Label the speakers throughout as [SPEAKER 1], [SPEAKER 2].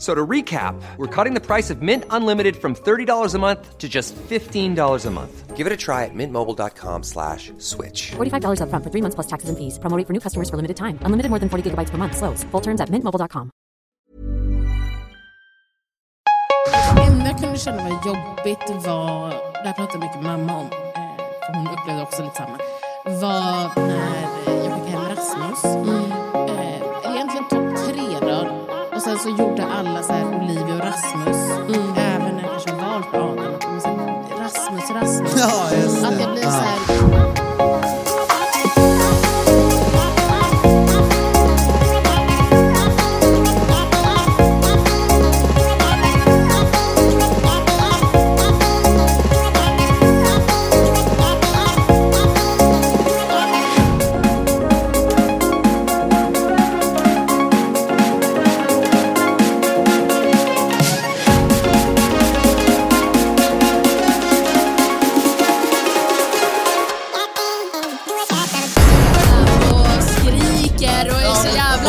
[SPEAKER 1] So to recap, we're cutting the price of Mint Unlimited from $30 a month to just $15 a month. Give it a try at mintmobile.com slash switch.
[SPEAKER 2] $45 upfront for three months plus taxes and fees. Promo rate for new customers for limited time. Unlimited more than 40 gigabytes per month. Slows. Full terms at mintmobile.com.
[SPEAKER 3] Det enda jag kunde känna var jobbigt var, det här pratade mycket mamma om, eh, för hon upplevde också lite samma, var när jag fick hem Rasmus. Eh, Och sen så gjorde alla så här Olivia och Rasmus. Även när jag kanske valt Adam. att de Rasmus, Rasmus.
[SPEAKER 4] Ja.
[SPEAKER 3] Att jag blir
[SPEAKER 4] Ja.
[SPEAKER 3] så här...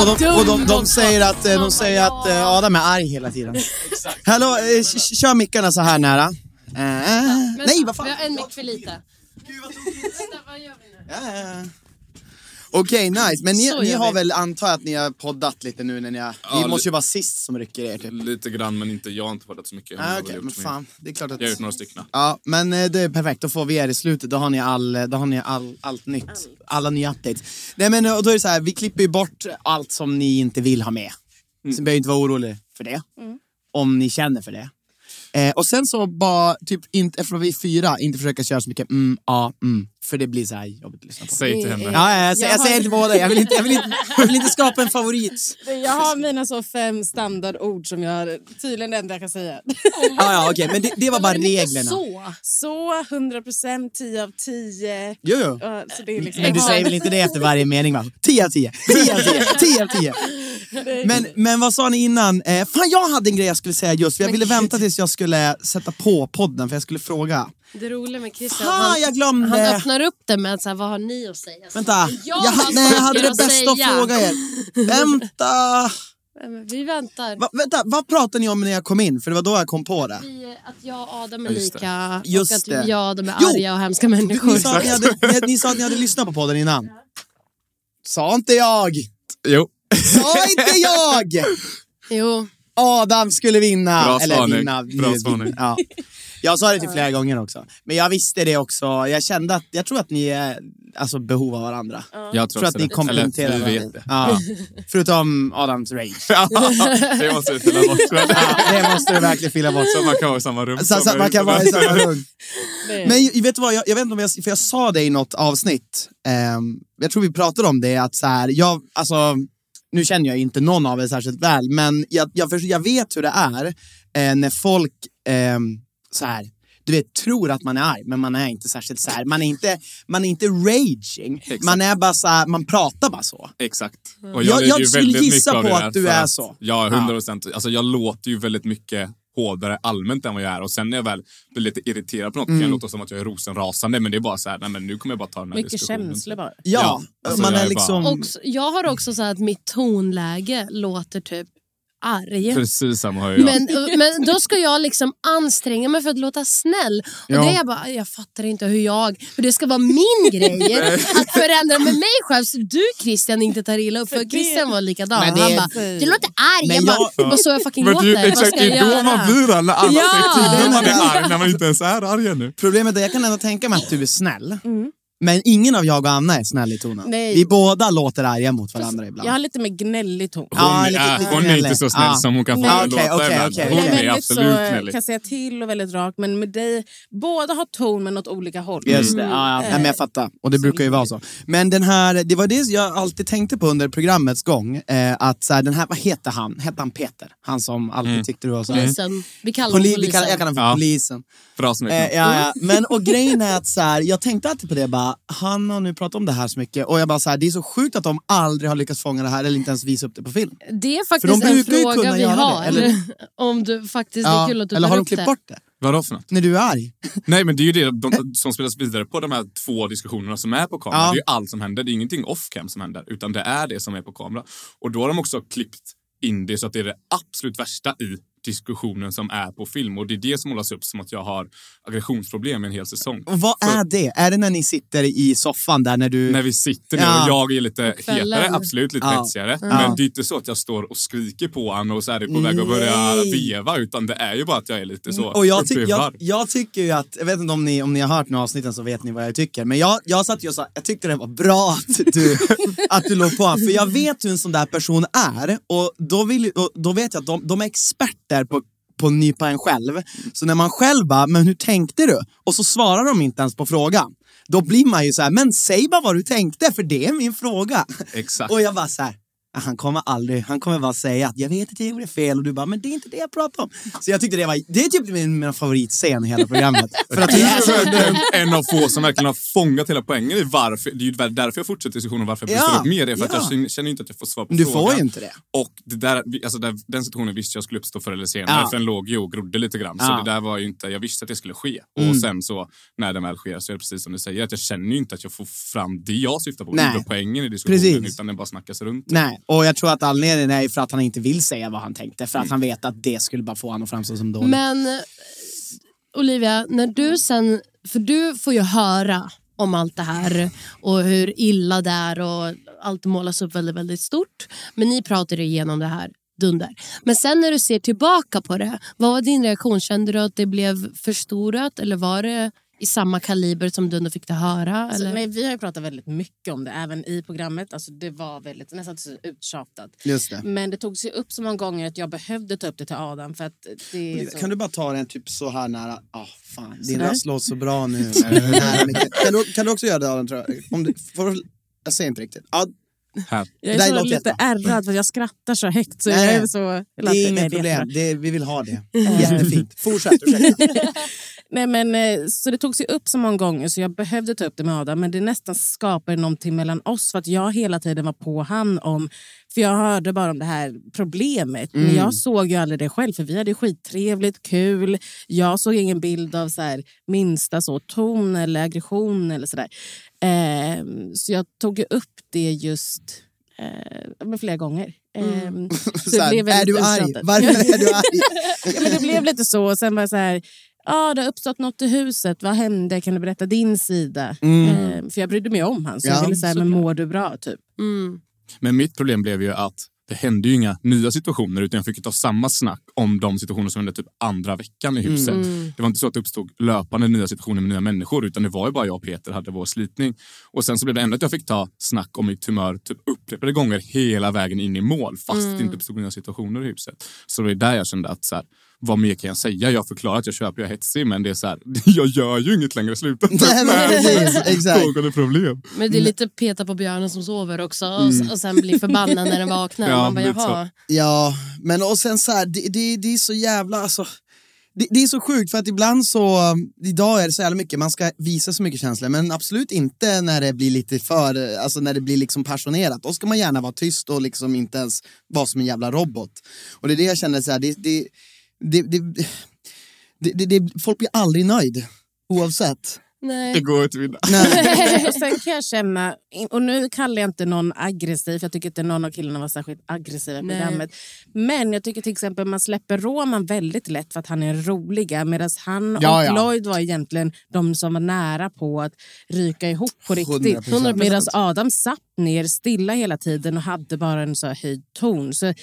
[SPEAKER 3] Och
[SPEAKER 4] de, och de, de säger att, eh, de säger att eh, Adam är arg hela tiden. Hallå, eh, k- kör mickarna så här nära. Eh, nej, vad fan.
[SPEAKER 3] Vi har en mick för lite.
[SPEAKER 4] Ja, ja, ja. Okej, nice. Men ni, ni har väl, antar att ni har poddat lite nu när ni har,
[SPEAKER 5] Ja,
[SPEAKER 4] Ni måste ju vara sist som rycker er typ.
[SPEAKER 5] Lite grann, men inte, jag har inte poddat så mycket.
[SPEAKER 4] Ah, Okej,
[SPEAKER 5] gjort
[SPEAKER 4] men fan. Det är klart att...
[SPEAKER 5] Jag har gjort några stycken.
[SPEAKER 4] Ja, men eh, det är perfekt. Då får vi er i slutet. Då har ni, all, då har ni all, allt nytt. Alla nya updates. Nej men eh, och då är det så här, vi klipper ju bort allt som ni inte vill ha med.
[SPEAKER 5] Mm.
[SPEAKER 4] Så ni behöver inte vara oroliga för det. Om ni känner för det. Eh, och sen så bara, typ, inte, eftersom vi är fyra, inte försöka köra så mycket mm, ja, mm. För det blir så här jobbigt att lyssna på.
[SPEAKER 5] Säg till henne.
[SPEAKER 4] Ja, ja, jag, säger- jag
[SPEAKER 3] Jag
[SPEAKER 4] säger
[SPEAKER 3] har-
[SPEAKER 4] till båda. Jag vill inte, jag vill inte, jag vill inte skapa en favorit.
[SPEAKER 3] Jag har mina så fem standardord som jag tydligen det enda jag kan säga.
[SPEAKER 4] Ja, ja, okej, men det, det var bara reglerna.
[SPEAKER 3] Så, så 100 procent, 10 av 10.
[SPEAKER 4] Jo, jo.
[SPEAKER 3] Ja, så det är liksom,
[SPEAKER 4] Men du säger väl inte det efter varje mening va? 10 av 10, 10 av 10, 10 av 10. Men, men vad sa ni innan? Eh, fan jag hade en grej jag skulle säga just, för jag ville vänta tills jag skulle sätta på podden för jag skulle fråga.
[SPEAKER 6] Det roliga med Christian,
[SPEAKER 4] Fan,
[SPEAKER 6] han,
[SPEAKER 4] jag glömde.
[SPEAKER 6] han öppnar upp det med att så här, vad har ni att säga?
[SPEAKER 4] Vänta,
[SPEAKER 6] Jag
[SPEAKER 4] jag, nej, jag hade det bästa att
[SPEAKER 6] säga.
[SPEAKER 4] fråga er. Vänta!
[SPEAKER 6] Nej, men Vi väntar.
[SPEAKER 4] Va, vänta, vad pratade ni om när jag kom in? För det var då jag kom på det.
[SPEAKER 6] Vi, att jag och Adam är
[SPEAKER 5] Just det.
[SPEAKER 6] lika
[SPEAKER 4] Just
[SPEAKER 6] och att
[SPEAKER 4] det.
[SPEAKER 6] jag och Adam är
[SPEAKER 4] Jo!
[SPEAKER 6] arga och hemska
[SPEAKER 4] Ni
[SPEAKER 6] människor.
[SPEAKER 4] sa, att ni, hade, ni, ni sa att ni hade lyssnat på podden innan. Sa inte jag!
[SPEAKER 5] Jo.
[SPEAKER 4] Sa inte jag!
[SPEAKER 6] Jo,
[SPEAKER 4] Adam skulle vinna.
[SPEAKER 5] Bra
[SPEAKER 4] Eller
[SPEAKER 5] spaning.
[SPEAKER 4] vinna.
[SPEAKER 5] Bra spaning.
[SPEAKER 4] Ja. Jag sa det till flera gånger också. Men jag visste det också. Jag kände att, jag tror att ni är alltså, behov av varandra.
[SPEAKER 5] Jag
[SPEAKER 4] Jag
[SPEAKER 5] tror,
[SPEAKER 4] tror att ni komplementerar varandra.
[SPEAKER 5] vet det.
[SPEAKER 4] Ja. Förutom Adams rage.
[SPEAKER 5] Ja, det måste vi fylla bort.
[SPEAKER 4] Ja, det måste du verkligen fylla bort.
[SPEAKER 5] Så man kan vara i samma rum.
[SPEAKER 4] Så, så, man kan vara i samma rum. Men vet du vad, jag, jag vet inte om jag, för jag sa det i något avsnitt, ehm, jag tror vi pratade om det, att så här, jag, alltså, nu känner jag inte någon av er särskilt väl, men jag, jag, förstår- jag vet hur det är eh, när folk, ehm, så här, du vet, tror att man är arg, men man är inte särskilt så här, man är inte, man är inte raging,
[SPEAKER 5] Exakt.
[SPEAKER 4] man är bara så här, man pratar bara så.
[SPEAKER 5] Exakt. Och
[SPEAKER 4] Jag- jag
[SPEAKER 5] ju
[SPEAKER 4] skulle
[SPEAKER 5] väldigt
[SPEAKER 4] gissa på att du är så.
[SPEAKER 5] Ja, 100 procent. Alltså, jag låter ju väldigt mycket hårdare allmänt än vad jag är. Och sen när jag väl blir lite irriterad på något
[SPEAKER 4] Mm.
[SPEAKER 5] kan jag låta som att jag är rosenrasande. Men det är bara så här, nej men nu kommer jag bara ta den här
[SPEAKER 3] Mycket
[SPEAKER 5] diskussionen.
[SPEAKER 3] känslor bara.
[SPEAKER 4] Ja,
[SPEAKER 5] Ja, alltså,
[SPEAKER 4] man
[SPEAKER 5] jag
[SPEAKER 4] är
[SPEAKER 5] är
[SPEAKER 4] liksom...
[SPEAKER 6] och s- jag har också så här att mitt tonläge låter typ arg.
[SPEAKER 5] Precis samma har jag.
[SPEAKER 6] Men, men då ska jag liksom anstränga mig för att låta snäll. Och
[SPEAKER 4] Ja.
[SPEAKER 6] det är jag bara, jag fattar inte hur jag... För det ska vara min grej att förändra med mig själv så du Christian inte tar illa upp. För,
[SPEAKER 3] det-
[SPEAKER 6] Christian var likadan.
[SPEAKER 4] Men det
[SPEAKER 6] Han
[SPEAKER 4] är-
[SPEAKER 6] bara, du låter arg.
[SPEAKER 4] Men
[SPEAKER 6] Jag bara,
[SPEAKER 4] jag-
[SPEAKER 6] vad så jag fucking
[SPEAKER 5] Men
[SPEAKER 6] låter?
[SPEAKER 5] det är exakt det är då man blir det. Alla
[SPEAKER 6] Ja.
[SPEAKER 5] säger till när man är arg, när man inte ens är arg ännu.
[SPEAKER 4] Problemet är jag kan ändå tänka mig att du är snäll. Men ingen av jag och Anna är snäll i tonen.
[SPEAKER 6] Nej.
[SPEAKER 4] Vi båda låter arga mot varandra ibland.
[SPEAKER 7] Jag har lite mer gnällig ton.
[SPEAKER 5] Hon,
[SPEAKER 4] Ja,
[SPEAKER 5] är,
[SPEAKER 4] lite- lite
[SPEAKER 5] hon är inte så snäll
[SPEAKER 4] Ja.
[SPEAKER 5] som hon kan få
[SPEAKER 7] Nej.
[SPEAKER 5] det
[SPEAKER 4] okej,
[SPEAKER 5] ibland.
[SPEAKER 4] okej.
[SPEAKER 5] Hon
[SPEAKER 7] Jag är
[SPEAKER 5] absolut
[SPEAKER 7] så,
[SPEAKER 5] gnällig.
[SPEAKER 7] kan säga till och väldigt rak, men med dig, båda har ton men åt olika håll.
[SPEAKER 4] Just det, ja, ja. Nej, men jag fattar. Och det brukar ju vara så. Men den här, det var det jag alltid tänkte på under programmets gång. Eh, att så här, den här, vad heter han? Hette han Peter? Han som alltid tyckte du var så här.
[SPEAKER 6] Polisen. Vi kallar honom
[SPEAKER 4] Poli, vi
[SPEAKER 6] polisen.
[SPEAKER 4] kallar, jag kallar honom för
[SPEAKER 5] Ja.
[SPEAKER 4] polisen.
[SPEAKER 5] Bra smeknamn.
[SPEAKER 4] Eh, ja, ja. Men och grejen är att så här, jag tänkte alltid på det, bara, han har nu pratat om det här så mycket och jag bara så här, det är så sjukt att de aldrig har lyckats fånga det här eller inte ens visa upp det på film.
[SPEAKER 6] Det är faktiskt en fråga vi
[SPEAKER 4] göra det,
[SPEAKER 6] har.
[SPEAKER 4] eller?
[SPEAKER 6] Om du faktiskt, det är
[SPEAKER 4] Ja,
[SPEAKER 6] kul att du
[SPEAKER 4] eller har de klippt
[SPEAKER 6] det.
[SPEAKER 4] bort det?
[SPEAKER 5] Vadå för något?
[SPEAKER 4] När du är arg?
[SPEAKER 5] Nej men det är ju det de, som spelas vidare på de här två diskussionerna som är på kamera.
[SPEAKER 4] Ja.
[SPEAKER 5] Det är ju allt som händer. Det är ingenting off-cam som händer. Utan det är det som är på kamera. Och då har de också klippt in det så att det är det absolut värsta i diskussionen som är på film. Och det är det som målas upp som att jag har aggressionsproblem i en hel säsong.
[SPEAKER 4] Och vad är det? Är det när ni sitter i soffan där när du...
[SPEAKER 5] När vi sitter ner
[SPEAKER 4] Ja.
[SPEAKER 5] och jag är lite hetare, absolut lite
[SPEAKER 4] Ja.
[SPEAKER 5] hetsigare.
[SPEAKER 4] Ja.
[SPEAKER 5] Men det är inte så att jag står och skriker på honom och så är det på väg att börja veva. Utan det är ju bara att jag är lite så
[SPEAKER 4] Och jag,
[SPEAKER 5] uppe i
[SPEAKER 4] ty- jag, jag tycker ju att, jag vet inte om ni, om ni har hört några avsnitten så vet ni vad jag tycker. Men jag, jag satt ju och sa, jag tyckte det var bra att du, att du låg på. För jag vet hur en sån där person är. Och då, vill, och då vet jag att de, de är experter på på att nypa en själv. Så när man själv bara, men hur tänkte du? Och så svarar de inte ens på frågan. Då blir man ju så här, men säg bara vad du tänkte för det är min fråga.
[SPEAKER 5] Exakt.
[SPEAKER 4] Och jag bara så här, han kommer aldrig, han kommer bara säga att jag vet att jag gjorde fel och du bara, men det är inte det jag pratar om. Så jag tyckte det var, det är typ min, min favoritscen i hela programmet. För att
[SPEAKER 5] Det är
[SPEAKER 4] så,
[SPEAKER 5] en, en av få som verkligen har fångat hela poängen i varför. Det är ju därför jag fortsätter diskussionen varför jag
[SPEAKER 4] Ja,
[SPEAKER 5] upp mer. Det för att
[SPEAKER 4] ja.
[SPEAKER 5] jag känner- inte att jag får svar på
[SPEAKER 4] du
[SPEAKER 5] frågan.
[SPEAKER 4] får ju inte det.
[SPEAKER 5] Och det där, alltså där, den situationen visste jag skulle uppstå förr eller senare.
[SPEAKER 4] Ja.
[SPEAKER 5] För den låg ju och grodde lite grann. Så
[SPEAKER 4] Ja. Mm.
[SPEAKER 5] det där var ju inte, jag visste att det skulle ske. Och sen så, när den väl sker, så är det precis som du säger. Att jag känner ju inte att jag får fram det jag syftar på.
[SPEAKER 4] Nej.
[SPEAKER 5] Huvudpoängen i diskussionen.
[SPEAKER 4] Precis.
[SPEAKER 5] Utan den bara snackas runt.
[SPEAKER 4] Nej, och jag tror att anledningen är för att han inte vill säga vad han tänkte. För att han vet att det skulle bara få honom att framstå som dålig.
[SPEAKER 6] Men Olivia, när du sen, för du får ju höra om allt det här och hur illa det är och allt målas upp väldigt, väldigt stort. Men ni pratade igenom det här dunder. Men sen när du ser tillbaka på det, vad var din reaktion? Kände du att det blev förstorat eller var det i samma kaliber som du ändå fick det höra?
[SPEAKER 7] Alltså,
[SPEAKER 6] eller?
[SPEAKER 7] nej, vi har ju pratat väldigt mycket om det, även i programmet. Alltså, det var väldigt, nästan uttjatat.
[SPEAKER 4] Just det.
[SPEAKER 7] Men det togs ju upp så många gånger att jag behövde ta upp det till Adam. För att det så...
[SPEAKER 4] Kan du bara ta den typ så här nära? Ah, fan, din röst låter så bra nu. kan, du, kan du också göra det Adam, tror jag? Om du, får, jag ser inte riktigt. Ja,
[SPEAKER 5] Här.
[SPEAKER 7] Jag är så lite ärrad för jag skrattar så högt. Så
[SPEAKER 4] Nej,
[SPEAKER 7] jag är så,
[SPEAKER 4] det är inget problem. Det, vi vill ha det. Jättefint. Fortsätt, ursäkta.
[SPEAKER 7] Nej, men, eh, så det togs ju upp så många gånger så jag behövde ta upp det med Adam. Men det nästan skapade någonting mellan oss för att jag hela tiden var på han om... För jag hörde bara om det här problemet. Men jag såg ju aldrig det själv för vi hade skittrevligt, kul. Jag såg ingen bild av så här, minsta så ton eller aggression eller sådär. Eh, så jag tog upp det just eh, flera gånger. Eh, så
[SPEAKER 4] Så här, är du arg? Varför är du arg?
[SPEAKER 7] Ja, men det blev lite så. Och sen var så här, ja, det har uppstått något i huset. Vad hände? Kan du berätta din sida? Eh, för jag brydde mig om han. Så
[SPEAKER 4] Ja,
[SPEAKER 7] jag ville säga, men mår du bra? Typ.
[SPEAKER 6] Mm.
[SPEAKER 5] Men mitt problem blev ju att det hände ju inga nya situationer utan jag fick ju ta samma snack om de situationer som hände typ andra veckan i huset. Det var inte så att det uppstod löpande nya situationer med nya människor utan det var ju bara jag och Peter hade vår slitning. Och sen så blev det ändå att jag fick ta snack om mitt humör typ upprepade gånger hela vägen in i mål fast det inte uppstod nya situationer i huset. Så det var där jag kände att så här, vad mer kan jag säga? Jag förklarar att jag köper, jag är hetsig men det är så här, jag gör ju inget längre. Sluta
[SPEAKER 4] Nej, men exakt.
[SPEAKER 5] problem.
[SPEAKER 6] Men det är lite peta på björnen som sover också och, och sen blir förbannad när den vaknar.
[SPEAKER 5] Ja,
[SPEAKER 6] Man bara, jaha.
[SPEAKER 4] Ja, men och sen så här, det, det, det är så jävla, alltså. Det, det är så sjukt för att ibland så, idag är det så jävla mycket, man ska visa så mycket känslor men absolut inte när det blir lite för, alltså när det blir liksom passionerat. Då ska man gärna vara tyst och liksom inte ens vara som en jävla robot. Och det är det jag känner så här, det, det, det, det, det, det, folk blir aldrig nöjd. Oavsett.
[SPEAKER 6] Nej.
[SPEAKER 5] Det går inte att vinna.
[SPEAKER 4] Nej.
[SPEAKER 7] och sen kan jag känna, och nu kallar jag inte någon aggressiv, för jag tycker inte någon av killarna var särskilt aggressiva i programmet. Men jag tycker till exempel man släpper Roman väldigt lätt för att han är roliga medan han
[SPEAKER 4] Ja,
[SPEAKER 7] och
[SPEAKER 4] ja.
[SPEAKER 7] Lloyd var egentligen de som var nära på att ryka ihop på riktigt.
[SPEAKER 4] 100%.
[SPEAKER 7] Medan Adam satt ner stilla hela tiden och hade bara en så här höjd ton. Så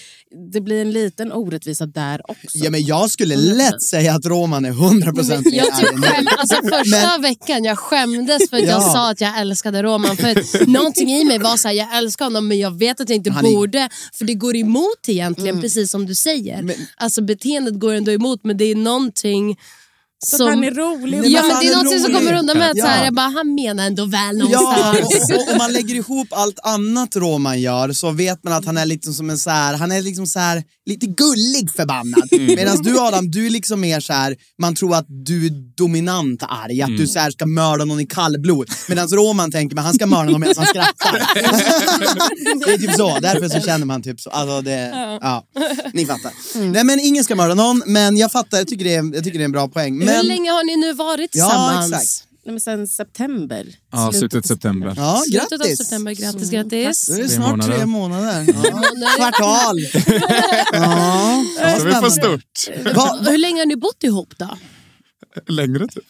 [SPEAKER 7] det blir en liten orättvisa där också.
[SPEAKER 4] Ja, men jag skulle lätt säga att Roman är 100% mer
[SPEAKER 6] Jag tycker själv, alltså första veckan veckan. Jag skämdes för att jag
[SPEAKER 4] Ja.
[SPEAKER 6] sa att jag älskade Roman. För att någonting i mig var så här, jag älskar honom men jag vet att jag inte
[SPEAKER 4] är-
[SPEAKER 6] borde. För det går emot egentligen, precis som du säger.
[SPEAKER 4] Men-
[SPEAKER 6] Alltså beteendet går ändå emot men det är någonting
[SPEAKER 7] Så
[SPEAKER 6] som...
[SPEAKER 7] han är rolig.
[SPEAKER 6] Ja
[SPEAKER 4] men
[SPEAKER 6] det är någonting som kommer undan med att så här,
[SPEAKER 4] Ja.
[SPEAKER 6] jag bara, han menar ändå väl
[SPEAKER 4] Ja,
[SPEAKER 6] någonstans.
[SPEAKER 4] och, och, om man lägger ihop allt annat Roman gör så vet man att han är liksom som en så här, han är liksom så här, lite gullig förbannad. Medan du Adam, du är liksom mer så här, man tror att du är dominant arg, att du så här ska mörda någon i kallblod. Medan Roman tänker att han ska mörda någon medan han skrattar. det är typ så, därför så känner man typ så. Alltså det, ja. Ni fattar. Nej men ingen ska mörda någon, men jag fattar, jag tycker det är, jag tycker det är en bra poäng.
[SPEAKER 6] Hur
[SPEAKER 4] Men,
[SPEAKER 6] länge har ni nu varit
[SPEAKER 4] Ja,
[SPEAKER 6] tillsammans?
[SPEAKER 4] exakt.
[SPEAKER 7] Nej, men sen september.
[SPEAKER 5] Ja, slutet september.
[SPEAKER 4] ja,
[SPEAKER 6] Slutet av
[SPEAKER 4] grattis.
[SPEAKER 6] september, grattis grattis.
[SPEAKER 4] Då är det
[SPEAKER 5] Tre
[SPEAKER 4] snart
[SPEAKER 5] månader.
[SPEAKER 4] tre månader. Ja. Kvartal. ja, ja,
[SPEAKER 5] Så vi får
[SPEAKER 4] spännande.
[SPEAKER 5] stort.
[SPEAKER 4] Va,
[SPEAKER 6] Hur länge har ni bott ihop då?
[SPEAKER 5] Längre typ.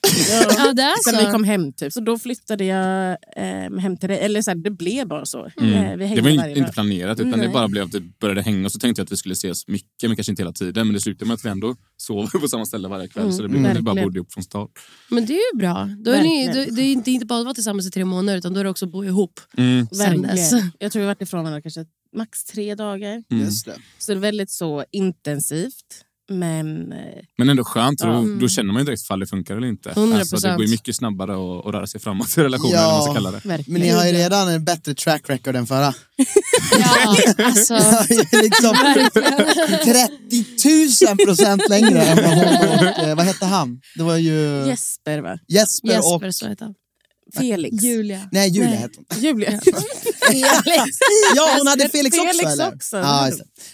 [SPEAKER 6] Ja, det är
[SPEAKER 7] Sen vi kom hem typ. Så då flyttade jag eh, hem till dig. Eller så här, det blev bara så. Eh, vi
[SPEAKER 5] Mm.
[SPEAKER 7] hängde
[SPEAKER 5] Det var inte
[SPEAKER 7] dag.
[SPEAKER 5] planerat utan det
[SPEAKER 7] Nej.
[SPEAKER 5] bara blev att det började hänga och så tänkte jag att vi skulle ses mycket men kanske inte hela tiden men det slutade med att vi ändå sov på samma ställe varje kväll så det blev att vi bara bodde ihop från start.
[SPEAKER 6] Men det är ju bra. Då är ni, då, det är inte, inte bara att vara tillsammans i tre månader utan då är det också att bo ihop.
[SPEAKER 5] Mm.
[SPEAKER 6] sen dess.
[SPEAKER 7] Verkligen. Jag tror vi har varit ifrån varandra kanske max tre dagar.
[SPEAKER 5] Mm.
[SPEAKER 4] Just det.
[SPEAKER 7] Så det är väldigt så intensivt. Men
[SPEAKER 5] Men ändå skönt, för då,
[SPEAKER 6] Mm.
[SPEAKER 5] då känner man ju direkt ifall det funkar eller inte.
[SPEAKER 6] 100%.
[SPEAKER 5] Alltså, det går ju mycket snabbare att, att röra sig framåt i relationen
[SPEAKER 4] Ja.
[SPEAKER 5] eller man ska kalla det.
[SPEAKER 7] verkligen.
[SPEAKER 4] Men ni har ju redan en bättre track record än förra.
[SPEAKER 6] Ja, alltså,
[SPEAKER 4] liksom 30 000 procent längre än vad hon och, eh, vad hette han? Det var ju
[SPEAKER 7] Jesper va?
[SPEAKER 4] Jesper, och...
[SPEAKER 6] Jesper så heter han.
[SPEAKER 7] Felix.
[SPEAKER 6] Julia.
[SPEAKER 4] Nej, Julia hette hon.
[SPEAKER 7] Julia.
[SPEAKER 4] Ja, hon hade Felix,
[SPEAKER 7] Felix
[SPEAKER 4] också eller?
[SPEAKER 7] också.
[SPEAKER 4] Ja.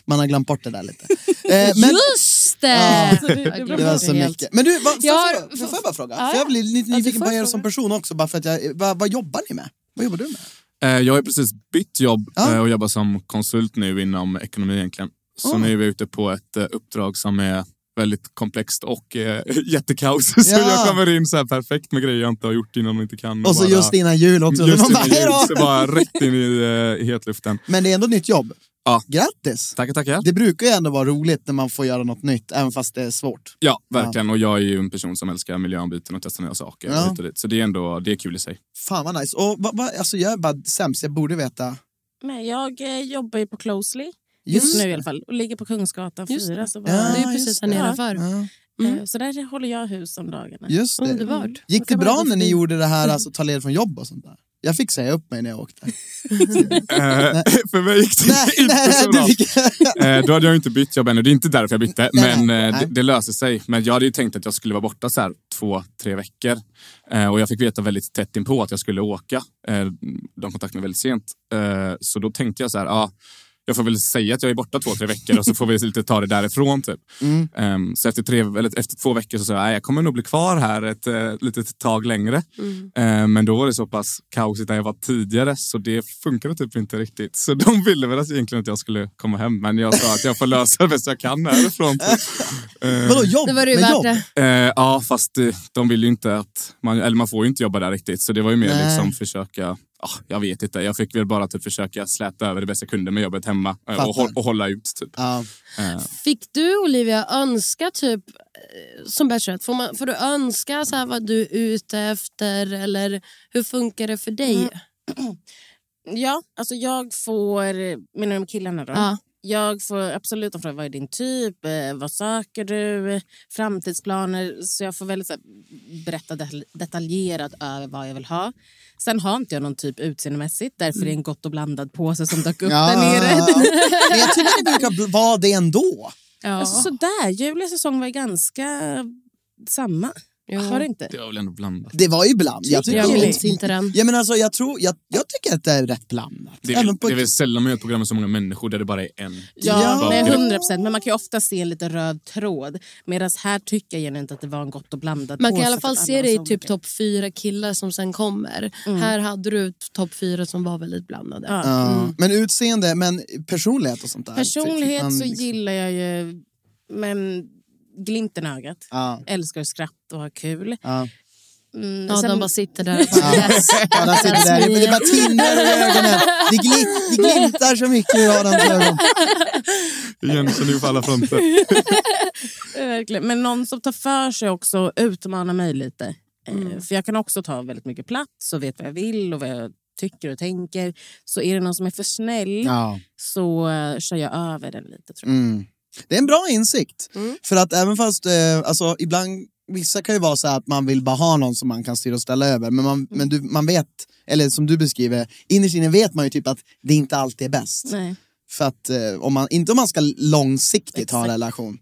[SPEAKER 4] Man har glömt bort det där lite. Eh, men,
[SPEAKER 6] Just det!
[SPEAKER 4] Ja,
[SPEAKER 6] Jag
[SPEAKER 4] det
[SPEAKER 6] glömde
[SPEAKER 4] var så
[SPEAKER 6] helt.
[SPEAKER 4] mycket. Men du, vad, får,
[SPEAKER 6] Jag
[SPEAKER 4] jag,
[SPEAKER 6] har-
[SPEAKER 4] får, får jag bara fråga?
[SPEAKER 6] Ja,
[SPEAKER 4] För jag blir lite nyfiken på er som person också, bara för att jag, vad, vad jobbar ni med? Vad jobbar du med?
[SPEAKER 5] Eh, Jag har precis bytt jobb
[SPEAKER 4] Ja.
[SPEAKER 5] eh, och jobbar som konsult nu inom ekonomi egentligen. Så
[SPEAKER 4] Oh.
[SPEAKER 5] nu är vi ute på ett uppdrag som är väldigt komplext och eh, jättekaos. Så
[SPEAKER 4] Ja.
[SPEAKER 5] jag kommer in så här perfekt med grejer jag inte har gjort innan och inte kan.
[SPEAKER 4] Och så
[SPEAKER 5] bara-
[SPEAKER 4] just innan jul också.
[SPEAKER 5] Just
[SPEAKER 4] Man
[SPEAKER 5] innan jul, så bara rätt in i, eh, hetluften.
[SPEAKER 4] Men det är ändå ett nytt jobb.
[SPEAKER 5] Ja.
[SPEAKER 4] Grattis!
[SPEAKER 5] Tackar, tackar.
[SPEAKER 4] Det brukar ju ändå vara roligt när man får göra något nytt, även fast det är svårt.
[SPEAKER 5] Ja, verkligen. Och jag är ju en person som älskar miljöombyten och testa nya saker.
[SPEAKER 4] Ja.
[SPEAKER 5] och dit. Så det är ändå det är kul i sig.
[SPEAKER 4] Fan vad nice. Och vad, vad, alltså jag är bara sämst, jag borde veta.
[SPEAKER 7] Men jag eh, jobbar ju på Closely.
[SPEAKER 4] Just
[SPEAKER 7] Just nu i alla fall. Och ligger på Kungsgatan
[SPEAKER 6] Just
[SPEAKER 7] 4.
[SPEAKER 6] det.
[SPEAKER 7] Så,
[SPEAKER 4] Ja,
[SPEAKER 7] bara,
[SPEAKER 6] Det är precis här nedanför.
[SPEAKER 4] Ja,
[SPEAKER 6] Mm.
[SPEAKER 7] eh, så där håller jag hus om dagarna.
[SPEAKER 4] just det.
[SPEAKER 6] Underbart.
[SPEAKER 4] Gick det bra när ni gjorde det här, alltså ta led från jobb och sånt där? Jag fick säga upp mig när jag åkte.
[SPEAKER 5] Eh, för mig gick det
[SPEAKER 4] nej,
[SPEAKER 5] inte
[SPEAKER 4] nej,
[SPEAKER 5] så bra.
[SPEAKER 4] fick...
[SPEAKER 5] Eh, då hade jag inte bytt jobb ännu. Det är inte därför jag bytte.
[SPEAKER 4] Nej,
[SPEAKER 5] men
[SPEAKER 4] nej.
[SPEAKER 5] det, det löser sig. Men jag hade ju tänkt att jag skulle vara borta så här två, tre veckor. Och jag fick veta väldigt tätt inpå att jag skulle åka. De kontaktade mig väldigt sent. Så då tänkte jag så här, ja, jag får väl säga att jag är borta två, tre veckor och så får vi lite ta det därifrån. Typ.
[SPEAKER 4] Mm.
[SPEAKER 5] Ehm, så efter, tre, eller efter två veckor så sa jag, "Nej, jag kommer nog bli kvar här ett uh, litet tag längre.
[SPEAKER 6] Mm.
[SPEAKER 5] Eh, men då var det så pass kaosigt där jag var tidigare så det funkade typ inte riktigt. Så de ville väl att egentligen att jag skulle komma hem men jag sa att jag får lösa det bäst jag kan härifrån. Typ. Eh,
[SPEAKER 4] Vadå jobb?
[SPEAKER 6] Det var
[SPEAKER 4] Med
[SPEAKER 6] värt
[SPEAKER 4] jobb?
[SPEAKER 6] det.
[SPEAKER 5] eh, ja fast eh, de vill ju inte att man, eller man får ju inte jobba där riktigt så det var ju mer
[SPEAKER 4] Nej.
[SPEAKER 5] liksom försöka jag vet inte, jag fick väl bara typ försöka släta över det bästa jag kunde med jobbet hemma eh, och, och hålla ut. Typ.
[SPEAKER 4] Ja.
[SPEAKER 5] Eh,
[SPEAKER 6] Fick du Olivia önska typ eh, som bachelorette, får, man, får du önska så här vad du är ute efter eller hur funkar det för dig?
[SPEAKER 7] Ja, alltså jag får... Menar du med killarna då?
[SPEAKER 6] Ja.
[SPEAKER 7] Jag får absolut de frågar vad är din typ, eh, vad söker du, framtidsplaner. Så jag får väldigt så här, berätta det- detaljerat över vad jag vill ha. Sen har inte jag någon typ utseendemässigt, därför är det en gott och blandad påse som dök upp
[SPEAKER 4] Ja,
[SPEAKER 7] där nere.
[SPEAKER 4] Men jag tycker det brukar vara det ändå.
[SPEAKER 7] Alltså, sådär, Julias säsong var ganska samma.
[SPEAKER 6] Jo.
[SPEAKER 7] Har det inte?
[SPEAKER 5] det var väl ändå blandat.
[SPEAKER 4] Det var ju bland. Jag, tycker
[SPEAKER 6] Jag minns inte den.
[SPEAKER 4] Ja, men alltså, jag, tror, jag, jag tycker att det är rätt blandat.
[SPEAKER 5] Det är, väl-
[SPEAKER 4] på-
[SPEAKER 5] det är väl sällan man gör ett program med så många människor där det bara är en.
[SPEAKER 7] Ja,
[SPEAKER 4] Ja.
[SPEAKER 7] nej, 100 procent. Men man kan ju ofta se en lite röd tråd. Medan här tycker jag inte att det var en gott och blandat
[SPEAKER 6] Man kan i alla fall se det i typ topp fyra killar som sen kommer. Här hade du topp fyra som var väldigt blandade.
[SPEAKER 7] Ja.
[SPEAKER 4] Ja. Men utseende, men personlighet och sånt där.
[SPEAKER 7] Personlighet
[SPEAKER 4] Man
[SPEAKER 7] så
[SPEAKER 4] liksom-
[SPEAKER 7] gillar jag ju... Men glimten i ögat.
[SPEAKER 4] Ja.
[SPEAKER 7] Älskar att skratta och ha kul.
[SPEAKER 4] Ja.
[SPEAKER 7] Mm,
[SPEAKER 6] Ja,
[SPEAKER 7] sen-
[SPEAKER 6] de bara sitter där och
[SPEAKER 4] Ja.
[SPEAKER 6] yes.
[SPEAKER 4] Ja, där sitter där. Det bara tindrar i ögonen. Det, gli, det glimtar så mycket i Adams ögon.
[SPEAKER 5] Igenkänner ju på alla fronter.
[SPEAKER 7] Verkligen. Men någon som tar för sig också och utmanar mig lite. Eh, För jag kan också ta väldigt mycket plats och vet vad jag vill och vad jag tycker och tänker. Så är det någon som är för snäll
[SPEAKER 4] Ja.
[SPEAKER 7] så eh, kör jag över den lite tror jag.
[SPEAKER 4] Mm. Det är en bra insikt.
[SPEAKER 7] Mm.
[SPEAKER 4] För att även fast, eh, alltså ibland, vissa kan ju vara så att man vill bara ha någon som man kan styra och ställa över. Men man, men du, man vet, eller som du beskriver, innerst inne vet man ju typ att det inte alltid är bäst.
[SPEAKER 7] Nej.
[SPEAKER 4] För att, eh, om man, inte om man ska långsiktigt ha en
[SPEAKER 7] Exakt.
[SPEAKER 4] relation.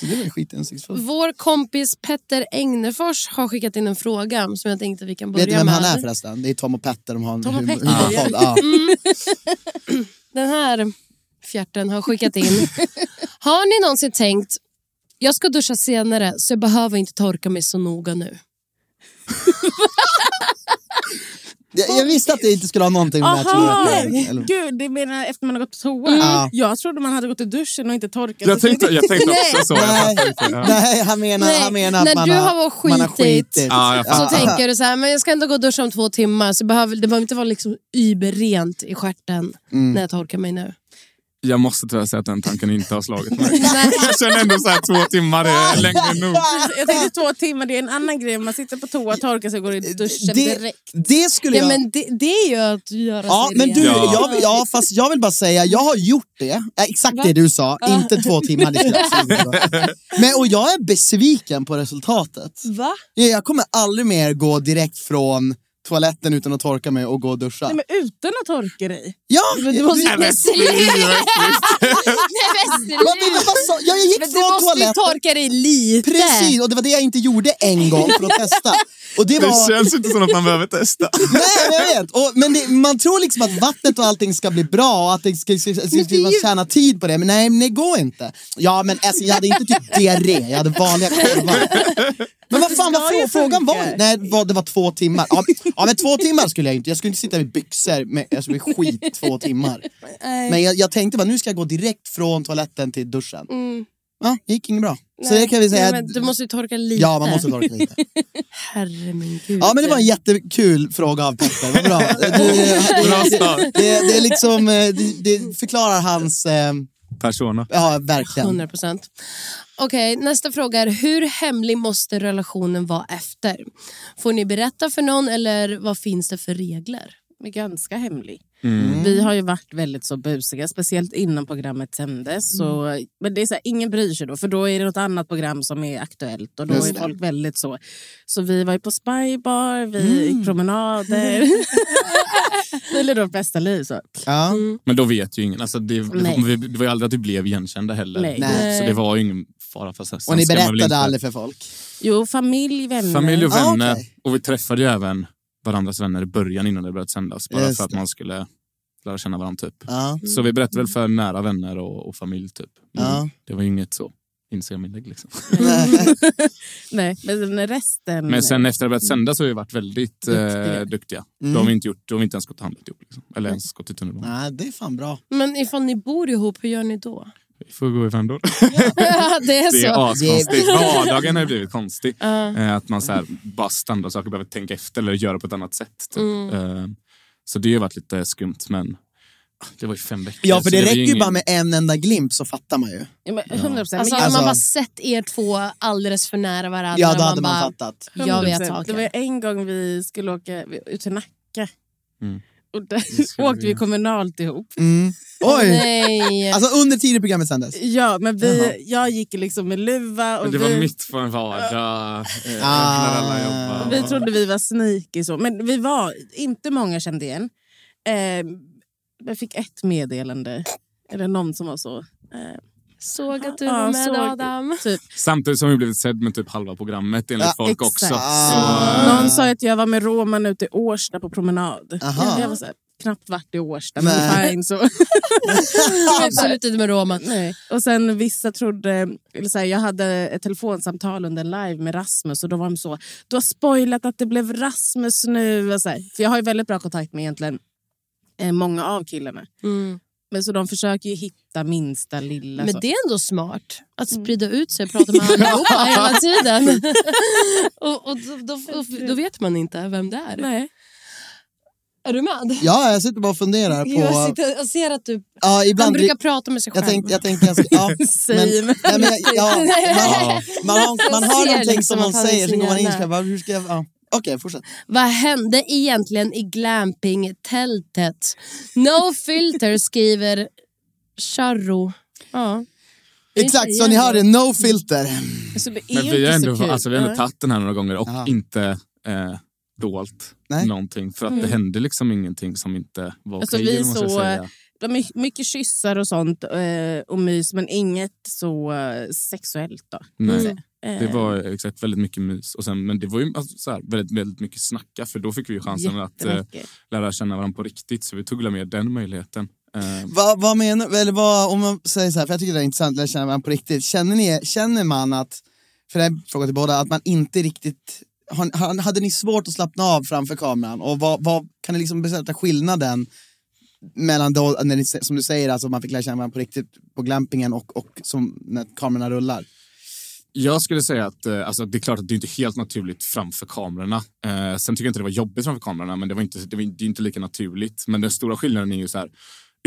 [SPEAKER 4] Så det är väl skitinsiktsfullt.
[SPEAKER 6] Vår kompis Petter Egnefors har skickat in en fråga som jag tänkte vi kan börja
[SPEAKER 4] Vet du vem
[SPEAKER 6] med.
[SPEAKER 4] han är förresten? Det är Tom och Petter, de har en
[SPEAKER 7] Tom och Petter.
[SPEAKER 4] Ja.
[SPEAKER 6] Den här fjärten har skickat in. har ni någonsin tänkt jag ska duscha senare så jag behöver inte torka mig så noga nu.
[SPEAKER 4] Jag, jag visste att det inte skulle ha någonting med det här att
[SPEAKER 7] Aha!
[SPEAKER 4] göra.
[SPEAKER 7] Nej.
[SPEAKER 4] Eller-
[SPEAKER 7] Gud, det menar efter man har gått på toa.
[SPEAKER 4] Ja.
[SPEAKER 7] Jag trodde man hade gått i duschen och inte torkat.
[SPEAKER 5] Jag tänkte, jag tänkte också så.
[SPEAKER 4] Nej.
[SPEAKER 5] Ja.
[SPEAKER 4] Nej, han menar,
[SPEAKER 6] Nej,
[SPEAKER 4] han menar att
[SPEAKER 6] när
[SPEAKER 4] man,
[SPEAKER 6] du
[SPEAKER 4] har,
[SPEAKER 6] har
[SPEAKER 4] man har
[SPEAKER 6] skitit,
[SPEAKER 4] skitit.
[SPEAKER 5] Ja, jag
[SPEAKER 6] Så
[SPEAKER 5] fattar.
[SPEAKER 6] tänker du så här, men jag ska ändå gå och duscha om två timmar så behöver, det behöver inte vara liksom überrent i stjärten
[SPEAKER 4] Mm.
[SPEAKER 6] när jag torkar mig nu.
[SPEAKER 5] Jag måste tyvärr säga att den tanken inte har slagit mig. Jag känner ändå så här två timmar är längre nog.
[SPEAKER 7] Jag tänkte två timmar, det är en annan grej. Man sitter på toa, torkar sig och går i duschen
[SPEAKER 4] Det,
[SPEAKER 7] direkt.
[SPEAKER 4] det skulle
[SPEAKER 6] Ja,
[SPEAKER 4] jag...
[SPEAKER 6] men det, det är ju att göra
[SPEAKER 4] Ja,
[SPEAKER 6] sig
[SPEAKER 4] men du,
[SPEAKER 5] Ja.
[SPEAKER 4] jag, vill- ja, fast jag vill bara säga, jag har gjort det. Ja, Exakt det du sa, inte två timmar. Det men, och jag är besviken på resultatet.
[SPEAKER 6] Va?
[SPEAKER 4] Jag kommer aldrig mer gå direkt från toaletten utan att torka mig och gå och duscha.
[SPEAKER 7] Nej, men utan att torka dig.
[SPEAKER 4] ja,
[SPEAKER 6] Men du måste
[SPEAKER 4] du-
[SPEAKER 6] men sluta! Nej men
[SPEAKER 4] sa- jag gick
[SPEAKER 6] Men du
[SPEAKER 4] från
[SPEAKER 6] måste ju
[SPEAKER 4] toaletten.
[SPEAKER 6] torka dig lite.
[SPEAKER 4] Precis, och det var det jag inte gjorde en gång för att testa. Och det
[SPEAKER 5] Det
[SPEAKER 4] var...
[SPEAKER 5] känns inte som att man behöver testa.
[SPEAKER 4] Nej, men jag vet. Och, men det, man tror liksom att vattnet och allting ska bli bra och att det ska, ska, ska, ska, ska man tjäna tid på det. Men nej, men det går inte. Ja, men alltså, jag hade inte typ diarré, jag hade vanliga korvar. Men vad fan
[SPEAKER 7] ju
[SPEAKER 4] frå- frågan var? Nej, vad- det var två timmar. Ja, men- ja, men två timmar skulle jag inte. Jag skulle inte sitta i byxor med, alltså, med skit två timmar. Men jag, jag tänkte bara, nu ska jag gå direkt från toaletten till duschen. Ja, det gick inget bra. Så det kan vi säga.
[SPEAKER 6] Nej, men du måste ju torka lite.
[SPEAKER 4] Ja, man måste torka lite.
[SPEAKER 6] Herre min gud.
[SPEAKER 4] Ja men det var en jättekul fråga av Petter, vad bra. Det, det,
[SPEAKER 5] Bra
[SPEAKER 4] det,
[SPEAKER 5] start.
[SPEAKER 4] det, det, är liksom, eh, det, det förklarar hans, eh,
[SPEAKER 5] Persona.
[SPEAKER 4] ja verkligen.
[SPEAKER 6] 100 procent. Okej, nästa fråga är hur hemlig måste relationen vara efter? Får ni berätta för någon eller vad finns det för regler?
[SPEAKER 7] Ganska hemlig.
[SPEAKER 5] Mm.
[SPEAKER 7] Vi har ju varit väldigt så busiga, speciellt innan programmet sändes. Så, men det är så här, ingen bryr sig då, för då är det något annat program som är aktuellt och då
[SPEAKER 4] Just
[SPEAKER 7] är
[SPEAKER 4] det.
[SPEAKER 7] folk väldigt så. Så vi var ju på spybar, vi gick promenader. vi levde vårt bästa liv. Så.
[SPEAKER 4] Ja.
[SPEAKER 5] Men då vet ju ingen. Alltså det,
[SPEAKER 7] Nej.
[SPEAKER 5] det, var ju aldrig att vi blev igenkända heller.
[SPEAKER 7] Nej.
[SPEAKER 4] Nej.
[SPEAKER 5] Så det var ju ingen fara för.
[SPEAKER 4] Och ni berättade
[SPEAKER 5] inte-
[SPEAKER 4] aldrig för folk?
[SPEAKER 7] Jo, familj, vänner.
[SPEAKER 5] Familj och
[SPEAKER 4] Ah,
[SPEAKER 5] vänner.
[SPEAKER 4] okej.
[SPEAKER 5] Och vi träffade ju även varandras vänner i början innan det började sändas. Bara
[SPEAKER 4] Just
[SPEAKER 5] för att
[SPEAKER 4] det.
[SPEAKER 5] man skulle lära känna varandra typ.
[SPEAKER 4] Ja.
[SPEAKER 5] Så vi berättade väl för nära vänner och, och familj typ.
[SPEAKER 4] Ja.
[SPEAKER 5] Det var ju inget så Instagram-inlägg liksom.
[SPEAKER 4] Nej.
[SPEAKER 7] Men resten...
[SPEAKER 5] Men sen efter det börjat sändas så har vi varit väldigt eh,
[SPEAKER 7] Duktiga.
[SPEAKER 5] duktiga.
[SPEAKER 4] Mm.
[SPEAKER 5] Då har vi inte gjort, då har vi inte ens gått och handlat ihop. Liksom. Eller ens gått till tunnelbanan.
[SPEAKER 4] Nej, det är fan bra.
[SPEAKER 6] Men ifall ni bor ihop, hur gör ni då?
[SPEAKER 5] Vi får gå i vändor.
[SPEAKER 6] Ja, det är
[SPEAKER 5] Det är
[SPEAKER 6] så.
[SPEAKER 5] askonstigt. Vardagen har blivit konstig. Eh, Att man så här, bara standardsaker behöver tänka efter eller göra på ett annat sätt. Typ.
[SPEAKER 6] Mm.
[SPEAKER 5] Eh, Så det har ju varit lite skumt men ah, det var ju fem veckor.
[SPEAKER 4] Ja, för det
[SPEAKER 5] var
[SPEAKER 4] räcker ju
[SPEAKER 5] ingen-
[SPEAKER 4] bara med en enda glimt så fattar man ju.
[SPEAKER 7] Ja, men 100 procent.
[SPEAKER 6] Alltså,
[SPEAKER 7] men
[SPEAKER 6] hade man
[SPEAKER 4] Alltså-
[SPEAKER 6] bara sett er två alldeles för nära varandra.
[SPEAKER 4] Ja, då hade
[SPEAKER 6] bara,
[SPEAKER 4] man fattat.
[SPEAKER 6] Jag vet
[SPEAKER 7] 100%.
[SPEAKER 6] saker.
[SPEAKER 7] Det var en gång vi skulle åka ut till Nacka.
[SPEAKER 5] Mm.
[SPEAKER 7] Och där åkte vi kommunalt ihop.
[SPEAKER 4] Mm. Oj!
[SPEAKER 6] Nej.
[SPEAKER 4] Alltså under tiden programmet sändes?
[SPEAKER 7] Ja, men vi,
[SPEAKER 4] Jaha.
[SPEAKER 7] jag gick liksom med luva och
[SPEAKER 5] Men det var
[SPEAKER 7] vi,
[SPEAKER 5] mitt på en vardag.
[SPEAKER 4] Ah.
[SPEAKER 5] När alla jobbade.
[SPEAKER 7] vi trodde vi var sneaky. Så. Men vi var inte många kände igen. Eh, jag fick ett meddelande. Eller någon som var så. Eh,
[SPEAKER 6] Såg att du
[SPEAKER 7] Ja,
[SPEAKER 6] var med
[SPEAKER 7] såg-
[SPEAKER 6] Adam.
[SPEAKER 7] typ.
[SPEAKER 5] Samtidigt som vi blivit sedd med typ halva programmet enligt
[SPEAKER 4] Ja,
[SPEAKER 5] folk
[SPEAKER 7] exakt.
[SPEAKER 5] också. Så,
[SPEAKER 4] Ah.
[SPEAKER 7] Någon sa att jag var med Roman ute i Årsta på promenad.
[SPEAKER 4] Aha.
[SPEAKER 7] Jag var så här, knappt varit i Årsta,
[SPEAKER 4] Nej.
[SPEAKER 7] men fine. Så.
[SPEAKER 6] Absolut inte med Roman.
[SPEAKER 7] Nej. Och sen vissa trodde, eller så här, jag hade ett telefonsamtal under live med Rasmus och då var de så, du har spoilat att det blev Rasmus nu. Och så här. För jag har ju väldigt bra kontakt med egentligen eh, många av killarna.
[SPEAKER 6] Mm.
[SPEAKER 7] Men så de försöker ju hitta minsta lilla.
[SPEAKER 6] Men
[SPEAKER 7] så.
[SPEAKER 6] det är ändå smart att sprida ut sig och prata med allihopa hela tiden. och och då, då, då, vet man inte vem det är.
[SPEAKER 7] Nej.
[SPEAKER 6] Är du med?
[SPEAKER 4] Ja, jag sitter bara och funderar på...
[SPEAKER 6] Jag, sitter, jag ser att du...
[SPEAKER 4] Ja,
[SPEAKER 6] Han
[SPEAKER 4] ibland...
[SPEAKER 6] brukar prata med sig själv.
[SPEAKER 4] Jag tänkte, jag tänkte jag ska, ja, men, nej, men, ja, man, man, har, man har någonting
[SPEAKER 6] liksom
[SPEAKER 4] som man
[SPEAKER 6] han
[SPEAKER 4] säger, sen går man in och ska, bara, hur ska jag, ja. Okej, fortsätt.
[SPEAKER 6] Vad hände egentligen i glamping-tältet? No filter skriver Charro. Ja.
[SPEAKER 4] Exakt, så ni hörde, no filter.
[SPEAKER 7] Alltså, det
[SPEAKER 5] Men
[SPEAKER 7] ju
[SPEAKER 5] vi har
[SPEAKER 7] inte
[SPEAKER 5] ändå, alltså, vi ändå tagit den här några gånger och
[SPEAKER 4] Aha.
[SPEAKER 5] inte eh, dolt
[SPEAKER 4] Nej.
[SPEAKER 5] någonting. För att det hände liksom ingenting som inte var
[SPEAKER 7] Alltså,
[SPEAKER 5] okej. säga.
[SPEAKER 7] My- mycket kyssar och sånt eh, och mys, men inget så eh, sexuellt. Då.
[SPEAKER 5] Nej.
[SPEAKER 7] Eh,
[SPEAKER 5] Det var exakt väldigt mycket mys. Och sen, men det var ju alltså, så här, väldigt, väldigt mycket snacka för då fick vi ju chansen att eh, lära känna varandra på riktigt. Så vi tog med den möjligheten. Eh,
[SPEAKER 4] Vad, vad menar, eller vad, om man säger så här, för jag tycker det är intressant, att känna varandra på riktigt. Känner, ni, känner man att, för det är en fråga till båda, att man inte riktigt, har, hade ni svårt att slappna av framför kameran? Och vad, vad kan ni liksom berätta skillnaden mellan då, när ni, som du säger, alltså man fick lära känna varandra på riktigt på glampingen och, och som när kamerorna rullar?
[SPEAKER 5] Jag skulle säga att eh, alltså, det är klart att det inte är helt naturligt framför kamerorna. Eh, sen tycker jag inte det var jobbigt framför kamerorna, men det, var inte, det, var, det är inte lika naturligt. Men den stora skillnaden är ju så här,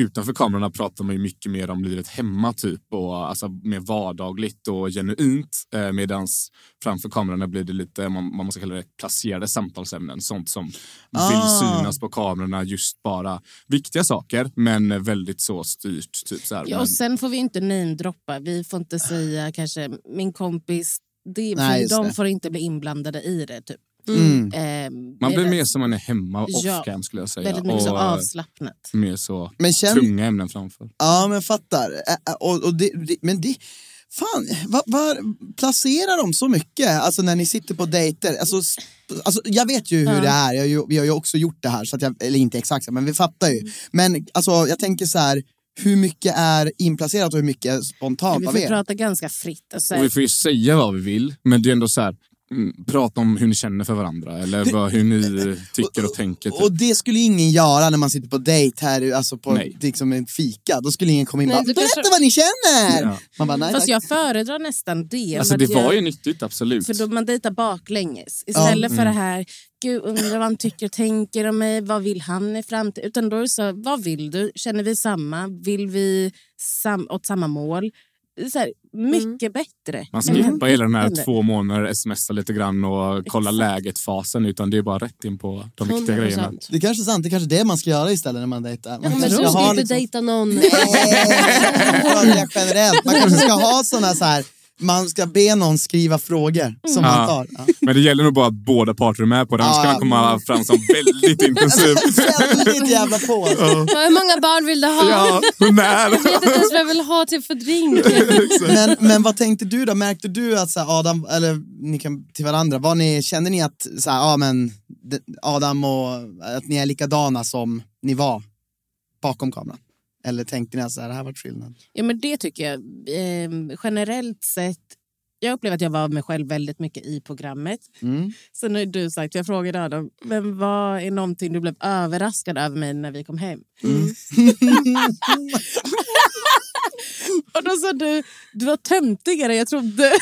[SPEAKER 5] utanför kamerorna pratar man ju mycket mer om livet hemma typ och alltså mer vardagligt och genuint. Eh, medans framför kamerorna blir det lite, man, man måste kalla det placerade samtalsämnen. Sånt som vill
[SPEAKER 4] Ah.
[SPEAKER 5] synas på kamerorna, just bara viktiga saker, men väldigt så styrt. Typ så här.
[SPEAKER 7] Ja, och sen får vi inte namedroppa. Vi får inte säga kanske min kompis. Det,
[SPEAKER 4] Nej,
[SPEAKER 7] de
[SPEAKER 4] det.
[SPEAKER 7] får inte bli inblandade i det. Typ.
[SPEAKER 4] Mm.
[SPEAKER 7] Ehm,
[SPEAKER 5] Man blir mer som man är hemma
[SPEAKER 7] Ja,
[SPEAKER 5] off-cam skulle jag säga.
[SPEAKER 7] Väldigt mycket så
[SPEAKER 5] Och, eh,
[SPEAKER 7] avslappnat.
[SPEAKER 5] mer så
[SPEAKER 4] Men känn,
[SPEAKER 5] tunga ämnen framför.
[SPEAKER 4] Ja, men jag fattar. Och, och det, det, men det... Fan, vad var, placerar de så mycket? Alltså när ni sitter på dejter? Alltså, alltså, jag vet ju hur det är, jag, vi har ju också gjort det här, så att jag, eller inte exakt, men vi fattar ju. Men alltså, jag tänker så här, hur mycket är inplacerat och hur mycket är spontant
[SPEAKER 7] Vi får prata ganska fritt. Alltså,
[SPEAKER 5] Och vi får ju säga vad vi vill, men det är ändå så här, prata om hur ni känner för varandra eller vad, hur ni tycker och tänker. Typ.
[SPEAKER 4] Och det skulle ingen göra när man sitter på dejt här, alltså på
[SPEAKER 5] Nej.
[SPEAKER 4] liksom en fika. Då skulle ingen komma in och bara, berätta
[SPEAKER 6] kanske-
[SPEAKER 4] vad ni känner!
[SPEAKER 5] Ja.
[SPEAKER 4] Man bara, nej,
[SPEAKER 7] Fast jag föredrar nästan det.
[SPEAKER 5] Alltså det
[SPEAKER 7] jag-
[SPEAKER 5] var ju nyttigt, absolut.
[SPEAKER 7] För då man dejtar baklänges. Istället
[SPEAKER 5] Mm.
[SPEAKER 7] för det här, gud undrar vad han tycker och tänker om mig, vad vill han i framtiden? Utan då är det så, vad vill du? Känner vi samma? Vill vi sam åt samma mål? Så här, mycket bättre.
[SPEAKER 5] Man skippar hela den här två månader, smsa lite grann och kolla läget-fasen. Utan det är bara rätt in på de viktiga
[SPEAKER 6] 100%.
[SPEAKER 5] grejerna.
[SPEAKER 4] Det är kanske är sant, det är kanske är det man ska göra istället när man dejtar. Man
[SPEAKER 6] Ja, men du
[SPEAKER 4] ska
[SPEAKER 6] inte
[SPEAKER 4] liksom-
[SPEAKER 6] dejta någon.
[SPEAKER 4] Nej, generellt. Man kanske ska ha såna så här, man ska be någon skriva frågor som man
[SPEAKER 5] Ja.
[SPEAKER 4] tar. Ja.
[SPEAKER 5] Men det gäller nog bara att båda parter är med på det. Annars
[SPEAKER 4] Ja,
[SPEAKER 5] kan
[SPEAKER 4] ja.
[SPEAKER 5] man komma fram som väldigt intensiv.
[SPEAKER 4] Väldigt jävla på. alltså.
[SPEAKER 6] Hur många barn vill du ha?
[SPEAKER 5] Ja, när?
[SPEAKER 6] Jag vet inte ens vad jag vill ha till för drink.
[SPEAKER 4] Men, men vad tänkte du då? Märkte du att så här, Adam, eller ni kan till varandra, var ni, kände ni att så här, ja, men, Adam och att ni är likadana som ni var bakom kameran? Eller tänkte ni att så här, det här var skillnad?
[SPEAKER 7] Ja, men det tycker jag. Eh, generellt sett, jag upplever att jag var mig själv väldigt mycket i programmet.
[SPEAKER 4] Mm.
[SPEAKER 7] Sen har du sagt, jag frågade Adam, men vad är någonting du blev överraskad över mig när vi kom hem? Och då sa du, du var töntigare än jag trodde.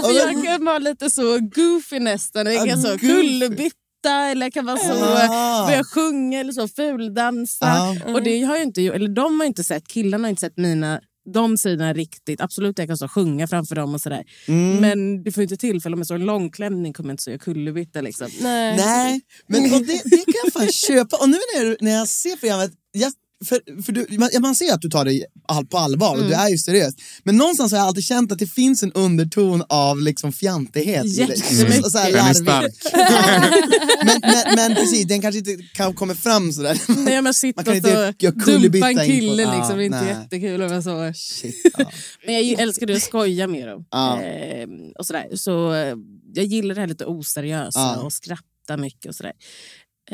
[SPEAKER 7] Jag kan vara lite så goofy nästan. Jag så kullerbytta eller jag kan vara så,
[SPEAKER 4] Ah.
[SPEAKER 7] börja sjunga eller så, fuldansa.
[SPEAKER 4] Ah.
[SPEAKER 7] Och det har jag inte, eller de har inte sett, killarna har inte sett mina de sidorna riktigt. Absolut jag kan stå och sjunga framför dem och sådär.
[SPEAKER 4] Mm.
[SPEAKER 7] Men det får inte tillfälle om jag står en långklänning kommer jag inte så jag kullerbytta liksom.
[SPEAKER 6] Nej.
[SPEAKER 4] Nej, men och det, det kan jag fan köpa. Och nu när, när jag ser programmet, jag, för, för du, man, man ser att du tar det all, på allvar och du är ju seriös. Men någonstans har jag alltid känt att det finns en underton av liksom fjantighet. i det.
[SPEAKER 7] Jättemycket.
[SPEAKER 4] Så- så här
[SPEAKER 5] Den är
[SPEAKER 4] larvigt.
[SPEAKER 5] stark.
[SPEAKER 4] men, men, men precis, den kanske inte kan, kommer fram sådär.
[SPEAKER 7] Nej, jag
[SPEAKER 4] Man
[SPEAKER 7] sitter
[SPEAKER 4] kan inte
[SPEAKER 7] så
[SPEAKER 4] göra kullerbytta
[SPEAKER 7] dumpa en
[SPEAKER 4] in på-
[SPEAKER 7] kille
[SPEAKER 4] Ja,
[SPEAKER 7] liksom. Det är inte
[SPEAKER 4] nej.
[SPEAKER 7] jättekul. Men, så.
[SPEAKER 4] Shit, ja.
[SPEAKER 7] men jag älskar det att skoja med dem.
[SPEAKER 4] Ja.
[SPEAKER 7] Ehm, och sådär. Så eh, jag gillar det här lite oseriösa och skratta mycket och sådär.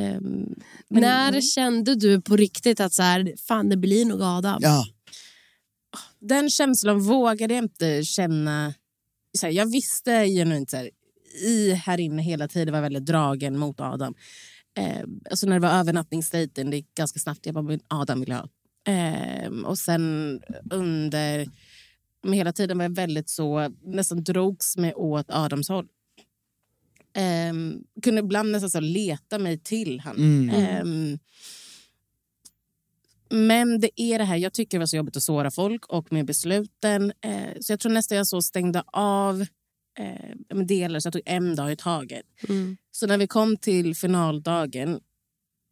[SPEAKER 7] Men-
[SPEAKER 6] När kände du på riktigt att så här, fan det blir nog Adam?
[SPEAKER 4] ja.
[SPEAKER 7] den känslan vågade jag inte känna. Så här, jag visste genuint så här, i här inne hela tiden var jag väldigt dragen mot Adam. Eh, alltså när det var övernattningsdejten, det gick ganska snabbt. Jag bara, men Adam vill jag ha. Eh, och sen under... Men hela tiden var jag väldigt så, nästan drogs med åt Adams håll. Ehm, kunde ibland nästan så leta mig till han.
[SPEAKER 4] Mm.
[SPEAKER 7] Ehm, men det är det här, jag tycker det var så jobbigt att såra folk och med besluten. Eh, så jag tror nästan jag så stängde av eh, delar så jag tog en dag i taget.
[SPEAKER 6] Mm.
[SPEAKER 7] Så när vi kom till finaldagen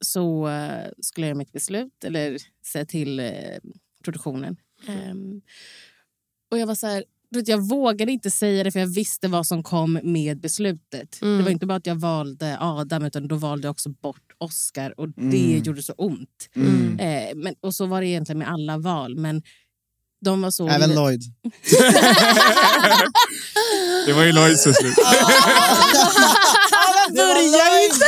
[SPEAKER 7] så eh, skulle jag göra mitt beslut eller säga till eh, produktionen. Ehm, och jag var så här, vet, jag vågade inte säga det för jag visste vad som kom med beslutet.
[SPEAKER 6] Mm.
[SPEAKER 7] Det var inte bara att jag valde Adam utan då valde jag också bort Oscar och det gjorde så ont.
[SPEAKER 4] Mm.
[SPEAKER 7] Eh, men, och så var det egentligen med alla val. Men de var så...
[SPEAKER 4] Även Lloyd.
[SPEAKER 5] Det var ju Lloyds beslut.
[SPEAKER 4] Börja inte!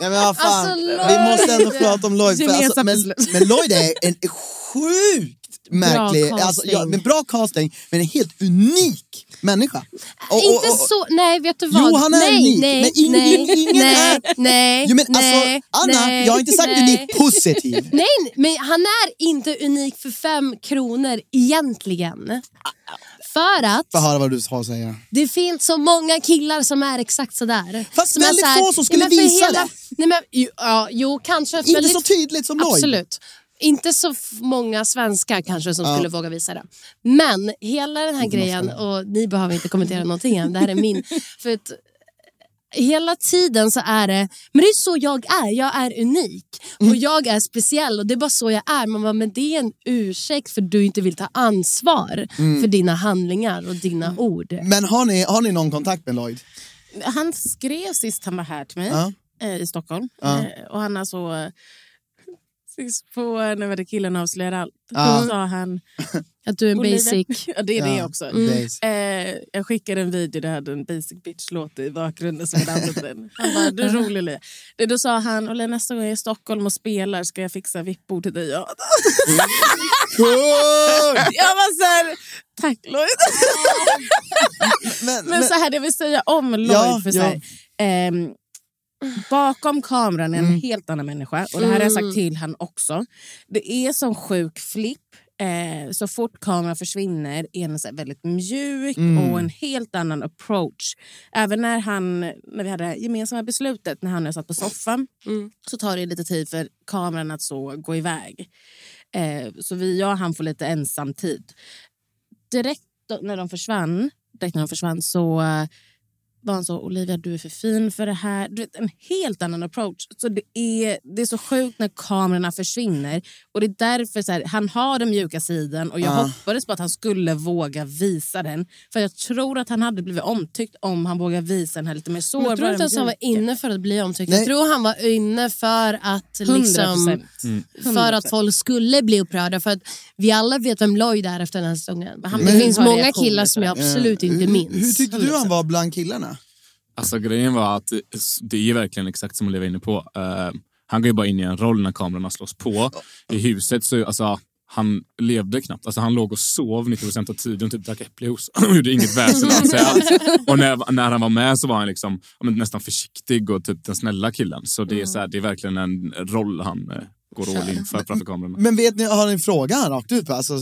[SPEAKER 4] Ja, men vad fan.
[SPEAKER 6] Alltså, Lloyd.
[SPEAKER 4] Vi måste ändå prata om Lloyd. För alltså, men, men Lloyd är en sjukt märklig,
[SPEAKER 6] casting.
[SPEAKER 4] alltså, ja, men bra casting, men en helt unik människa. Och- och-
[SPEAKER 6] Inte
[SPEAKER 4] och-
[SPEAKER 6] så, nej vet du vad?
[SPEAKER 4] Jo, han är
[SPEAKER 6] nej,
[SPEAKER 4] unik,
[SPEAKER 6] nej,
[SPEAKER 4] men ingen-
[SPEAKER 6] nej,
[SPEAKER 4] ingen
[SPEAKER 6] nej,
[SPEAKER 4] är-
[SPEAKER 6] nej,
[SPEAKER 4] Jo, men
[SPEAKER 6] nej,
[SPEAKER 4] alltså, Anna,
[SPEAKER 6] nej,
[SPEAKER 4] jag har inte sagt
[SPEAKER 6] nej.
[SPEAKER 4] unik positiv.
[SPEAKER 6] Nej, men han är inte unik för fem kronor egentligen. För att
[SPEAKER 4] Få höra vad du har att säga.
[SPEAKER 6] det finns så många killar som är exakt sådär.
[SPEAKER 4] Fast
[SPEAKER 6] som är
[SPEAKER 4] väldigt
[SPEAKER 6] här-
[SPEAKER 4] få som skulle visa
[SPEAKER 6] hela,
[SPEAKER 4] det.
[SPEAKER 6] Nej, men, ja, jo, kanske.
[SPEAKER 4] Inte
[SPEAKER 6] väldigt-
[SPEAKER 4] så tydligt som Lloyd.
[SPEAKER 6] Absolut. Inte så många svenskar kanske som skulle våga visa det. Men hela den här grejen, och ni behöver inte kommentera någonting än, det här är min. För att, hela tiden så är det, men det är så jag är, jag är unik. Och jag är speciell och det är bara så jag är. Man bara, men det är en ursäkt för att du inte vill ta ansvar för dina handlingar och dina ord.
[SPEAKER 4] Men har ni, har ni någon kontakt med Lloyd?
[SPEAKER 7] Han skrev sist han var här till mig
[SPEAKER 4] Ja.
[SPEAKER 7] eh, i Stockholm.
[SPEAKER 4] Ja.
[SPEAKER 7] Eh, och han har så... eh, Sist på eh, när det killen avslöjar allt.
[SPEAKER 4] Ja.
[SPEAKER 7] Då sa han...
[SPEAKER 6] Att du är en basic.
[SPEAKER 7] Ja, det är det
[SPEAKER 4] Ja,
[SPEAKER 7] också.
[SPEAKER 4] base.
[SPEAKER 7] Eh, jag skickade en video där jag hade en basic bitch-låt i bakgrunden som dansade den. Han bara, du är rolig. Det Då sa han, Olle, nästa gång jag är i Stockholm och spelar ska jag fixa vippbord till dig. Ja. Jag var så här, tack Lloyd.
[SPEAKER 4] Men,
[SPEAKER 7] Men så här, det vill säga om Lloyd.
[SPEAKER 4] Ja,
[SPEAKER 7] för så här, ehm, bakom kameran är en helt annan människa. Och det här har jag sagt till han också. Det är som sjuk flipp. Eh, så fort kameran försvinner är den så väldigt mjuk och en helt annan approach. Även när, han, när vi hade det gemensamma beslutet, när han och jag satt på soffan så tar det lite tid för kameran att så gå iväg. Eh, så vi, jag och han får lite ensamtid. Direkt då, när de försvann, direkt när de försvann så var han så Olivia du är för fin för det här. Du vet, en helt annan approach. Så det, är, det är så sjukt när kamerorna försvinner. Och det är därför så här, Han har den mjuka sidan och jag
[SPEAKER 4] Ja.
[SPEAKER 7] hoppades på att han skulle våga visa den. För jag tror att han hade blivit omtyckt om han vågade visa den här lite mer
[SPEAKER 6] Men
[SPEAKER 7] sårbara.
[SPEAKER 6] jag tror inte ens han var inne för att bli omtyckt.
[SPEAKER 4] Nej.
[SPEAKER 6] Jag tror han var inne för att, liksom,
[SPEAKER 7] 100%.
[SPEAKER 6] för att folk skulle bli upprörda. För att vi alla vet vem Lloyd är efter den här säsongen.
[SPEAKER 7] han
[SPEAKER 6] det finns många killar som jag absolut inte
[SPEAKER 4] hur,
[SPEAKER 6] minns.
[SPEAKER 4] Hur tyckte du han var bland killarna?
[SPEAKER 5] Alltså grejen var att det är verkligen exakt som Olivia är inne på. Eh, han går ju bara in i en roll när kamerorna slås på. I huset så, alltså, han levde knappt. Alltså, han låg och sov 90% av tiden typ drack äppeljuice. och gjorde inget väsen av sig alls. Och när, när han var med så var han liksom, nästan försiktig och typ den snälla killen. Så det är, så här, det är verkligen en roll han in för framför kamerorna.
[SPEAKER 4] Men vet ni, har ni en fråga rakt ut på? Alltså,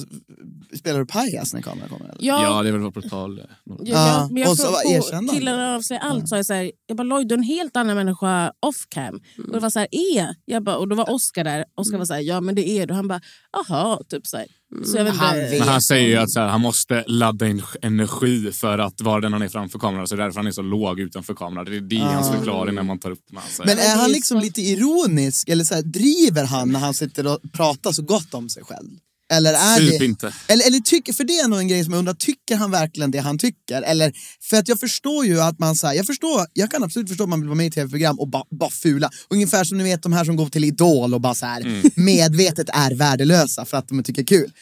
[SPEAKER 4] spelar du pajas när kameran kommer? Eller?
[SPEAKER 7] Ja,
[SPEAKER 5] Ja, det är väl på tal. eh,
[SPEAKER 7] Ja,
[SPEAKER 4] Ja,
[SPEAKER 7] jag, men jag
[SPEAKER 4] och så var
[SPEAKER 7] killarna av sig allt. Så jag, så här, jag bara, Lloyd, du är en helt annan människa off cam. Och det var så här, är? Jag bara, och då var Oscar där. Oscar var så här, ja men det är du. Han bara, aha, typ så här. Så jag vet inte.
[SPEAKER 4] Han vet.
[SPEAKER 5] Men han säger ju att så här, han måste ladda in energi för att vara den han är framför kameran. Så därför han är så låg utanför kameran. Det är, det är hans förklaring när man tar upp med hans.
[SPEAKER 4] Men är han liksom lite ironisk eller så här, driver han när han sitter och pratar så gott om sig själv? Eller är
[SPEAKER 5] Typ
[SPEAKER 4] det...
[SPEAKER 5] inte.
[SPEAKER 4] Eller, eller tycker, för det är nog en grej som jag undrar, tycker han verkligen det han tycker? Eller, för att jag förstår ju att man, här, jag förstår, jag kan absolut förstå att man vill vara med i tv-program och bara ba fula. Ungefär som ni vet de här som går till Idol och bara så här,
[SPEAKER 5] Mm.
[SPEAKER 4] medvetet är värdelösa för att de tycker kul.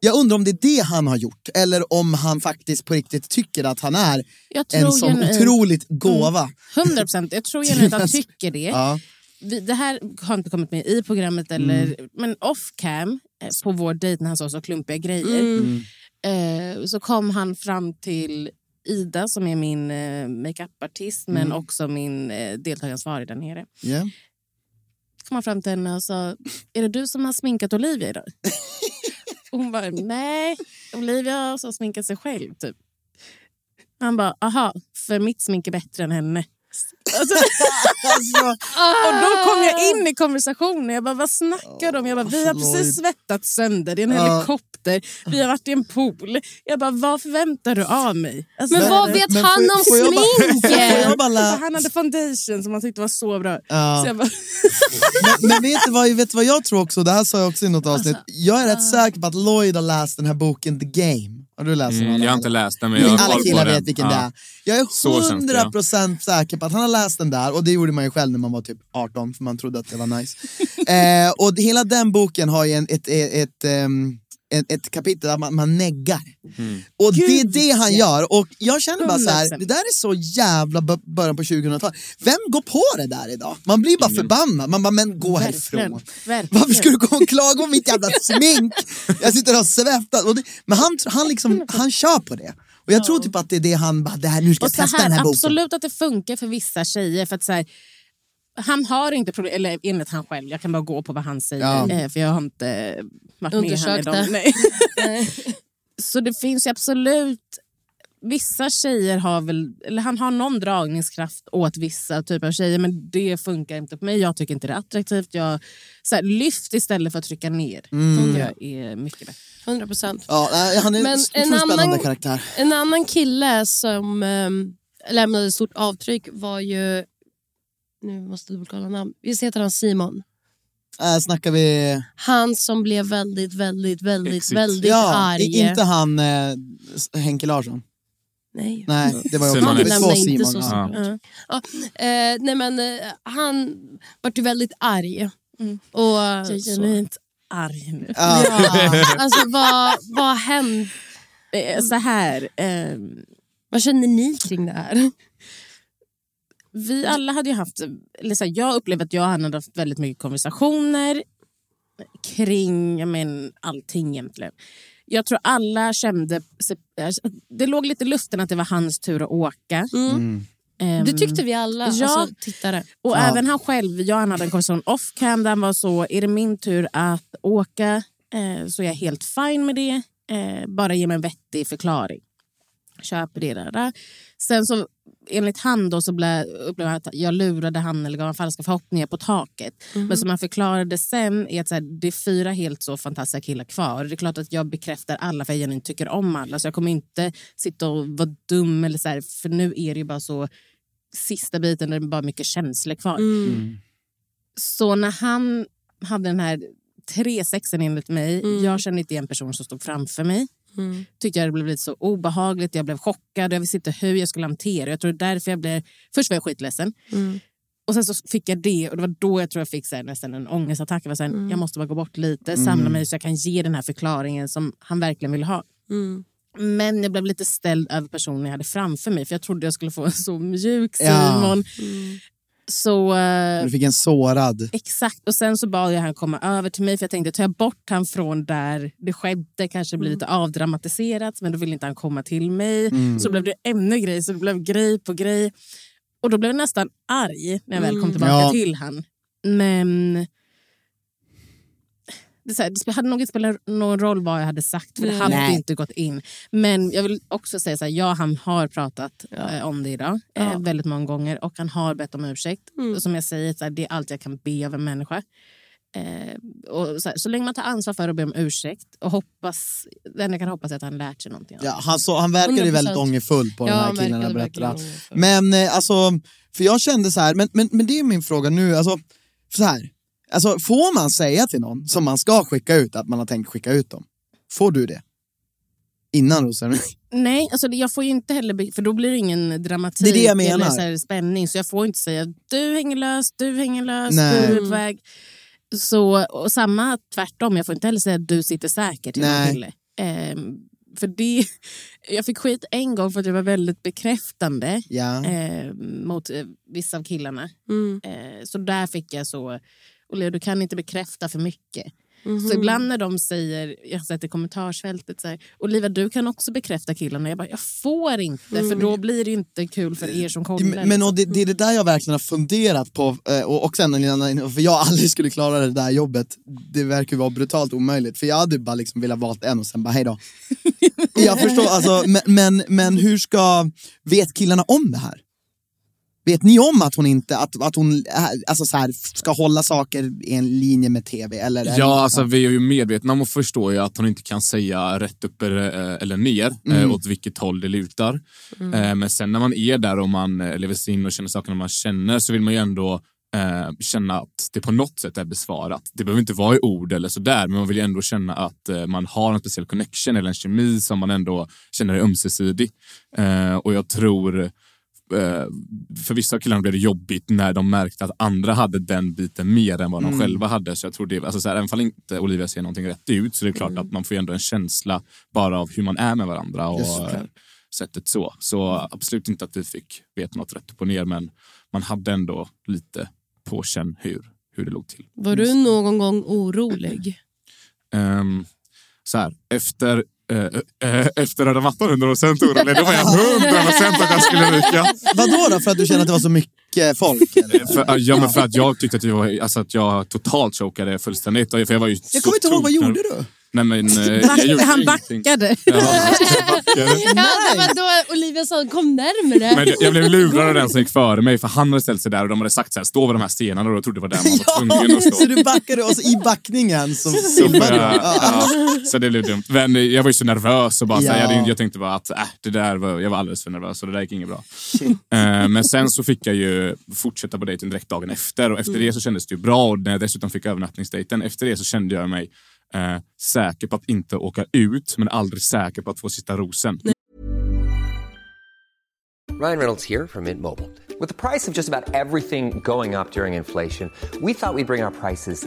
[SPEAKER 4] Jag undrar om det är det han har gjort, eller om han faktiskt på riktigt tycker att han är en sån
[SPEAKER 7] genuint-
[SPEAKER 4] otroligt gåva.
[SPEAKER 7] 100 procent. Jag tror genuint att han tycker det.
[SPEAKER 4] Ja.
[SPEAKER 7] Vi, det här har inte kommit med i programmet, eller, men off cam eh, på vår dejt när han sa så klumpiga grejer. Eh, så kom han fram till Ida som är min eh, makeupartist men också min eh, deltagaransvarig där nere.
[SPEAKER 4] Yeah.
[SPEAKER 7] kom han fram till henne och sa är det du som har sminkat Olivia idag? Hon bara nej, Olivia har så sminkat sig själv. Typ. Han bara, aha, för mitt smink är bättre än henne. Alltså,
[SPEAKER 4] Alltså,
[SPEAKER 7] och då kom jag in i konversationen. Jag bara, vad snackar de? Jag bara, vi har precis svettat sönder. Det är en helikopter. Vi har varit i en pool. Jag bara, vad förväntar du av mig? Alltså,
[SPEAKER 6] Men vad vet
[SPEAKER 4] men
[SPEAKER 6] han om sminket?
[SPEAKER 7] han hade foundation som han tyckte var så bra.
[SPEAKER 4] Ja.
[SPEAKER 7] Så jag bara,
[SPEAKER 4] Men, men vet, du vad, vet du vad jag tror också, det här sa jag också i något avsnitt. Jag är rätt säker på att Lloyd har läst den här boken The Game. Har du läst den?
[SPEAKER 5] Mm, jag har inte läst den men jag har
[SPEAKER 4] Alla killar
[SPEAKER 5] den.
[SPEAKER 4] vet vilken
[SPEAKER 5] Ja.
[SPEAKER 4] det är. Jag är hundra procent säker på att han har läst den där och det gjorde man ju själv när man var typ 18 för man trodde att det var nice. eh, och hela den boken har ju en, ett, ett, ett, ehm, ett, ett kapitel där man, man neggar.
[SPEAKER 5] Mm.
[SPEAKER 4] Och det är det han gör. Och jag känner bara så här,
[SPEAKER 7] 100%.
[SPEAKER 4] det där är så jävla början på 2000-talet. Vem går på det där idag? Man blir bara förbannad. Man bara, men gå
[SPEAKER 7] Verkligen.
[SPEAKER 4] härifrån.
[SPEAKER 7] Verkligen.
[SPEAKER 4] Varför ska du gå och klaga om mitt jävla smink? Jag sitter och svettas. Men han, han, liksom, han kör på det. Och jag tror typ att det är det han bara, det här, nu ska jag testa den
[SPEAKER 7] här,
[SPEAKER 4] här boken.
[SPEAKER 7] absolut att det funkar för vissa tjejer. För att så här, han har inte problem, eller enligt han själv, jag kan bara gå på vad han säger.
[SPEAKER 4] Ja.
[SPEAKER 7] Eh, för jag har inte varit med
[SPEAKER 6] Undersökt
[SPEAKER 7] dem.
[SPEAKER 6] det.
[SPEAKER 7] Nej. så det finns ju absolut Vissa tjejer har väl, eller han har någon dragningskraft åt vissa typer av tjejer men det funkar inte på mig. Jag tycker inte det är attraktivt. Jag, så här, lyft istället för att trycka ner.
[SPEAKER 4] Mm.
[SPEAKER 7] jag är mycket bättre.
[SPEAKER 6] 100 procent.
[SPEAKER 4] Ja, han är
[SPEAKER 6] Men
[SPEAKER 4] en
[SPEAKER 6] annan-
[SPEAKER 4] karaktär.
[SPEAKER 6] En annan kille som um, lämnade ett stort avtryck var ju... Nu måste jag dubbelkolla namn. Visst heter han Simon?
[SPEAKER 4] Äh, snackar vi...
[SPEAKER 6] Han som blev väldigt, väldigt, väldigt,
[SPEAKER 5] Exit.
[SPEAKER 6] väldigt
[SPEAKER 4] Ja,
[SPEAKER 6] arg.
[SPEAKER 4] inte han eh, Henke Larsson.
[SPEAKER 6] Nej.
[SPEAKER 4] Nej, det var
[SPEAKER 5] Simon
[SPEAKER 4] också
[SPEAKER 6] inte
[SPEAKER 4] Simon.
[SPEAKER 6] så
[SPEAKER 4] ja.
[SPEAKER 5] Ja.
[SPEAKER 6] Ja, eh, nej men eh, han vart ju väldigt arg.
[SPEAKER 7] Mm.
[SPEAKER 6] Och,
[SPEAKER 7] Jag är genuint arg nu.
[SPEAKER 4] Ja.
[SPEAKER 6] Ja, alltså vad, vad hände?
[SPEAKER 7] Eh, Så här, ehm,
[SPEAKER 6] Vad känner ni kring det här?
[SPEAKER 7] Vi alla hade ju haft... Eller så här, jag upplever att jag hade haft väldigt mycket konversationer kring jag men, allting egentligen. Jag tror alla kände... Det låg lite i luften att det var hans tur att åka.
[SPEAKER 4] Mm.
[SPEAKER 7] Ehm,
[SPEAKER 6] Det tyckte vi alla,
[SPEAKER 7] Ja.
[SPEAKER 6] alltså, tittare.
[SPEAKER 7] Och
[SPEAKER 4] Ja.
[SPEAKER 7] även han själv, jag hade en konversation off cam där han var så, är det min tur att åka eh, så är jag helt fine med det. Eh, bara ge mig en vettig förklaring. Köper det där. där. Sen så enligt han då så blev, upplevde han att jag lurade han eller gav honom falska förhoppningar på taket. Men som han förklarade sen är att så här, det är fyra helt så fantastiska killar kvar. Det är klart att jag bekräftar alla för jag tycker om alla. Så jag kommer inte sitta och vara dum eller så här, för nu är det ju bara så sista biten där det är bara mycket känslor kvar. Så när han hade den här tre sexen enligt mig, jag kände inte igen personen som stod framför mig. Tyckte jag det blev lite så obehagligt, jag blev chockad, jag visste inte hur jag skulle hantera Jag tror det är därför jag blev... Först var jag skitledsen. Och sen så fick jag det. Och det var då jag tror jag fick så här, nästan en ångestattack. Jag, var så här, jag måste bara gå bort lite, samla mig så jag kan ge den här förklaringen som han verkligen vill ha. Men jag blev lite ställd över personen jag hade framför mig för jag trodde jag skulle få en så mjuk
[SPEAKER 4] Ja.
[SPEAKER 7] Så... eh,
[SPEAKER 4] Du fick en sårad.
[SPEAKER 7] Exakt. Och sen så bad jag han komma över till mig för jag tänkte tar jag bort han från där det skedde kanske det blir lite avdramatiserat men då vill inte han komma till mig. Så blev det ännu grej så det blev grej på grej. Och då blev jag nästan arg när jag väl kom tillbaka
[SPEAKER 4] Ja.
[SPEAKER 7] till han. Men det, så här, det hade nog inte spelat någon roll vad jag hade sagt för det hade
[SPEAKER 4] Nej.
[SPEAKER 7] inte gått in. Men jag vill också säga så här, ja han har pratat eh, om det idag eh, väldigt många gånger och han har bett om ursäkt. Och Som jag säger, så här, det är allt jag kan be av en människa. Eh, och så, här, så länge man tar ansvar för att be om ursäkt och hoppas, det enda jag kan hoppas är att han lärt sig någonting.
[SPEAKER 4] Ja, han, så, han verkade ju
[SPEAKER 6] 100%.
[SPEAKER 4] väldigt ångerfull på
[SPEAKER 6] Ja,
[SPEAKER 4] den här
[SPEAKER 6] han
[SPEAKER 4] killen
[SPEAKER 6] verkligen ångerfull.
[SPEAKER 4] Men eh, alltså, för jag kände så här, men, men, men det är min fråga nu, alltså, så här. Alltså, får man säga till någon som man ska skicka ut att man har tänkt skicka ut dem? Får du det? Innan rosen?
[SPEAKER 7] Nej, alltså jag får ju inte heller... För då blir det ingen dramatik
[SPEAKER 4] Det är det jag
[SPEAKER 7] eller så här spänning. Så jag får inte säga du hänger lös, du hänger lös,
[SPEAKER 4] Nej.
[SPEAKER 7] du är på väg. Så, och samma tvärtom, jag får inte heller säga du sitter säker till
[SPEAKER 4] Nej.
[SPEAKER 7] en kille. Ehm, för det, jag fick skit en gång för att jag var väldigt bekräftande
[SPEAKER 4] Ja.
[SPEAKER 7] eh, mot eh, vissa av killarna.
[SPEAKER 6] Mm.
[SPEAKER 7] Eh, så där fick jag så... Och Leo, du kan inte bekräfta för mycket. Så ibland när de säger, jag har sett i kommentarsfältet, så här, Olivia du kan också bekräfta killarna. Jag bara, jag får inte för då blir det inte kul för er som kollar.
[SPEAKER 4] Men, men och det, det är det där jag verkligen har funderat på, eh, och, och sen för jag aldrig skulle klara det där jobbet, det verkar ju vara brutalt omöjligt, för jag hade bara liksom velat valt en och sen bara hejdå. jag förstår, alltså, men, men, men hur ska, vet killarna om det här? Vet ni om att hon inte, att, att hon alltså så här, ska hålla saker i en linje med tv? Eller,
[SPEAKER 5] Ja, alltså vi är ju medvetna om och förstår ju att hon inte kan säga rätt upp eller, eller ner
[SPEAKER 4] Mm.
[SPEAKER 5] eh, åt vilket håll det lutar. Eh, Men sen när man är där och man eh, lever sig in och känner sakerna man känner så vill man ju ändå eh, känna att det på något sätt är besvarat. Det behöver inte vara i ord eller sådär, men man vill ju ändå känna att eh, man har en speciell connection eller en kemi som man ändå känner är ömsesidig. Eh, och jag tror eh, för vissa killar blev det jobbigt när de märkte att andra hade den biten mer än vad de själva hade. Så jag tror det, alltså så här, även om inte Olivia ser någonting rätt ut så är det klart att man får ändå en känsla bara av hur man är med varandra och
[SPEAKER 4] Just
[SPEAKER 5] eh, sättet så. Så absolut inte att vi fick veta något rätt upp och ner men man hade ändå lite på känn hur, hur det låg till.
[SPEAKER 6] Var du någon gång orolig?
[SPEAKER 5] Ehm, så här, efter eh, eh, efter röda mattan 100 procent orolig. Då var jag 100 procent att jag skulle ryka.
[SPEAKER 4] Vadå då, för att du känner att det var så mycket folk?
[SPEAKER 5] För, ja, men för att jag tyckte att jag, var, alltså att jag totalt chokade fullständigt. För jag var ju
[SPEAKER 4] Jag kommer inte ihåg, vad gjorde du?
[SPEAKER 5] Nej, men, eh,
[SPEAKER 7] Han backade.
[SPEAKER 5] Ja, backade.
[SPEAKER 6] Ja, det var då Olivia sa kom närmare.
[SPEAKER 5] Men jag- jag blev lurad av den som gick före mig för han hade ställt sig där och de hade sagt så här, stå vid de här stenarna och jag trodde det var där man var tvungen att stå.
[SPEAKER 4] så du backade och så i backningen du?
[SPEAKER 5] jag,
[SPEAKER 4] Ja.
[SPEAKER 5] ja, så det blev dumt. Men jag var ju så nervös och bara, så här,
[SPEAKER 4] Ja.
[SPEAKER 5] jag, jag tänkte bara att äh, det där var, jag var alldeles för nervös och det där gick inget bra. Eh, men sen så fick jag ju fortsätta på dejten direkt dagen efter och efter det så kändes det ju bra och när jag dessutom fick övernattningsdejten efter det så kände jag mig eh, säker på att inte åka ut men aldrig säker på att få sista rosen.
[SPEAKER 1] Ryan Reynolds here from Mint Mobile. With the price of just about everything going up during inflation, we thought we'd bring our prices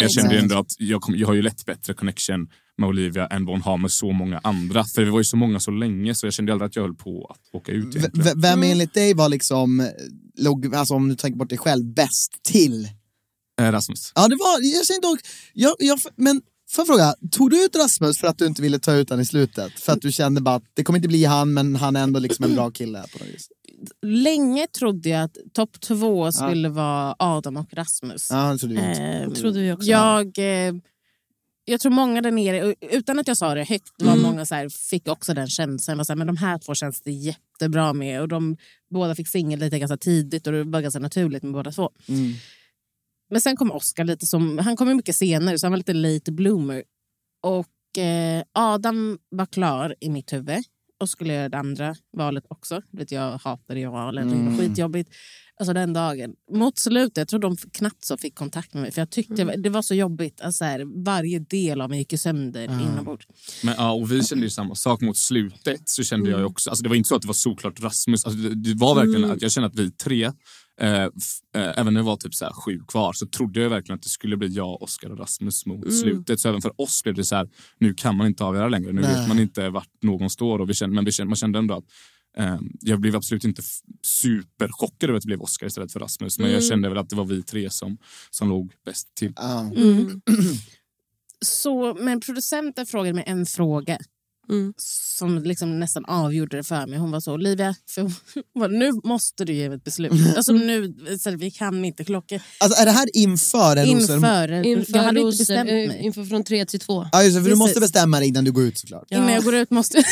[SPEAKER 5] Jag kände ändå att jag, kom, jag har ju lätt bättre connection med Olivia än vad hon har med så många andra. För vi var ju så många så länge så jag kände aldrig att jag höll på att åka ut
[SPEAKER 4] V-
[SPEAKER 5] egentligen.
[SPEAKER 4] vem enligt dig var liksom, eh, låg, alltså om du tänker bort dig själv, bäst till?
[SPEAKER 5] Eh, Rasmus.
[SPEAKER 4] Ja, det var, jag kände dock, jag, jag, men får jag fråga, tog du ut Rasmus för att du inte ville ta ut han i slutet? För att du kände bara att det kommer inte bli han, men han är ändå liksom en bra kille på något vis?
[SPEAKER 7] Länge trodde jag att topp två skulle vara Adam och Rasmus.
[SPEAKER 4] Ja, det trodde vi också.
[SPEAKER 7] Ehm,
[SPEAKER 6] trodde vi också.
[SPEAKER 7] Jag, eh, jag tror många där nere, utan att jag sa det högt, var
[SPEAKER 4] Mm.
[SPEAKER 7] många så här, fick också den känslan. Var så här, men de här två känns det jättebra med. Och de båda fick singel lite ganska tidigt och det var ganska naturligt med båda två.
[SPEAKER 4] Mm.
[SPEAKER 7] Men sen kom Oscar lite som, han kom ju mycket senare så han var lite late bloomer. Och eh, Adam var klar i mitt huvud och skulle göra det andra valet också. Vet, jag hatade ju valen, det var skitjobbigt. Alltså den dagen. Mot slutet, jag tror de knappt så fick kontakt med mig. För jag tyckte det var så jobbigt. Alltså här, varje del av mig gick sönder inombords.
[SPEAKER 5] Men, ja, och vi kände ju samma sak mot slutet. så kände jag ju också, alltså Det var inte så att det var såklart Rasmus. Alltså det, det var verkligen att jag kände att vi tre, eh, f, eh, även när det var typ så här sju kvar, så trodde jag verkligen att det skulle bli jag, Oskar och Rasmus mot slutet. Så även för oss blev det så här, nu kan man inte avgöra längre. Nu vet man inte vart någon står. Och vi kände, men vi kände, man kände ändå att jag blev absolut inte superchockad över att det blev Oskar istället för Rasmus. Men jag kände väl att det var vi tre som, som låg bäst till.
[SPEAKER 4] Ja.
[SPEAKER 7] Så, men producenten frågade mig en fråga.
[SPEAKER 6] Mm.
[SPEAKER 7] som liksom nästan avgjorde det för mig. Hon var så, Olivia, för hon var, nu måste du ge ett beslut. Alltså nu, så vi kan inte klocka.
[SPEAKER 4] Alltså, är det här inför en rosceremoni?
[SPEAKER 7] Inför, jag
[SPEAKER 6] Inför,
[SPEAKER 7] hade inte bestämt
[SPEAKER 6] eh,
[SPEAKER 7] mig.
[SPEAKER 6] inför från tre till två.
[SPEAKER 4] Ja, just det, för du måste bestämma dig innan du går ut såklart.
[SPEAKER 7] Innan jag går ut måste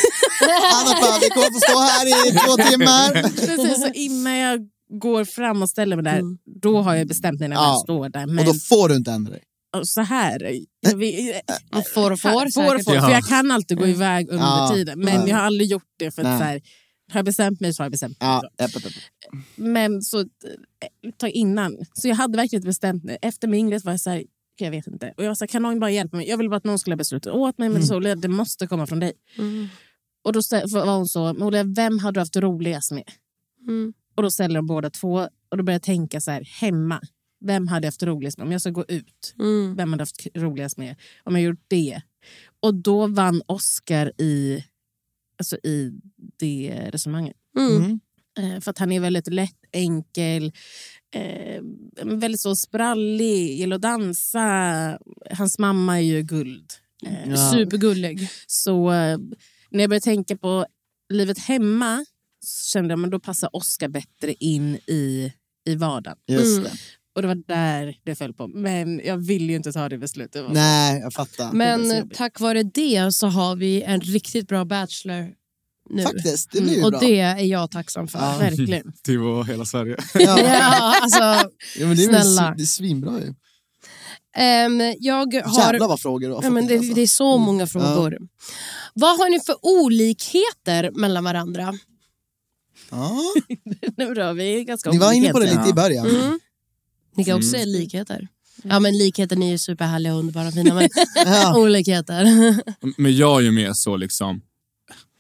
[SPEAKER 4] Annars bara, vi kommer få stå här i två timmar.
[SPEAKER 7] Precis, så innan jag går fram och ställer mig där, då har jag bestämt mig när
[SPEAKER 4] Ja.
[SPEAKER 7] jag står där. Men
[SPEAKER 4] Och då får du inte ändra dig.
[SPEAKER 7] Så här...
[SPEAKER 6] Får och får
[SPEAKER 7] får, får, för jag kan alltid gå iväg under
[SPEAKER 4] Ja.
[SPEAKER 7] tiden. Men
[SPEAKER 4] Ja.
[SPEAKER 7] jag har aldrig gjort det för att så här, har jag bestämt mig så har jag bestämt mig.
[SPEAKER 4] Ja.
[SPEAKER 7] Men så eh, ta innan. Så jag hade verkligen inte bestämt mig. Efter min ingress var jag så här, jag vet inte. Och jag var så här, kan någon bara hjälpa mig? Jag ville bara att någon skulle besluta åt mig. Men
[SPEAKER 4] Mm.
[SPEAKER 7] så, Olivia, det måste komma från dig.
[SPEAKER 6] Mm.
[SPEAKER 7] Och då var hon så, men Olivia, vem har du haft roligast med?
[SPEAKER 6] Mm.
[SPEAKER 7] Och då ställer de båda två. Och då började jag tänka så här, hemma. Vem hade haft roligast med? Om jag ska gå ut,
[SPEAKER 6] Mm.
[SPEAKER 7] vem hade haft roligast med? Om jag gjort det. Och då vann Oscar i, alltså i det resonemanget.
[SPEAKER 6] Mm.
[SPEAKER 4] Mm.
[SPEAKER 7] Eh, för att han är väldigt lätt, enkel, eh, väldigt så sprallig, gillar att dansa. Hans mamma är ju guld. Eh,
[SPEAKER 4] Ja.
[SPEAKER 6] Supergullig.
[SPEAKER 7] Så eh, när jag började tänka på livet hemma så kände jag att då passar Oscar bättre in i, i vardagen.
[SPEAKER 4] Just
[SPEAKER 6] Mm.
[SPEAKER 7] Och det var där det föll på. Men jag vill ju inte ta det beslutet.
[SPEAKER 4] Nej, jag fattar.
[SPEAKER 6] Men tack vare det så har vi en riktigt bra bachelor nu.
[SPEAKER 4] Faktiskt, det blir ju
[SPEAKER 6] Mm, och
[SPEAKER 4] bra.
[SPEAKER 6] det är jag tacksam för.
[SPEAKER 4] Ja.
[SPEAKER 7] Verkligen.
[SPEAKER 5] Det var hela Sverige.
[SPEAKER 4] Ja.
[SPEAKER 6] Ja, alltså,
[SPEAKER 4] Ja, men det är
[SPEAKER 6] Snälla.
[SPEAKER 4] det är svinbra ju.
[SPEAKER 6] ehm, jag har...
[SPEAKER 4] Jävlar vad frågor du har
[SPEAKER 6] Ja,
[SPEAKER 4] fått
[SPEAKER 6] men
[SPEAKER 4] in,
[SPEAKER 6] det,
[SPEAKER 4] alltså.
[SPEAKER 6] det är så många frågor. Vad har ni för olikheter mellan varandra?
[SPEAKER 4] Ja.
[SPEAKER 7] nu då, vi ganska
[SPEAKER 4] Ni var inne på det lite i början.
[SPEAKER 6] Mm. Ni kan också
[SPEAKER 5] Mm.
[SPEAKER 6] se likheter. Ja, men likheter ni är ju superhärliga och underbara och fina, men
[SPEAKER 4] Ja.
[SPEAKER 6] olikheter.
[SPEAKER 5] Men jag är ju mer så liksom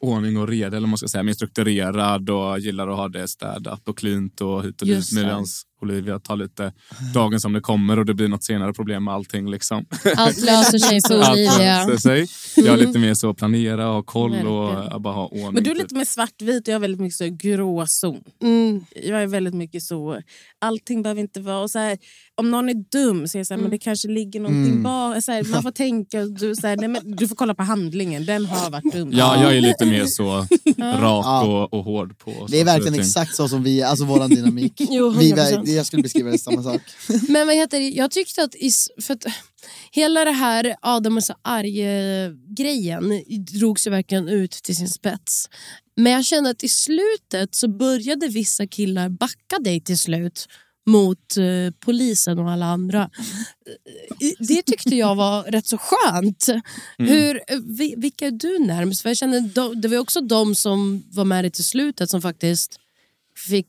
[SPEAKER 5] ordning och reda, eller man ska säga, mer strukturerad och gillar att ha det städat och cleant och hit och dit.
[SPEAKER 6] det.
[SPEAKER 5] Olivia tar lite dagen som det kommer och det blir något senare problem med allting. Liksom.
[SPEAKER 6] Allt löser sig för
[SPEAKER 5] Allt
[SPEAKER 6] Olivia.
[SPEAKER 5] löser sig. Jag är lite mer så planera, ha koll och
[SPEAKER 7] Verkligen.
[SPEAKER 5] bara ha ordning.
[SPEAKER 7] Men du är
[SPEAKER 5] typ.
[SPEAKER 7] lite mer svartvit och jag är väldigt mycket så gråzon.
[SPEAKER 6] Mm.
[SPEAKER 7] Jag är väldigt mycket så, allting behöver inte vara... Och så här, om någon är dum så är jag så här, men det kanske ligger någonting
[SPEAKER 4] Mm.
[SPEAKER 7] bak. Så här, man får tänka, och du, så här, nej, men du får kolla på handlingen, den har varit dum.
[SPEAKER 5] Ja, jag är lite mer så rak
[SPEAKER 4] Ja.
[SPEAKER 5] och, och hård på
[SPEAKER 4] Det är
[SPEAKER 5] och
[SPEAKER 4] verkligen exakt så som vi, alltså våran dynamik.
[SPEAKER 6] Jo,
[SPEAKER 4] vi,
[SPEAKER 6] 100%.
[SPEAKER 4] Jag skulle beskriva det samma sak.
[SPEAKER 6] Men vad heter det? Jag tyckte att, is, för att hela det här Adam är så arg-grejen drogs ju verkligen ut till sin spets. Men jag kände att i slutet så började vissa killar backa dig till slut mot eh, polisen och alla andra. Eh, Det tyckte jag var rätt så skönt. Hur, eh, vi, vilka är du närmast? För jag kände, de, det var också de som var med dig till slutet som faktiskt fick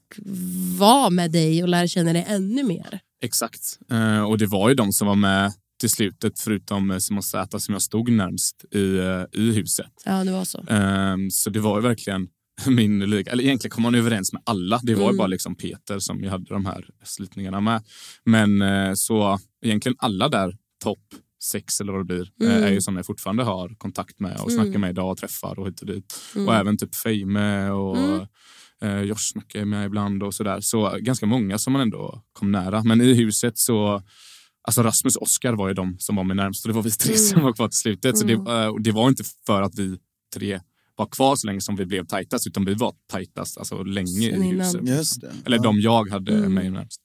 [SPEAKER 6] vara med dig och lära känna dig ännu mer.
[SPEAKER 5] Exakt. Eh, och det var ju de som var med till slutet, förutom eh, Simon Zäta som jag stod närmst i, eh, i huset.
[SPEAKER 6] Ja, det var så.
[SPEAKER 5] Ehm, så det var ju verkligen min liga. Eller egentligen kom man överens med alla. Det var ju bara liksom Peter som jag hade de här slitningarna med. Men så egentligen alla där, topp sex eller vad det blir, eh, är ju som jag fortfarande har kontakt med och snackar med idag och träffar och hit och dit. Och även typ Feime och eh, Josh snackar jag med ibland och sådär. Så ganska många som man ändå kom nära. Men i huset så Alltså Rasmus och Oskar var ju de som var med närmast och det var vi tre som var kvar till slutet. Så det, eh, och det var inte för att vi tre var kvar så länge som vi blev tajtast utan vi var tajtast alltså, länge
[SPEAKER 6] Sen
[SPEAKER 5] i huset.
[SPEAKER 4] Just det.
[SPEAKER 5] Eller de jag hade
[SPEAKER 6] Mm.
[SPEAKER 5] mig närmast.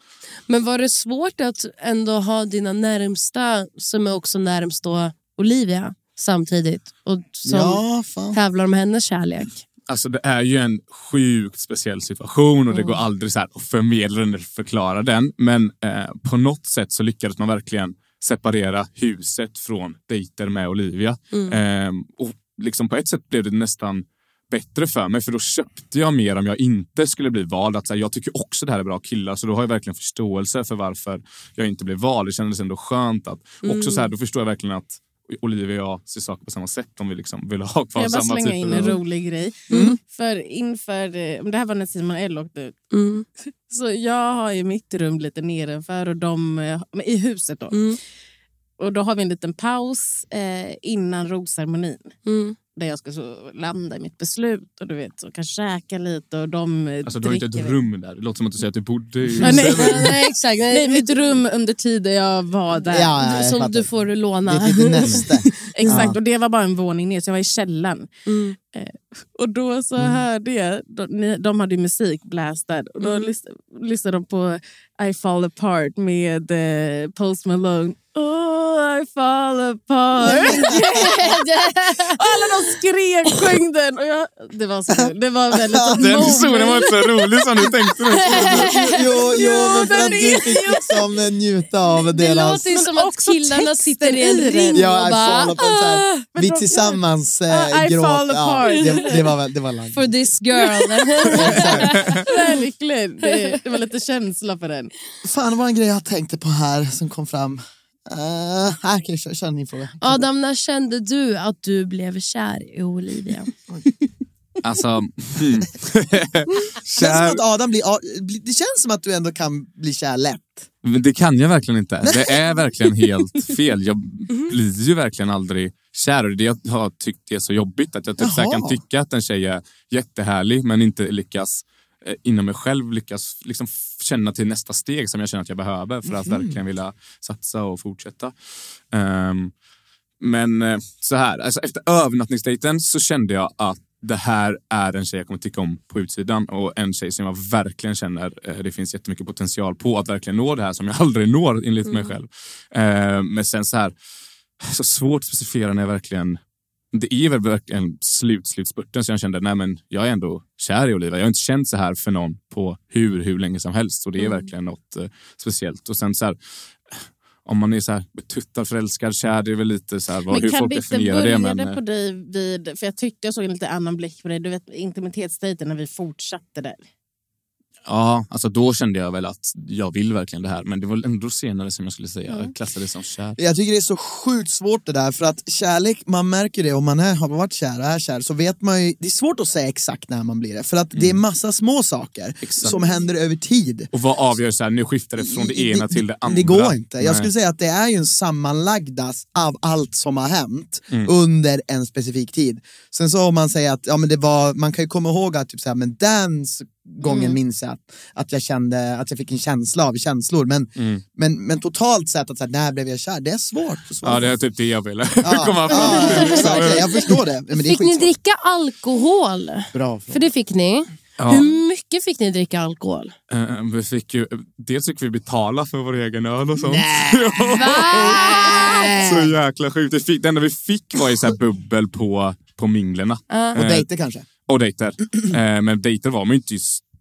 [SPEAKER 6] Men var det svårt att ändå ha dina närmsta som är också närmst då Olivia samtidigt och som
[SPEAKER 4] Ja, fan.
[SPEAKER 6] tävlar om hennes kärlek?
[SPEAKER 5] Alltså det är ju en sjukt speciell situation och det
[SPEAKER 6] Mm.
[SPEAKER 5] går aldrig så att förmedla den eller förklara den. Men eh, på något sätt så lyckades man verkligen separera huset från dejter med Olivia.
[SPEAKER 6] Mm.
[SPEAKER 5] Eh, och liksom på ett sätt blev det nästan bättre för mig för då köpte jag mer om jag inte skulle bli vald. Att så här, jag tycker också det här är bra killar så då har jag verkligen förståelse för varför jag inte blev vald. Det kändes ändå skönt att också så här, då förstår jag verkligen att Olivia och jag ser saker på samma sätt om vi liksom vill ha kvar
[SPEAKER 7] Jag bara
[SPEAKER 5] samma
[SPEAKER 7] slänga
[SPEAKER 5] typ
[SPEAKER 7] in en rolig grej. För inför, eh, det här var när Simon L åkte ut.
[SPEAKER 6] Mm.
[SPEAKER 7] Så jag har ju mitt rum lite nedanför och de, eh, i huset då.
[SPEAKER 6] Mm.
[SPEAKER 7] Och då har vi en liten paus eh, innan rosceremonin.
[SPEAKER 6] Mm.
[SPEAKER 7] Där jag ska så landa i mitt beslut och du vet, och kan käka lite och de
[SPEAKER 5] Alltså, du har inte ett rum där. Det låter som att du säger att du bodde i...
[SPEAKER 7] Ja, nej.
[SPEAKER 6] Nej, exakt.
[SPEAKER 7] Nej, mitt rum under tiden jag var där.
[SPEAKER 4] Ja, ja, jag
[SPEAKER 6] som
[SPEAKER 4] fattar.
[SPEAKER 6] du får låna.
[SPEAKER 4] Det är typ det nästa.
[SPEAKER 7] Exakt,
[SPEAKER 4] Ja.
[SPEAKER 7] och det var bara en våning ner så jag var i källaren.
[SPEAKER 6] Mm.
[SPEAKER 7] Eh, och då så hörde jag, de, de hade ju musik blästad och då
[SPEAKER 6] Mm.
[SPEAKER 7] lys, lyssnade de på I fall apart med eh, Post Malone. Oh, I fall apart. Alla de skrek, sjöng den. Och jag, det var så kul. Det var väldigt
[SPEAKER 5] Den historien var inte så rolig som du tänkte.
[SPEAKER 4] jo, jo, men för att du
[SPEAKER 7] är-
[SPEAKER 4] fick liksom njuta av
[SPEAKER 6] Det
[SPEAKER 4] deras...
[SPEAKER 6] låter ju som att killarna sitter i en
[SPEAKER 7] det.
[SPEAKER 6] ring
[SPEAKER 4] Ja,
[SPEAKER 6] och bara
[SPEAKER 4] så här,
[SPEAKER 7] Ah,
[SPEAKER 4] vi tillsammans eh,
[SPEAKER 7] Ah, I
[SPEAKER 4] gråt.
[SPEAKER 7] fall
[SPEAKER 4] Ja,
[SPEAKER 7] apart.
[SPEAKER 4] det, det var väl det var lagd.
[SPEAKER 6] for this girl.
[SPEAKER 7] Verkligen. Det, det var lite känsla för den.
[SPEAKER 4] Fan, det var en grej jag tänkte på här som kom fram. Uh, här, okej, kör, kör din fråga.
[SPEAKER 6] Adam, när kände du att du blev kär i Olivia?
[SPEAKER 5] Alltså... Hmm.
[SPEAKER 4] Det känns som
[SPEAKER 5] Kär,
[SPEAKER 4] att Adam blir, bli- det känns som att du ändå kan bli kär lätt.
[SPEAKER 5] Men det kan jag verkligen inte. Det är verkligen helt fel. Jag blir ju verkligen aldrig kär. Det jag har tyckt är så jobbigt. Att jag typ så kan tycka att en tjej är jättehärlig men inte lyckas eh, inom mig själv lyckas liksom känna till nästa steg som jag känner att jag behöver för att verkligen vilja satsa och fortsätta. Ehm, men eh, så här, alltså efter övernattningsdejten så kände jag att det här är en tjej jag kommer tycka om på utsidan och en tjej som jag verkligen känner eh, det finns jättemycket potential på att verkligen nå det här som jag aldrig når enligt mig själv. Eh, men sen så här, så svårt att specificera när jag verkligen det är väl verkligen slut, slutspurten så jag kände nej men jag är ändå kär i Olivia. Jag har inte känt så här för någon på hur, hur länge som helst. Och det är verkligen något eh, speciellt. Och sen så här, om man är så här betuttad, förälskad, kär, det är väl lite så här vad, hur
[SPEAKER 7] kan
[SPEAKER 5] folk definierar det. Men, eh,
[SPEAKER 7] på dig vid... För jag tyckte jag såg en lite annan blick på dig. Du vet intimitetsdejten när vi fortsatte där.
[SPEAKER 5] Ja, alltså då kände jag väl att jag vill verkligen det här. Men det var väl ändå senare som jag skulle säga. Jag klassade det som kär.
[SPEAKER 4] Jag tycker det är så sjukt svårt det där för att kärlek, man märker det om man är, har varit kär och är kär så vet man ju, det är svårt att säga exakt när man blir det för att det är massa små saker
[SPEAKER 5] Exakt.
[SPEAKER 4] som händer över tid.
[SPEAKER 5] Och vad avgör så här, nu skiftar det från det ena till det andra.
[SPEAKER 4] Det går inte. Jag
[SPEAKER 5] Nej.
[SPEAKER 4] skulle säga att det är ju en sammanlagda av allt som har hänt
[SPEAKER 5] Mm.
[SPEAKER 4] under en specifik tid. Sen så om man säger att ja, men det var, man kan ju komma ihåg att typ så här, men den gången
[SPEAKER 5] Mm.
[SPEAKER 4] minns jag att, att jag kände att jag fick en känsla av känslor. Men,
[SPEAKER 5] Mm.
[SPEAKER 4] men, men totalt sett, att så här, när blev jag kär? Det är svårt. svårt.
[SPEAKER 5] Ja, det är typ det jag ville
[SPEAKER 4] Ja,
[SPEAKER 5] komma fram
[SPEAKER 4] ja,
[SPEAKER 5] till.
[SPEAKER 4] exakt. Jag förstår det. Men det
[SPEAKER 6] Fick ni dricka alkohol?
[SPEAKER 4] Bra
[SPEAKER 6] För det fick ni.
[SPEAKER 5] Ja.
[SPEAKER 6] Hur mycket fick ni dricka alkohol?
[SPEAKER 5] Eh, vi fick ju, dels fick vi betala för vår egen öl och sånt. så jäkla sjukt. Vi fick, det enda vi fick var ju så här bubbel på, på minglerna.
[SPEAKER 4] Och dejter kanske?
[SPEAKER 5] Och dejter. Eh, men dejter var man ju inte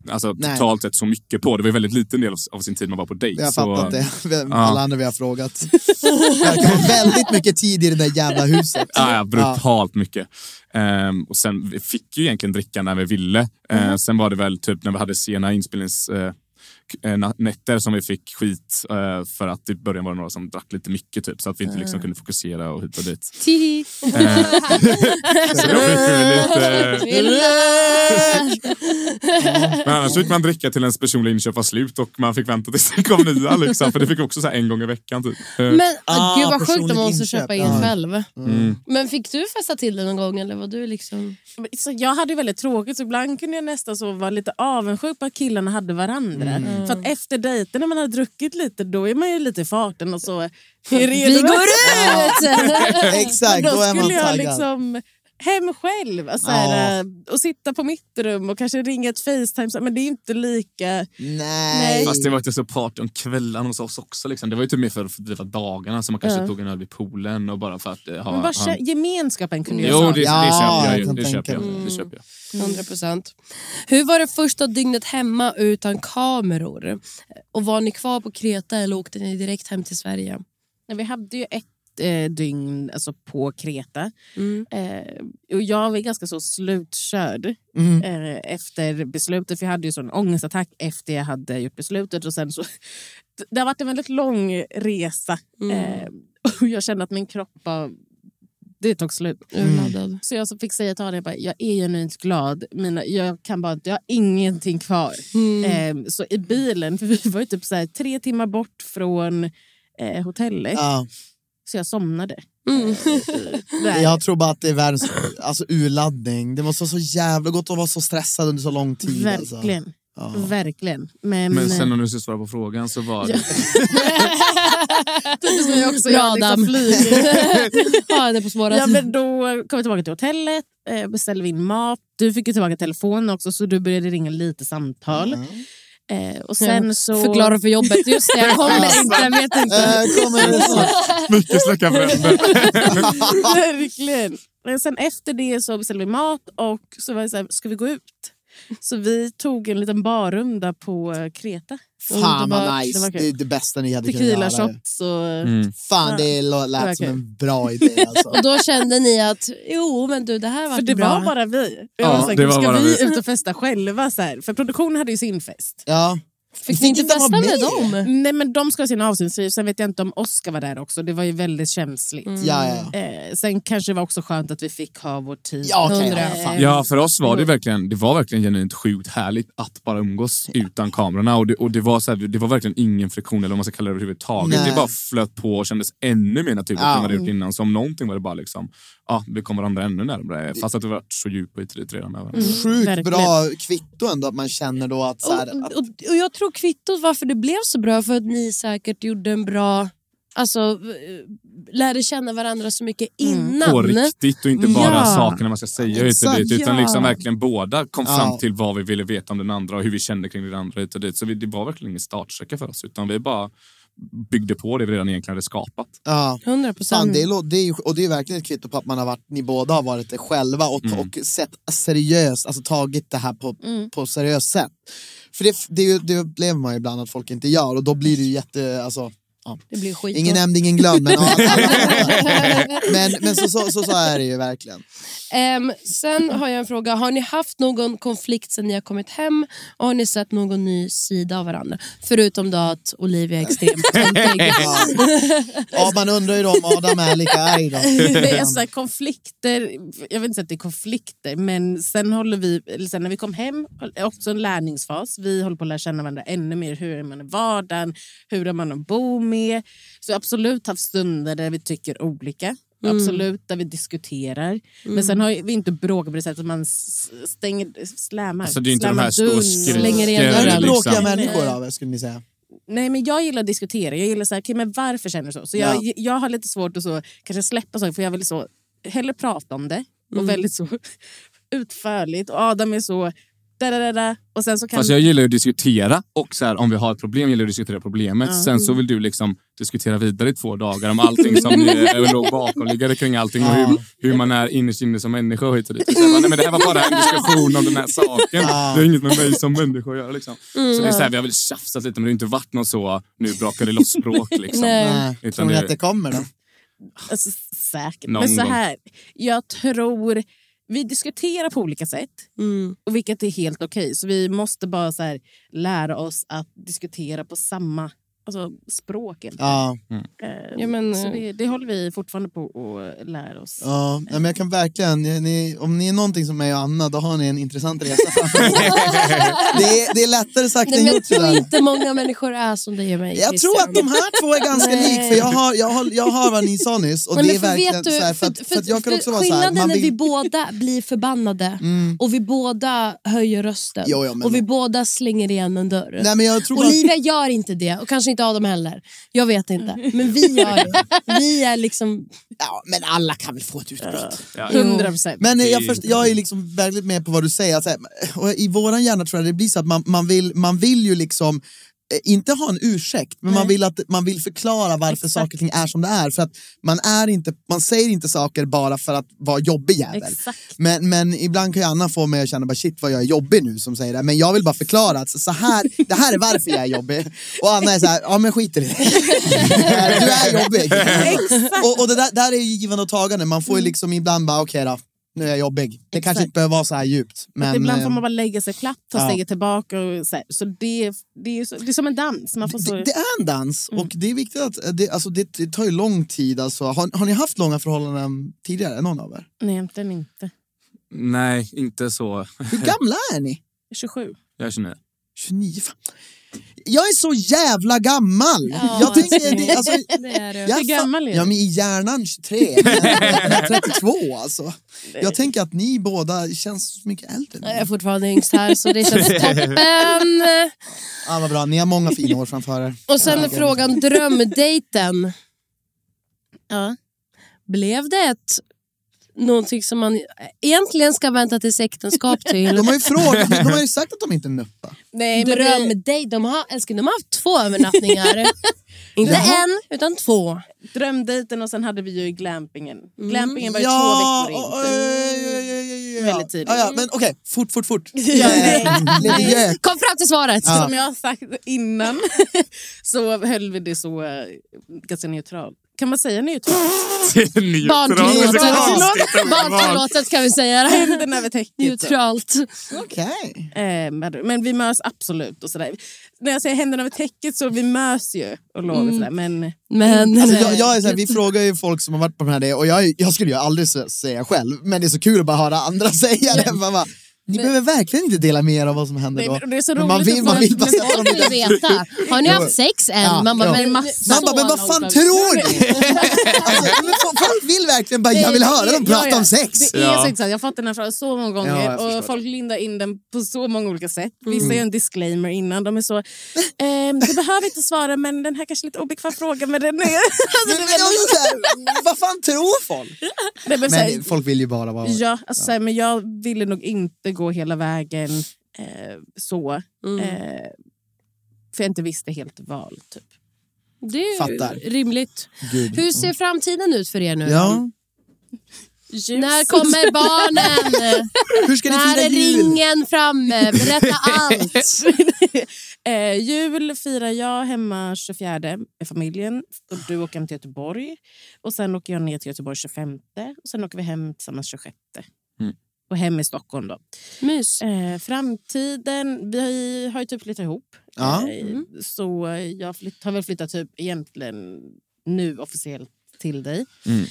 [SPEAKER 5] alltså,
[SPEAKER 4] Nej.
[SPEAKER 5] totalt sett så mycket på. Det var ju väldigt liten del av, sin tid man var på dejt.
[SPEAKER 4] Jag har
[SPEAKER 5] så,
[SPEAKER 4] fattat det. Alla andra vi har frågat. Det vara väldigt mycket tid i det där jävla huset.
[SPEAKER 5] Ja, ja, brutalt mycket. Ehm, och sen, vi fick ju egentligen dricka när vi ville. Eh, Sen var det väl typ när vi hade sena inspelnings... Na- nätter som vi fick skit eh, för att i början var det några som drack lite mycket typ, så att vi inte liksom kunde fokusera och hit och dit.
[SPEAKER 6] Tihi.
[SPEAKER 5] Eh, så då fick vi lite... Men annars fick man dricka till ens personliga inköp var slut och man fick vänta tills det kom nya. Liksom, för det fick vi också så här en gång i veckan. Typ. Eh,
[SPEAKER 6] Men
[SPEAKER 4] Ah,
[SPEAKER 6] gud vad sjukt om man måste köpa in
[SPEAKER 4] ja.
[SPEAKER 6] själv.
[SPEAKER 5] mm.
[SPEAKER 6] Men fick du festa till det någon gång eller var du liksom...
[SPEAKER 7] Så jag hade ju väldigt tråkigt så ibland kunde jag nästan så vara lite avundsjuk på att killarna hade varandra.
[SPEAKER 4] Mm.
[SPEAKER 7] För att efter dejten när man har druckit lite då är man ju lite i farten och så.
[SPEAKER 6] Vi går ut!
[SPEAKER 4] Exakt,
[SPEAKER 7] då
[SPEAKER 4] då är man taggad.
[SPEAKER 7] liksom hem själv alltså,
[SPEAKER 4] Ja.
[SPEAKER 7] här, och sitta på mitt rum och kanske ringa ett Facetime. Men det är inte lika...
[SPEAKER 4] Nej.
[SPEAKER 5] Fast det var inte så party om kvällarna hos oss också. Liksom. Det var ju typ mer för att fördriva dagarna så man kanske tog en öl vid poolen och bara för att eh, ha...
[SPEAKER 7] Men bara
[SPEAKER 5] ha...
[SPEAKER 7] gemenskapen kunde jag
[SPEAKER 5] Jo,
[SPEAKER 7] sakna.
[SPEAKER 5] det, det
[SPEAKER 4] Ja,
[SPEAKER 5] köper jag ju. Det köper jag.
[SPEAKER 4] mig.
[SPEAKER 5] Det köper jag.
[SPEAKER 6] 100 procent. Hur var det första dygnet hemma utan kameror? Och var ni kvar på Kreta eller åkte ni direkt hem till Sverige?
[SPEAKER 7] Ja, Vi hade ju ett eh, dygn alltså, på Kreta.
[SPEAKER 6] Mm.
[SPEAKER 7] Eh, och jag var ganska så slutkörd
[SPEAKER 4] Mm.
[SPEAKER 7] eh, efter beslutet. För jag hade ju sån ångestattack efter jag hade gjort beslutet. Och sen så, det har varit en väldigt lång resa.
[SPEAKER 6] Mm.
[SPEAKER 7] Eh, och jag kände att min kropp var... Det tog slut.
[SPEAKER 6] Urladdad.
[SPEAKER 7] Så jag fick säga till jag, bara, jag är genuint glad. Mina, jag kan bara jag har ingenting kvar.
[SPEAKER 6] Mm.
[SPEAKER 7] Eh, så i bilen, för vi var ju typ så här, tre timmar bort från eh, hotellet.
[SPEAKER 4] Ja.
[SPEAKER 7] Så jag somnade. Nej.
[SPEAKER 4] Jag tror bara att det är världens alltså, urladdning. Det måste vara så jävla gott att vara så stressad under så lång tid. Alltså.
[SPEAKER 7] Verkligen.
[SPEAKER 4] Ja.
[SPEAKER 7] Verkligen. Men,
[SPEAKER 5] Men sen om du ska svara på frågan så var det...
[SPEAKER 7] Typiskt mig också. Jag liksom flyger.
[SPEAKER 6] Ha henne på spåret.
[SPEAKER 7] Ja, men då kom vi tillbaka till hotellet, eh, beställde in mat. Du fick ju tillbaka telefonen också så du började ringa lite samtal. Eh, och sen
[SPEAKER 6] Ja.
[SPEAKER 7] så...
[SPEAKER 6] Förklara för jobbet. Just det, jag kommer inte. Jag vet inte.
[SPEAKER 4] Äh, kommer det så?
[SPEAKER 5] Mycket släcka bränder.
[SPEAKER 7] Verkligen. Men sen efter det så beställde vi mat och så var det så här, ska vi gå ut? Så vi tog en liten barrunda på eh, Kreta.
[SPEAKER 4] Fan
[SPEAKER 7] Det
[SPEAKER 4] vad
[SPEAKER 7] det
[SPEAKER 4] nice. Det,
[SPEAKER 7] kul.
[SPEAKER 4] är det bästa ni hade kunnat
[SPEAKER 7] Tequila
[SPEAKER 4] göra.
[SPEAKER 7] shots och...
[SPEAKER 5] Mm.
[SPEAKER 4] Fan, det lät
[SPEAKER 7] Okej.
[SPEAKER 4] som en bra idé. Alltså.
[SPEAKER 6] Och då kände ni att jo, men du, det här var
[SPEAKER 7] För det
[SPEAKER 6] bra.
[SPEAKER 7] var bara vi.
[SPEAKER 5] Ja,
[SPEAKER 7] var så här,
[SPEAKER 5] det var
[SPEAKER 7] ska
[SPEAKER 5] bara
[SPEAKER 7] vi
[SPEAKER 5] vi.
[SPEAKER 7] ut och festa själva? Så här? För produktionen hade ju sin fest.
[SPEAKER 4] Ja.
[SPEAKER 6] Fick ni inte festa med dem?
[SPEAKER 7] Nej men De ska ha sin avsnittstid. Sen vet jag inte om Oscar var där också. Det var ju väldigt känsligt.
[SPEAKER 6] Mm.
[SPEAKER 4] Ja, ja.
[SPEAKER 7] Eh, sen kanske det var också skönt att vi fick ha vår tid.
[SPEAKER 4] Ja,
[SPEAKER 6] Hundra.
[SPEAKER 4] ja,
[SPEAKER 5] för oss var det verkligen, det var verkligen genuint sjukt härligt att bara umgås utan kamerorna. Och det, och det, var så här, det var verkligen ingen friktion, eller vad man ska kalla det överhuvudtaget.
[SPEAKER 4] Nej.
[SPEAKER 5] Det bara flöt på och kändes ännu mer naturligt
[SPEAKER 4] Ja.
[SPEAKER 5] än vad det gjort innan. Så om någonting var det bara liksom, ja, vi kom varandra ännu närmare. Fast att det var så djupt och ytligt redan med varandra.
[SPEAKER 4] Sjukt
[SPEAKER 7] Verkligen.
[SPEAKER 4] bra kvitto ändå att man känner då att... Så här,
[SPEAKER 6] Och,
[SPEAKER 4] att
[SPEAKER 6] och, och jag tror kvittot varför det blev så bra för att ni säkert gjorde en bra... Alltså, eh, lärde känna varandra så mycket innan.
[SPEAKER 5] På riktigt och inte bara
[SPEAKER 6] Ja.
[SPEAKER 5] sakerna man ska säga
[SPEAKER 4] Exakt,
[SPEAKER 5] dit. Utan
[SPEAKER 6] ja.
[SPEAKER 5] liksom verkligen båda kom
[SPEAKER 4] Ja.
[SPEAKER 5] fram till vad vi ville veta om den andra och hur vi kände kring den andra hit och dit. Så vi, det var verkligen ingen startsträcka för oss. Utan vi bara byggde på det vi redan egentligen hade skapat.
[SPEAKER 4] ja.
[SPEAKER 6] 100
[SPEAKER 4] Fan,
[SPEAKER 6] procent.
[SPEAKER 4] det är, det är, ju- och det är verkligen ett kvitto på att man har varit, ni båda har varit det själva och,
[SPEAKER 5] Mm.
[SPEAKER 4] och sett seriöst, alltså tagit det här på,
[SPEAKER 7] Mm.
[SPEAKER 4] på seriöst sätt. För det, det, det upplever man ju ibland att folk inte gör och då blir det ju jätte, alltså, ja.
[SPEAKER 6] Det blir skit.
[SPEAKER 4] ingen nämnd, ingen glömd. Men, ja, men, men så, så, så, så är det ju verkligen.
[SPEAKER 6] Ehm, sen har jag en fråga. Har ni haft någon konflikt sen ni har kommit hem? Och har ni sett någon ny sida av varandra? Förutom då att Olivia är extremt.
[SPEAKER 4] Ja. ja, man undrar ju då om Adam är lika arg då.
[SPEAKER 7] Det är så här, konflikter, jag vill inte säga att det är konflikter, men sen håller vi, sen när vi kom hem, också en lärningsfas. Vi håller på att lära känna varandra ännu mer. Hur är man i vardagen? Hur är man att bo med? Så absolut haft stunder där vi tycker olika. Absolut, där vi diskuterar. Men sen har vi inte bråkat på det sättet att man stänger, slämmar.
[SPEAKER 5] Alltså det är inte de här.
[SPEAKER 6] Slänger igen dörren.
[SPEAKER 4] det
[SPEAKER 5] liksom.
[SPEAKER 4] bråkiga människor av skulle ni säga?
[SPEAKER 7] Nej, men jag gillar att diskutera. Jag gillar så här, okay, men varför känner du så? Så jag,
[SPEAKER 4] Ja.
[SPEAKER 7] jag har lite svårt att så, kanske släppa saker för jag vill så, hellre prata om det och
[SPEAKER 4] Mm.
[SPEAKER 7] väldigt så utförligt. Och Adam är så... Da, da, da. Och sen så kan...
[SPEAKER 5] Fast jag gillar att diskutera och så här, om vi har ett problem gillar jag att diskutera problemet. Sen så vill du liksom diskutera vidare i två dagar om allting som är- låg bakomliggande kring allting och hur, hur man är innerst inne som människa och hit och dit. Så bara, nej, men det här var bara en diskussion om den här saken. Det har inget med mig som människa att göra. Liksom. Så det är så här, vi har väl tjafsat lite men det har inte varit någon så nu brakar det loss språk. Liksom.
[SPEAKER 6] Nej.
[SPEAKER 5] Utan
[SPEAKER 4] Tror ni
[SPEAKER 5] det-
[SPEAKER 4] att det kommer då?
[SPEAKER 7] Alltså, säkert.
[SPEAKER 5] Någon
[SPEAKER 7] men så
[SPEAKER 5] gång.
[SPEAKER 7] här, jag tror... Vi diskuterar på olika sätt,
[SPEAKER 6] Mm.
[SPEAKER 7] och vilket är helt okej. Så vi måste bara så här, lära oss att diskutera på samma alltså, språk. egentligen.
[SPEAKER 4] Ja.
[SPEAKER 7] Eh,
[SPEAKER 6] Ja, men,
[SPEAKER 7] så
[SPEAKER 6] eh,
[SPEAKER 7] det, det håller vi fortfarande på att lära oss.
[SPEAKER 4] Ja, men jag kan verkligen, ni, om ni är någonting som mig och Anna, då har ni en intressant resa framför det, är, det är lättare sagt
[SPEAKER 6] Nej,
[SPEAKER 4] än gjort.
[SPEAKER 6] jag tror inte många människor är som dig och mig.
[SPEAKER 4] Jag
[SPEAKER 6] Christian.
[SPEAKER 4] tror att de här två är ganska
[SPEAKER 6] Nej.
[SPEAKER 4] lik, för jag har, jag, har, jag har vad ni sa nyss. Och
[SPEAKER 6] Men
[SPEAKER 4] det är
[SPEAKER 6] för
[SPEAKER 4] verkligen
[SPEAKER 6] du,
[SPEAKER 4] så här, för,
[SPEAKER 6] för,
[SPEAKER 4] att, för att jag kan
[SPEAKER 6] för
[SPEAKER 4] också vara så här,
[SPEAKER 6] skillnaden
[SPEAKER 4] man
[SPEAKER 6] när vi
[SPEAKER 4] vill, Mm.
[SPEAKER 6] båda blir förbannade och vi båda höjer rösten
[SPEAKER 4] Jo, jo, men-
[SPEAKER 6] och vi båda slänger igen en dörr.
[SPEAKER 4] nej, men jag tror
[SPEAKER 6] Olivia gör inte det och kanske inte Adam heller. Jag vet inte. Men vi gör det. Vi är liksom...
[SPEAKER 4] ja, men alla kan väl få ett utbrott.
[SPEAKER 5] Ja.
[SPEAKER 7] 100 procent.
[SPEAKER 4] Men jag, först, jag är liksom väldigt med på vad du säger. Alltså, och I våran hjärna tror jag det blir så att man, man, vill, man vill ju liksom inte ha en ursäkt, men man vill, att, man vill förklara varför saker och ting är som det är. För att man, är inte, man säger inte saker bara för att vara jobbig jävel.
[SPEAKER 7] Exakt.
[SPEAKER 4] Men, men ibland kan ju Anna få mig att känna bara shit vad jag är jobbig nu som säger det. Men jag vill bara förklara att så här, det här är varför jag är jobbig. Och Anna är så här, ja men skit i det. Du är jobbig. och och det där, där är ju givande och tagande. Man får ju liksom ibland bara okej då, nu är jag jobbig. Det kanske
[SPEAKER 7] Exakt.
[SPEAKER 4] inte behöver vara så här djupt. Men,
[SPEAKER 7] Ibland får
[SPEAKER 4] eh,
[SPEAKER 7] man bara lägga sig platt, ta
[SPEAKER 4] ja.
[SPEAKER 7] steget tillbaka. Och så här. så det, det, är, så, det är som en dans. Man får så...
[SPEAKER 4] det, det är en dans och det är viktigt att det, alltså, det, det tar ju lång tid. Alltså. Har, har ni haft långa förhållanden tidigare? Någon av er?
[SPEAKER 7] Nej, egentligen inte.
[SPEAKER 5] Nej, inte så.
[SPEAKER 4] Hur gamla är ni?
[SPEAKER 7] 27.
[SPEAKER 5] Jag är 29.
[SPEAKER 4] 29. Fan. Jag är så jävla gammal! jag tänker, det, alltså,
[SPEAKER 6] Det är du.
[SPEAKER 4] jag
[SPEAKER 7] Hur gammal är
[SPEAKER 4] Ja,
[SPEAKER 7] du?
[SPEAKER 4] men i hjärnan 23, men 32 alltså. Jag tänker att ni båda känns så mycket äldre.
[SPEAKER 6] Jag är fortfarande yngst här så det känns toppen.
[SPEAKER 4] Ja, vad bra, ni har många fina år framför er.
[SPEAKER 6] Och sen är frågan drömdejten.
[SPEAKER 7] Ja.
[SPEAKER 6] Blev det ett någonting som man egentligen ska vänta till äktenskap till?
[SPEAKER 4] De har ju frågat, de har ju sagt att de inte nuppar.
[SPEAKER 7] Nej, men vi,
[SPEAKER 6] Drömdejt, de har, älskling, de har haft två övernattningar. Inte
[SPEAKER 4] Jaha.
[SPEAKER 6] en, utan två.
[SPEAKER 7] drömdejten och sen hade vi ju i glampingen.
[SPEAKER 6] Mm.
[SPEAKER 7] Glampingen var ju
[SPEAKER 4] Ja,
[SPEAKER 7] två veckor in. så-. Väldigt tidigt.
[SPEAKER 4] Ja, ja, men okej, fort, fort, fort. Gök.
[SPEAKER 6] Kom fram till svaret.
[SPEAKER 4] Ja.
[SPEAKER 7] Som jag har sagt innan så höll vi det så eh, ganska neutralt. Kan man säga neutralt?
[SPEAKER 6] Barntillåtet kan vi säga.
[SPEAKER 7] Händerna över täcket.
[SPEAKER 6] Neutralt.
[SPEAKER 4] Okej.
[SPEAKER 7] Eh, men- men vi mös absolut. och sådär. När jag säger händerna över täcket så vi mös ju och lov och sådär. Men
[SPEAKER 6] Men
[SPEAKER 4] Alltså, jag, jag är så här, vi frågar ju folk som har varit på den här det och jag, jag skulle ju aldrig sä- säga själv, men det är så kul att bara höra andra säga det. Man bara, ni behöver verkligen inte dela med er av vad som händer
[SPEAKER 7] Nej,
[SPEAKER 4] då.
[SPEAKER 7] men det är så
[SPEAKER 4] Men man
[SPEAKER 7] roligt
[SPEAKER 4] vill, man vill bara
[SPEAKER 7] men
[SPEAKER 6] vill veta. Har ni haft sex än?
[SPEAKER 4] Ja,
[SPEAKER 6] man bara,
[SPEAKER 4] ja.
[SPEAKER 6] men,
[SPEAKER 4] Man bara, men vad fan tror ni? alltså, men folk- vill verkligen bara, jag vill höra dem prata om sex.
[SPEAKER 7] Det är
[SPEAKER 5] Ja.
[SPEAKER 7] så intressant. Jag har fått den här frågan så många gånger
[SPEAKER 4] Ja,
[SPEAKER 7] och folk lindar in den på så många olika sätt. Vissa
[SPEAKER 4] Mm.
[SPEAKER 7] gör en disclaimer innan. De är så, ehm, du behöver inte svara men den här kanske är lite obekväm fråga. Men den är... alltså,
[SPEAKER 4] Men, men här, vad fan tror folk?
[SPEAKER 7] Nej, men,
[SPEAKER 4] Men folk vill ju bara vara...
[SPEAKER 7] ja, alltså, men jag ville nog inte gå hela vägen eh, så.
[SPEAKER 6] Mm.
[SPEAKER 7] Eh, för jag inte visste helt val. Typ.
[SPEAKER 6] Det är
[SPEAKER 4] Fattar.
[SPEAKER 6] rimligt.
[SPEAKER 4] Gud.
[SPEAKER 6] Hur ser framtiden ut för er nu?
[SPEAKER 4] Ja.
[SPEAKER 6] När kommer barnen?
[SPEAKER 4] Hur ska ni
[SPEAKER 6] När
[SPEAKER 4] fira
[SPEAKER 6] är
[SPEAKER 4] jul?
[SPEAKER 6] ringen framme? Berätta allt.
[SPEAKER 7] Eh, jul firar jag hemma 24 med familjen. Och du åker hem till Göteborg. Och Sen åker jag ner till Göteborg 25. Och Sen åker vi hem tillsammans 26.
[SPEAKER 5] Mm.
[SPEAKER 7] Och hem i Stockholm. då.
[SPEAKER 6] Mys.
[SPEAKER 7] Eh, framtiden, vi har ju typ flyttat ihop.
[SPEAKER 4] Ja.
[SPEAKER 7] Eh, så jag flytt, har väl flyttat typ egentligen nu officiellt till dig.
[SPEAKER 5] Mm.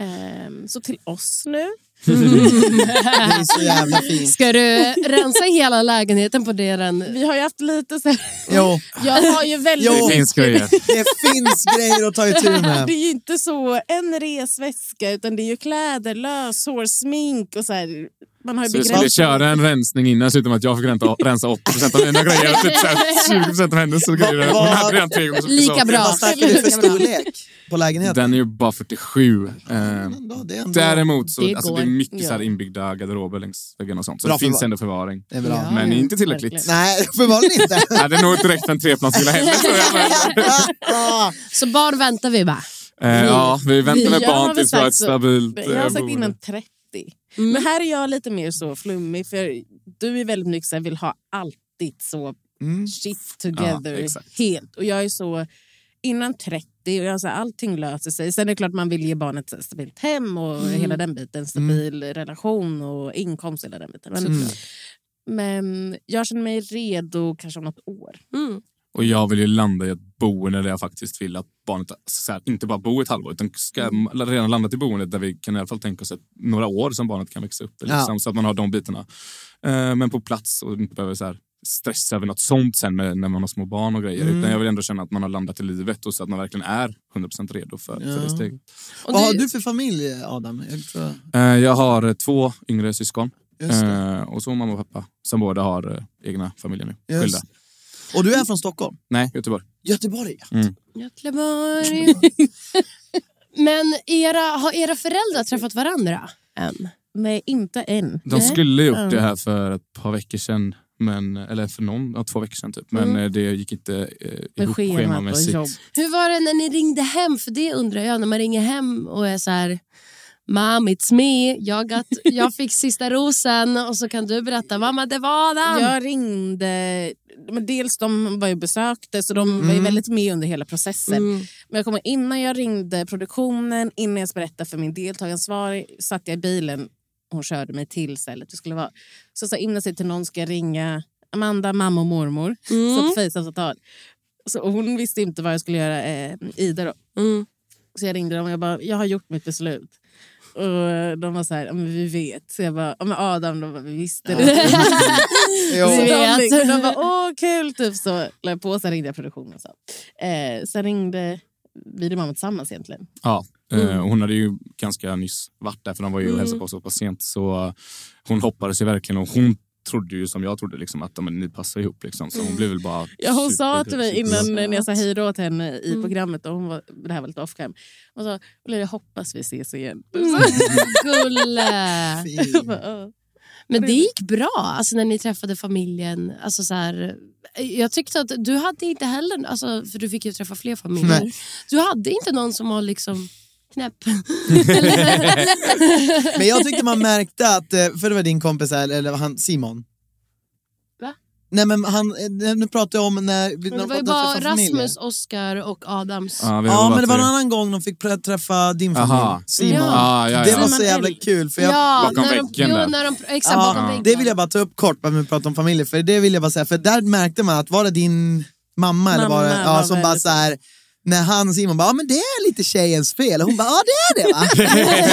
[SPEAKER 7] Eh, så till oss nu.
[SPEAKER 4] Det är så jävla fint.
[SPEAKER 6] Ska du rensa hela lägenheten på det den...
[SPEAKER 7] Vi har ju haft lite så
[SPEAKER 4] Jo,
[SPEAKER 7] Jag har ju väldigt
[SPEAKER 4] Jo.
[SPEAKER 5] Det finns grejer.
[SPEAKER 4] det finns grejer att ta itu med.
[SPEAKER 7] Det är ju inte så en resväska utan det är ju kläder, löshår, smink och så här. Man har ju
[SPEAKER 5] Så vi skulle köra en rensning innan, med att jag fick rensa, rensa 80% av mina grejer och typ så här 20% av hennes grejer. Hon hade redan tre gånger så
[SPEAKER 6] Lika bra.
[SPEAKER 4] Vad snackar vi för storlek på lägenheten?
[SPEAKER 5] Den är ju bara 47. Eh, däremot så
[SPEAKER 6] Det
[SPEAKER 5] alltså, det är mycket så här
[SPEAKER 7] Ja.
[SPEAKER 5] inbyggda garderober längs väggarna och sånt. Så
[SPEAKER 4] Bra
[SPEAKER 5] det finns ändå förvaring.
[SPEAKER 4] det är bra.
[SPEAKER 5] Men inte tillräckligt.
[SPEAKER 7] verkligen.
[SPEAKER 4] Nej, uppenbarligen inte.
[SPEAKER 5] Nej, det är nog inte direkt för en treplansvilla heller.
[SPEAKER 6] Så barn väntar vi bara.
[SPEAKER 5] Eh, ja, vi väntar med barn tills vi har ett stabilt
[SPEAKER 7] Jag har
[SPEAKER 5] eh,
[SPEAKER 7] sagt
[SPEAKER 5] boende.
[SPEAKER 7] innan 30. Men här är jag lite mer så flummig för du är väldigt mycket så här, vill ha alltid så
[SPEAKER 4] Mm.
[SPEAKER 7] shit together
[SPEAKER 5] Ja,
[SPEAKER 7] helt. Och jag är så innan 30 och jag så här, allting löser sig. Sen är det klart man vill ge barnet ett stabilt hem och hela den biten. Stabil relation och inkomst hela den biten. Men, men jag känner mig redo kanske om något år.
[SPEAKER 6] Mm.
[SPEAKER 5] Och jag vill ju landa i ett boende där jag faktiskt vill att barnet så här, inte bara bor ett halvår utan ska redan landat i boendet där vi kan i alla fall tänka oss ett, några år som barnet kan växa upp. Liksom,
[SPEAKER 4] Ja.
[SPEAKER 5] Så att man har de bitarna. Eh, men på plats och inte behöver så här, stressa över något sånt sen med, när man har små barn och grejer.
[SPEAKER 4] Mm.
[SPEAKER 5] Utan jag vill ändå känna att man har landat i livet och så att man verkligen är 100% redo för, för det
[SPEAKER 4] Ja.
[SPEAKER 5] steget.
[SPEAKER 6] Och
[SPEAKER 4] Vad har
[SPEAKER 6] du-
[SPEAKER 4] för familj, Adam? Jag tror...
[SPEAKER 5] Eh, jag har två yngre syskon. Eh, och så mamma och pappa som båda har eh, egna familjer nu.
[SPEAKER 4] Just
[SPEAKER 5] Skilda.
[SPEAKER 4] Och du är från Stockholm?
[SPEAKER 5] Nej, Göteborg.
[SPEAKER 4] Göteborg?
[SPEAKER 6] Göteborg. Men era, har era föräldrar träffat varandra än?
[SPEAKER 7] Nej, inte än.
[SPEAKER 5] De skulle gjort det
[SPEAKER 7] Ja.
[SPEAKER 5] här för ett par veckor sedan. Men, eller för någon, ja, två veckor sedan typ. Men
[SPEAKER 6] Mm.
[SPEAKER 5] eh, det gick inte eh,
[SPEAKER 7] Med
[SPEAKER 5] ihop schemamässigt.
[SPEAKER 6] Hur var det när ni ringde hem? För det undrar jag. När man ringer hem och är så här... Mam, it's me. Jag, got, jag fick sista rosen. Och så kan du berätta. Mamma, det var Adam.
[SPEAKER 7] Jag ringde... Men dels de var ju besökte, så de var ju väldigt med under hela processen.
[SPEAKER 6] Mm.
[SPEAKER 7] Men jag kommer innan jag ringde produktionen, innan jag berättade för min deltagaransvarig, satt jag i bilen hon körde mig till stället vi skulle vara. Så sa innan sig till någon ska jag ringa Amanda, mamma och mormor.
[SPEAKER 6] Mm.
[SPEAKER 7] Så på. Så hon visste inte vad jag skulle göra, eh, Ida då.
[SPEAKER 6] Mm.
[SPEAKER 7] Så jag ringde dem och jag bara, jag har gjort mitt beslut. Och de var så här, ja, vi vet. Så jag bara, ja, men Adam, de bara, vi visste det. Så
[SPEAKER 6] Vi vet.
[SPEAKER 7] de bara, åh kul, typ så. La jag på, sen ringde jag produktionen. Så. Eh, sen ringde vi och mamma tillsammans egentligen.
[SPEAKER 5] Ja,
[SPEAKER 7] Mm.
[SPEAKER 5] eh, hon hade ju ganska nyss varit där för de var ju och hälsade på så pass sent. Så hon hoppades ju verkligen och hon trodde ju som jag trodde liksom, att de, ni passar ihop. Liksom. Så hon blev väl bara...
[SPEAKER 7] Ja, hon
[SPEAKER 5] super-
[SPEAKER 7] sa till mig innan
[SPEAKER 5] super-
[SPEAKER 7] när jag sa hej då till henne i programmet, och hon var, det här var lite off cam. Hon sa, jag hoppas vi ses igen.
[SPEAKER 6] Gulle.
[SPEAKER 7] Bara, "Ja."
[SPEAKER 6] Men det gick bra alltså, när ni träffade familjen. Alltså, så här, jag tyckte att du hade inte heller, alltså, för du fick ju träffa fler familjer.
[SPEAKER 4] Nej.
[SPEAKER 6] Du hade inte någon som var liksom knäpp.
[SPEAKER 4] Men jag tyckte man märkte att, eh, för det var din kompis, här, eller han Simon.
[SPEAKER 6] Va?
[SPEAKER 4] Nej men han, eh, nu pratar jag om när vi
[SPEAKER 6] Men det
[SPEAKER 4] när
[SPEAKER 6] var ju bara. Rasmus, Oscar och Adams.
[SPEAKER 5] Ja, vi har
[SPEAKER 4] Ja men det var en annan gång de fick träffa din familj,
[SPEAKER 5] Aha.
[SPEAKER 4] Simon.
[SPEAKER 6] Ja.
[SPEAKER 5] Ah, ja,
[SPEAKER 4] Det var
[SPEAKER 7] Simon
[SPEAKER 4] så jävla kul för jag,
[SPEAKER 6] ja,
[SPEAKER 5] Bakom
[SPEAKER 6] när de,
[SPEAKER 5] väggen
[SPEAKER 6] jo,
[SPEAKER 5] där.
[SPEAKER 6] när de, exakt, bakom väggen.
[SPEAKER 4] det vill jag bara ta upp kort när vi pratar om familjer, för det vill jag bara säga, för där märkte man att var det din mamma, eller var det,
[SPEAKER 7] Mamma
[SPEAKER 4] ja,
[SPEAKER 7] var
[SPEAKER 4] som bara så här när han Simon bara, ja men det är lite tjejens fel. Och hon bara, ja det är det va?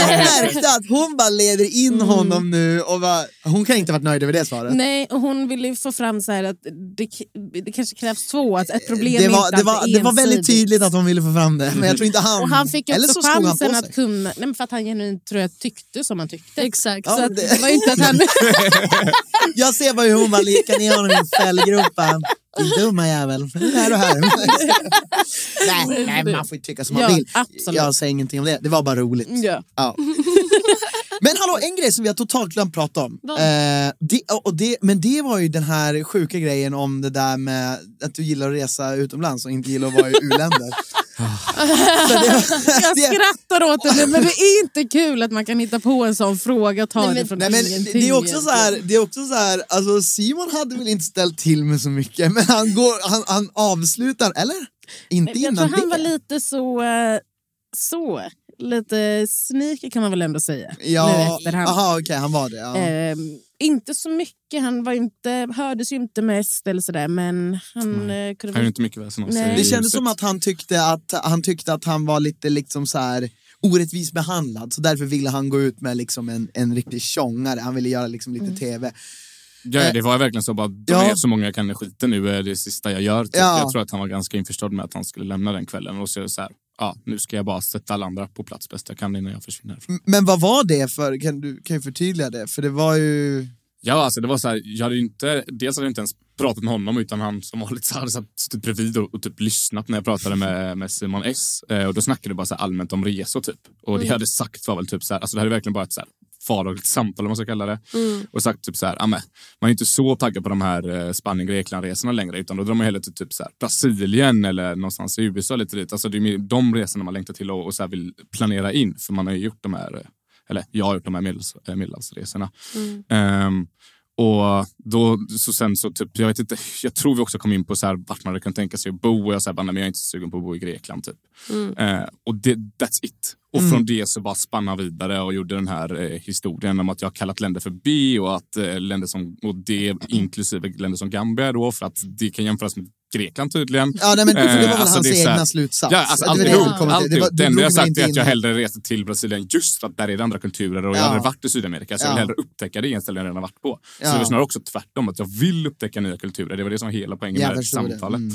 [SPEAKER 4] jag märkte att hon bara leder in
[SPEAKER 7] Mm.
[SPEAKER 4] honom nu och bara, hon kan inte ha varit nöjd över det svaret.
[SPEAKER 7] Nej, och hon ville ju få fram så här att det, det kanske krävs två, att ett problem
[SPEAKER 4] det var,
[SPEAKER 7] inte
[SPEAKER 4] det, var, det var väldigt tydligt att hon ville få fram det, men jag tror inte han...
[SPEAKER 7] Och han fick ju
[SPEAKER 4] eller
[SPEAKER 7] också
[SPEAKER 4] så slog han på
[SPEAKER 7] chansen
[SPEAKER 4] sig.
[SPEAKER 7] att kunna, nej men för att han genuint tror jag tyckte som han tyckte.
[SPEAKER 6] Exakt.
[SPEAKER 4] Ja,
[SPEAKER 7] Så att
[SPEAKER 4] det-
[SPEAKER 7] det var inte att han...
[SPEAKER 4] Jag ser bara hur hon bara lekar ner honom i en fällgropa. Din dumma jävel. Här och här. nej, nej, man får ju tycka som man
[SPEAKER 7] Ja,
[SPEAKER 4] vill.
[SPEAKER 7] absolut.
[SPEAKER 4] Jag säger ingenting om det. Det var bara roligt.
[SPEAKER 7] ja.
[SPEAKER 4] Ja. Men hallå, en grej som vi har totalt glömt prata om. Eh, det, och det, men det var ju den här sjuka grejen om det där med att du gillar att resa utomlands och inte gillar att vara i u-länder. Det,
[SPEAKER 7] Jag
[SPEAKER 4] det,
[SPEAKER 7] skrattar åt det men det är inte kul att man kan hitta på en sån fråga och ta
[SPEAKER 6] Nej,
[SPEAKER 7] det
[SPEAKER 6] men-
[SPEAKER 7] från
[SPEAKER 4] Nej, men
[SPEAKER 7] ingenting.
[SPEAKER 4] det är också så här, det är också så här alltså Simon hade väl inte ställt till med så mycket, men han, går, han, han avslutar, eller? Inte
[SPEAKER 7] Jag
[SPEAKER 4] innan
[SPEAKER 7] tror han
[SPEAKER 4] det.
[SPEAKER 7] var lite så... eh, så lite sneaky kan man väl ändå säga.
[SPEAKER 4] Ja, aha, okej, han var det. Ja.
[SPEAKER 7] Ehm, inte så mycket, han var inte, hördes ju inte mest eller sådär men han eh, kunde
[SPEAKER 5] Han är inte mycket väsen av sig
[SPEAKER 7] Nej.
[SPEAKER 4] Det kändes som att han tyckte att han, tyckte att han var lite liksom så här orättvist behandlad, så därför ville han gå ut med liksom en, en riktig tjongare. Han ville göra liksom
[SPEAKER 7] Mm.
[SPEAKER 4] lite tv.
[SPEAKER 5] Ja, ja, det var verkligen så bara, de
[SPEAKER 4] Ja.
[SPEAKER 5] är så många jag kan i skiten nu är det sista jag gör. Typ.
[SPEAKER 4] Ja.
[SPEAKER 5] Jag tror att han var ganska införstådd med att han skulle lämna den kvällen. Och så, så här, ja, nu ska jag bara sätta alla andra på plats bäst jag kan innan jag försvinner.
[SPEAKER 4] Men vad var det för, kan du kan ju förtydliga det? För det var ju...
[SPEAKER 5] Ja, alltså det var så här, jag hade ju inte, dels hade jag inte ens pratat med honom utan han som vanligt så hade suttit bredvid och, och typ lyssnat när jag pratade med, med Simon S. Eh, och då snackade vi bara så här allmänt om resor typ. Och det jag hade sagt var väl typ så här, alltså det hade verkligen bara ett så här vardagligt samtal om man ska kalla det. Och sagt typ så här, "Ja, men, man är inte så taggad på de här eh, Spanien-Grekland-resorna längre utan då drar man hellre till typ så här, Brasilien eller någonstans i USA lite dit. Alltså det är de resorna man längtar till och, och så vill planera in för man har ju gjort de här, eh, eller jag har gjort de här medels, eh, medelhavsresorna. Ehm, och då, så sen så typ, jag vet inte, jag tror vi också kom in på så här, vart man kunnat tänka sig att bo och jag sa nej men jag är inte så sugen på att bo i Grekland typ. Eh, och det, that's it. Och från det så bara spanna vidare och gjorde den här eh, historien om att jag har kallat länder för B och att eh, länder som, och det inklusive länder som Gambia då för att det kan jämföras med Grekland tydligen.
[SPEAKER 4] Ja, nej, men det var väl
[SPEAKER 5] Eh, alltså,
[SPEAKER 4] hans
[SPEAKER 5] här-
[SPEAKER 4] egna slutsats.
[SPEAKER 5] Ja, alltså
[SPEAKER 4] Det var det jag. Det var-
[SPEAKER 5] Det enda jag sagt är att jag hellre reser till Brasilien just för att där är det andra kulturer och jag
[SPEAKER 4] Ja.
[SPEAKER 5] har aldrig varit i Sydamerika så jag vill hellre upptäcka det än ställen jag redan har varit på. Så det var snarare också tvärtom, att jag vill upptäcka nya kulturer. Det var det som var hela poängen
[SPEAKER 4] Jag
[SPEAKER 5] med samtalet.
[SPEAKER 4] Mm.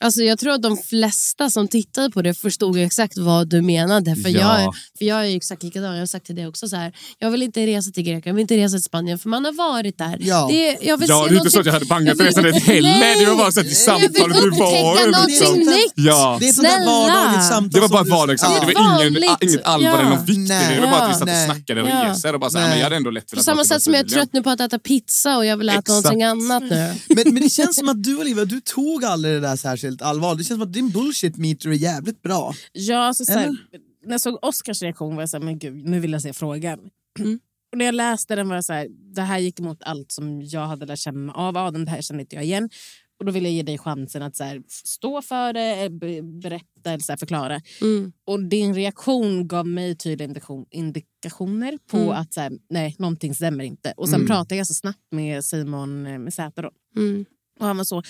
[SPEAKER 6] Alltså, jag tror att de flesta som tittade på det förstod exakt vad du menade. För,
[SPEAKER 5] Ja.
[SPEAKER 6] jag, för jag är ju exakt likadan. Jag har sagt till dig också så här. Jag vill inte resa till Grekland, jag vill inte resa till Spanien för man har varit där.
[SPEAKER 4] Ja.
[SPEAKER 6] Det, jag vill
[SPEAKER 5] Ja,
[SPEAKER 6] se
[SPEAKER 5] det är inte så att jag hade bangat för resan dit heller. Det var bara så att samtalet du var
[SPEAKER 6] upptäcka
[SPEAKER 5] ju
[SPEAKER 6] någonting
[SPEAKER 5] liksom.
[SPEAKER 6] nytt.
[SPEAKER 5] Ja.
[SPEAKER 4] Det är sånt där vardagligt samtal
[SPEAKER 5] Det var bara
[SPEAKER 4] du-
[SPEAKER 5] vardagssamtal,
[SPEAKER 4] Ja.
[SPEAKER 5] det var ingen,
[SPEAKER 6] Vanligt.
[SPEAKER 5] inget allvar
[SPEAKER 6] Ja.
[SPEAKER 5] eller någon vikt i det. Det var bara att vi satt och snackade
[SPEAKER 6] Ja.
[SPEAKER 5] resor och bara så här,
[SPEAKER 4] Nej.
[SPEAKER 5] men jag hade ändå lätt
[SPEAKER 6] På
[SPEAKER 5] velat
[SPEAKER 6] samma
[SPEAKER 5] åka till
[SPEAKER 6] sätt som jag är trött nu på att äta pizza och jag vill äta någonting annat nu.
[SPEAKER 4] Men, men det känns som att du Olivia, du tog aldrig det där särskilt allvarligt. Det känns som att din bullshit meter är jävligt bra.
[SPEAKER 7] Ja, alltså, så här, när jag såg Oscars reaktion var jag så här, men gud, nu vill jag se frågan.
[SPEAKER 6] Mm.
[SPEAKER 7] Och när jag läste den var jag så här, det här gick emot allt som jag hade lärt känna av Adam, det här kände inte jag igen. Och då vill jag ge dig chansen att så här, stå för det, eh, be- berätta eller så här, förklara.
[SPEAKER 6] Mm.
[SPEAKER 7] Och din reaktion gav mig tydliga indikation, indikationer på
[SPEAKER 6] Mm.
[SPEAKER 7] att så här, nej, någonting stämmer inte. Och sen
[SPEAKER 4] Mm.
[SPEAKER 7] pratade jag så snabbt med Simon eh, med Z då.
[SPEAKER 6] Mm.
[SPEAKER 7] Och han var så,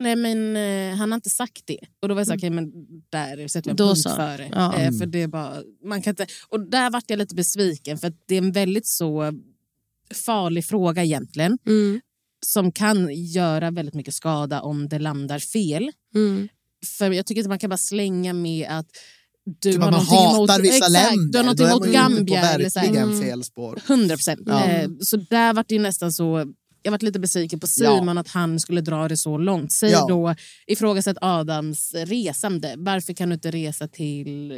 [SPEAKER 7] Nej, men eh, han har inte sagt det. Och då var jag så, okej, men där sätter jag
[SPEAKER 6] Då
[SPEAKER 7] punkt
[SPEAKER 6] så.
[SPEAKER 7] för det.
[SPEAKER 6] Ja.
[SPEAKER 7] Eh, för det är bara, man kan inte, och där vart jag lite besviken för att det är en väldigt så farlig fråga egentligen.
[SPEAKER 6] Mm.
[SPEAKER 7] Som kan göra väldigt mycket skada om det landar fel.
[SPEAKER 6] Mm.
[SPEAKER 7] För jag tycker inte man kan bara slänga med att du
[SPEAKER 4] Typ
[SPEAKER 7] har
[SPEAKER 4] man hatar
[SPEAKER 7] emot,
[SPEAKER 4] vissa
[SPEAKER 7] exakt,
[SPEAKER 4] länder.
[SPEAKER 7] Du har
[SPEAKER 4] är
[SPEAKER 7] emot
[SPEAKER 4] man ju inne på
[SPEAKER 7] Gambia. Eller så här.
[SPEAKER 4] verkligen fel spår.
[SPEAKER 7] 100 procent.
[SPEAKER 4] Ja.
[SPEAKER 7] Eh, så där var det ju nästan så... Jag var lite besviken på Simon att han skulle dra det så långt. Säg
[SPEAKER 4] Ja.
[SPEAKER 7] då ifrågasätt Adams resande. Varför kan du inte resa till eh,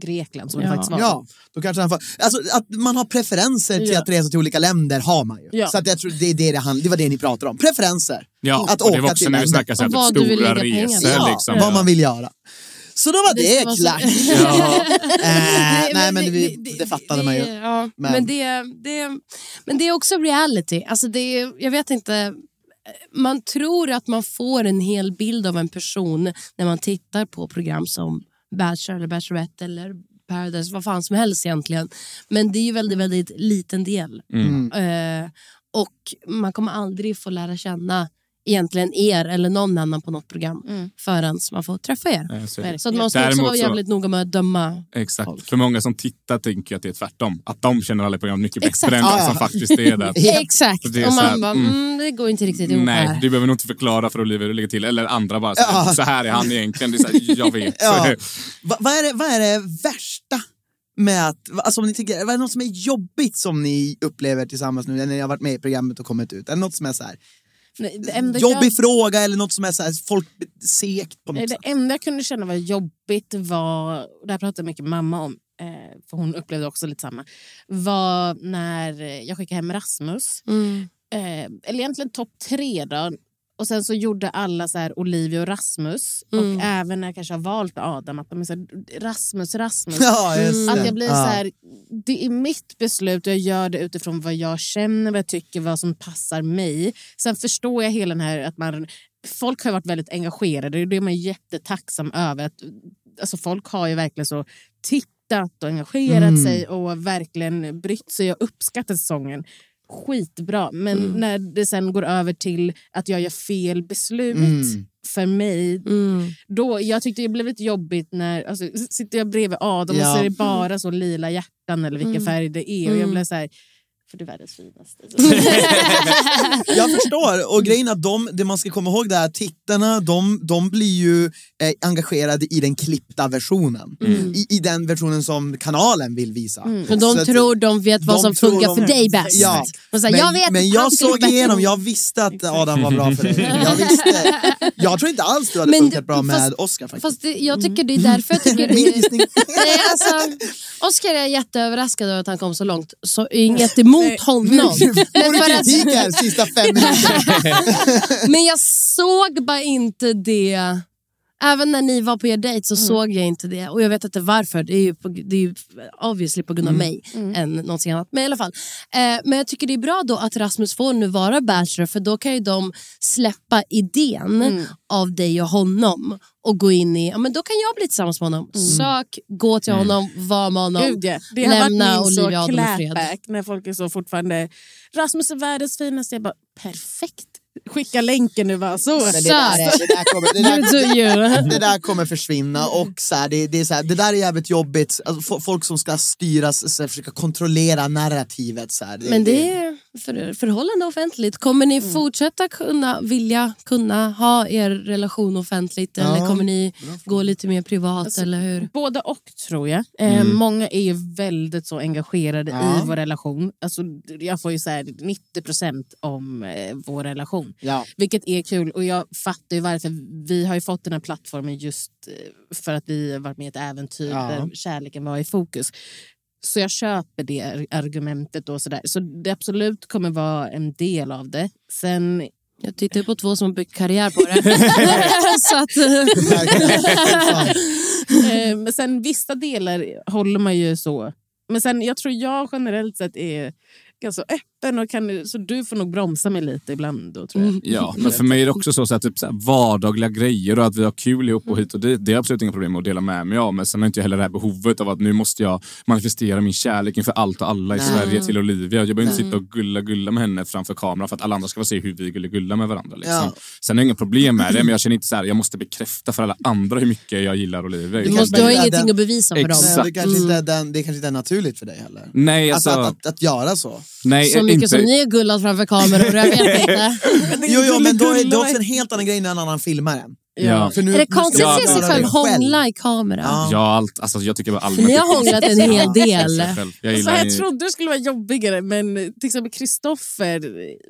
[SPEAKER 7] Grekland som det
[SPEAKER 6] Ja.
[SPEAKER 7] faktiskt var?
[SPEAKER 4] Ja, då kanske han får, alltså, att man har preferenser till
[SPEAKER 7] Ja.
[SPEAKER 4] att resa till olika länder har man ju.
[SPEAKER 7] Ja.
[SPEAKER 4] Så att jag tror det, är det, det, hand, det var det ni pratade om. Preferenser.
[SPEAKER 5] Ja,
[SPEAKER 4] Att
[SPEAKER 5] och det
[SPEAKER 4] åka
[SPEAKER 5] var också
[SPEAKER 4] till
[SPEAKER 5] när vi snackade typ
[SPEAKER 6] du vill
[SPEAKER 5] stora
[SPEAKER 6] lägga pengarna.
[SPEAKER 5] resor.
[SPEAKER 4] Ja,
[SPEAKER 5] liksom.
[SPEAKER 4] vad man vill göra. Så då var
[SPEAKER 6] Det
[SPEAKER 4] det,
[SPEAKER 6] så-
[SPEAKER 4] klart.
[SPEAKER 5] Ja.
[SPEAKER 4] Eh, nej men det, det, fattade man ju.
[SPEAKER 6] Ja,
[SPEAKER 4] Men-
[SPEAKER 6] men, det, det, men det är också reality. Alltså det är, jag vet inte... Man tror att man får en hel bild av en person när man tittar på program som Bachelor eller Bachelorette eller Paradise, vad fan som helst egentligen. Men det är ju väldigt, väldigt liten del.
[SPEAKER 5] Mm.
[SPEAKER 6] Eh, och man kommer aldrig få lära känna egentligen er eller någon annan på något program
[SPEAKER 7] Mm.
[SPEAKER 6] förrän man får träffa er.
[SPEAKER 5] Så.
[SPEAKER 6] Så att man ska också
[SPEAKER 5] Däremot
[SPEAKER 6] vara
[SPEAKER 5] så-
[SPEAKER 6] jävligt noga med att döma.
[SPEAKER 5] Exakt. För många som tittar tänker jag att det är tvärtom. Att de känner alla program mycket bättre
[SPEAKER 6] Exakt.
[SPEAKER 5] än de
[SPEAKER 4] ja.
[SPEAKER 5] som faktiskt är där.
[SPEAKER 4] Ja.
[SPEAKER 6] Exakt.
[SPEAKER 5] Så det är
[SPEAKER 6] och
[SPEAKER 5] så här,
[SPEAKER 6] man bara,
[SPEAKER 5] mm.
[SPEAKER 6] mm, det går inte riktigt ihop
[SPEAKER 5] Nej,
[SPEAKER 6] här.
[SPEAKER 5] du behöver nog inte förklara för Olivia hur det ligger till. Eller andra bara, så här,
[SPEAKER 4] Ja.
[SPEAKER 5] så här är han egentligen. Det är så här, jag vet.
[SPEAKER 4] Ja. Va, vad, är det, vad är det värsta med att, alltså om ni tycker, vad är det något som är jobbigt som ni upplever tillsammans nu när ni har varit med i programmet och kommit ut? Är det något som är så här,
[SPEAKER 7] Nej,
[SPEAKER 4] jobbig
[SPEAKER 7] jag,
[SPEAKER 4] fråga eller något som är så här, folk segt på något
[SPEAKER 7] nej, det
[SPEAKER 4] sätt?
[SPEAKER 7] enda jag kunde känna var jobbigt var, och det här pratade mycket mamma om, eh, för hon upplevde också lite samma, var när jag skickade hem Rasmus.
[SPEAKER 6] Mm.
[SPEAKER 7] eh, eller egentligen topp tre då. Och sen så gjorde alla så här Olivia och Rasmus.
[SPEAKER 6] Mm.
[SPEAKER 7] Och även när jag kanske har valt Adam, att de är så här, Rasmus, Rasmus.
[SPEAKER 4] Ja,
[SPEAKER 7] Att
[SPEAKER 4] det.
[SPEAKER 7] jag blir
[SPEAKER 4] ja.
[SPEAKER 7] så här, det är mitt beslut och jag gör det utifrån vad jag känner, vad jag tycker, vad som passar mig. Sen förstår jag hela den här att man, folk har varit väldigt engagerade och det är man jättetacksam över. Att, alltså folk har ju verkligen så tittat och engagerat
[SPEAKER 4] Mm.
[SPEAKER 7] sig och verkligen brytt sig och uppskattat säsongen. Skitbra, men när det sen går över till att jag gör fel beslut
[SPEAKER 4] Mm.
[SPEAKER 7] för mig
[SPEAKER 6] Mm.
[SPEAKER 7] då, jag tyckte det blev lite jobbigt när alltså, sitter jag bredvid Adam
[SPEAKER 4] Ja.
[SPEAKER 7] och så är det bara så lila hjärtan eller vilken
[SPEAKER 6] Mm.
[SPEAKER 7] färg det är. Och jag
[SPEAKER 6] Mm.
[SPEAKER 7] blev så här, för du är världens finaste.
[SPEAKER 4] Jag förstår. Och grejen att de, det man ska komma ihåg är att tittarna de, de blir ju eh, engagerade i den klippta versionen. I, I den versionen som kanalen vill visa.
[SPEAKER 6] För de
[SPEAKER 4] Så
[SPEAKER 6] tror de vet vad
[SPEAKER 4] de
[SPEAKER 6] som funkar
[SPEAKER 4] de-
[SPEAKER 6] för dig bäst.
[SPEAKER 4] Ja.
[SPEAKER 6] Och så här,
[SPEAKER 4] men
[SPEAKER 6] jag vet,
[SPEAKER 4] men jag såg igenom, jag visste att Adam var bra för dig. Jag, visste, jag tror inte alls du hade
[SPEAKER 6] Men
[SPEAKER 4] funkat bra
[SPEAKER 6] fast-
[SPEAKER 4] med Oscar faktiskt.
[SPEAKER 6] Fast det, jag tycker det är därför jag tycker
[SPEAKER 4] Min
[SPEAKER 6] är...
[SPEAKER 4] gissning.
[SPEAKER 6] Alltså, Oscar är jätteöverraskad över att han kom så långt. Så inget emot honom.
[SPEAKER 4] Får
[SPEAKER 6] Men,
[SPEAKER 4] du
[SPEAKER 6] för att,
[SPEAKER 4] kritik här sista fem minuterna?
[SPEAKER 6] men jag såg bara inte det. Även när ni var på er dejt så såg jag inte det. Och jag vet inte varför. Det är ju, på, det är ju obviously på grund av mig än någonting annat. Men i alla fall. Eh, men jag tycker det är bra då att Rasmus får nu vara Bachelor för då kan ju de släppa idén av dig och honom och gå in i, ja men då kan jag bli tillsammans med honom. Sök, gå till honom, var med honom.
[SPEAKER 7] Gud, ja. Det har
[SPEAKER 6] Lämna
[SPEAKER 7] så
[SPEAKER 6] Olivia Adam i fred.
[SPEAKER 7] när folk är så fortfarande Rasmus är världens finaste. Jag bara, perfekt. Skicka länken nu bara. Så.
[SPEAKER 4] Det, där, är- det, där kommer, det, där, det där kommer försvinna och så här, det, det, är så här, det där är jävligt jobbigt. Alltså, folk som ska styras, så här, försöka kontrollera narrativet. Så här,
[SPEAKER 6] Men det är för, förhållande offentligt. Kommer ni fortsätta kunna vilja kunna ha er relation offentligt eller
[SPEAKER 4] Ja,
[SPEAKER 6] kommer ni gå lite mer privat eller hur?
[SPEAKER 7] Både och tror jag. Eh, många är ju väldigt så engagerade
[SPEAKER 4] Ja.
[SPEAKER 7] i vår relation. Alltså, jag får ju så här 90 procent om eh, vår relation.
[SPEAKER 4] Ja.
[SPEAKER 7] Vilket är kul och jag fattar ju varför. Vi har ju fått den här plattformen just eh, för att vi har varit med i ett äventyr
[SPEAKER 4] Ja.
[SPEAKER 7] där kärleken var i fokus. Så jag köper det ar- argumentet. Och så, där. så det absolut kommer vara en del av det. Sen
[SPEAKER 6] Jag tittar på två som har byggt karriär på det. Så att,
[SPEAKER 7] Eh, men sen vissa delar håller man ju så. Men sen jag tror jag generellt sett är ganska öppen öppen och kan, så du får nog bromsa mig lite ibland. Då, tror jag.
[SPEAKER 5] Ja, men för mig är det också så, så, här, typ, så här, vardagliga grejer och att vi har kul ihop och hit och dit. Det är absolut inga problem med att dela med mig av. Men sen har inte jag heller det här behovet av att nu måste jag manifestera min kärlek inför allt och alla i
[SPEAKER 4] Nej.
[SPEAKER 5] Sverige till Olivia. Jag behöver inte sitta och gulla gulla med henne framför kameran för att alla andra ska få se hur vi gullar gulla med varandra. Liksom.
[SPEAKER 4] Ja.
[SPEAKER 5] Sen har jag inga problem med det, men jag känner inte så här, jag måste bekräfta för alla andra hur mycket jag gillar Olivia.
[SPEAKER 6] Du, måste, du har ingenting
[SPEAKER 4] den-
[SPEAKER 6] att bevisa för dem.
[SPEAKER 5] Exakt.
[SPEAKER 4] Det, kanske inte är den, det kanske inte är naturligt för dig heller.
[SPEAKER 5] Nej,
[SPEAKER 4] Alltså,
[SPEAKER 5] alltså,
[SPEAKER 4] att, att, att göra så.
[SPEAKER 5] nej,
[SPEAKER 6] Så mycket
[SPEAKER 5] inte,
[SPEAKER 6] som ni har gullat framför kameror, jag vet inte.
[SPEAKER 4] Jo, jo men då är det också en helt annan grej när en annan filmar en.
[SPEAKER 5] Ja.
[SPEAKER 4] För nu,
[SPEAKER 6] Är det konstigt att se sig själv hångla i kamera?
[SPEAKER 4] Ja.
[SPEAKER 5] Ja, allt, alltså, jag tycker bara allmänt...
[SPEAKER 6] Ni har hånglat en hel del.
[SPEAKER 5] Jag själv. Jag
[SPEAKER 7] trodde det skulle vara jobbigare, men till exempel Kristoffer,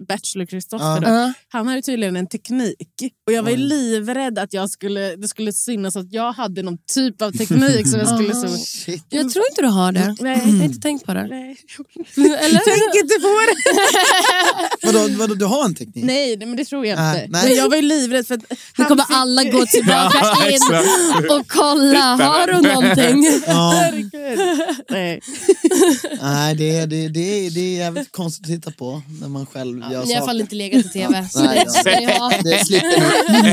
[SPEAKER 7] Bachelor Kristoffer,
[SPEAKER 4] Ja.
[SPEAKER 7] då,
[SPEAKER 6] Ja.
[SPEAKER 7] han har ju tydligen en teknik. Och Jag var ju livrädd att jag skulle, det skulle synas att jag hade någon typ av teknik. som jag skulle så...
[SPEAKER 4] Shit.
[SPEAKER 6] Jag tror inte du har det.
[SPEAKER 7] Nej.
[SPEAKER 6] Jag har inte tänkt på det.
[SPEAKER 7] Nej.
[SPEAKER 6] Eller?
[SPEAKER 7] Tänk inte på det!
[SPEAKER 4] Vadå, vadå, du har en teknik?
[SPEAKER 7] Nej, men det tror jag inte.
[SPEAKER 4] nej.
[SPEAKER 7] Men jag var ju livrädd för att han
[SPEAKER 6] kommer alla gå tillbaka
[SPEAKER 5] Ja,
[SPEAKER 6] in
[SPEAKER 5] exakt.
[SPEAKER 6] och kolla. Har du någonting?
[SPEAKER 4] Ja.
[SPEAKER 7] Nej.
[SPEAKER 4] Nej, det, är- det, det, är- det är jävligt konstigt att titta på när man själv gör
[SPEAKER 6] Ni har i alla
[SPEAKER 4] saker.
[SPEAKER 6] fall inte legat i tv.
[SPEAKER 4] Nej,
[SPEAKER 6] ha.
[SPEAKER 4] Det slipper ni.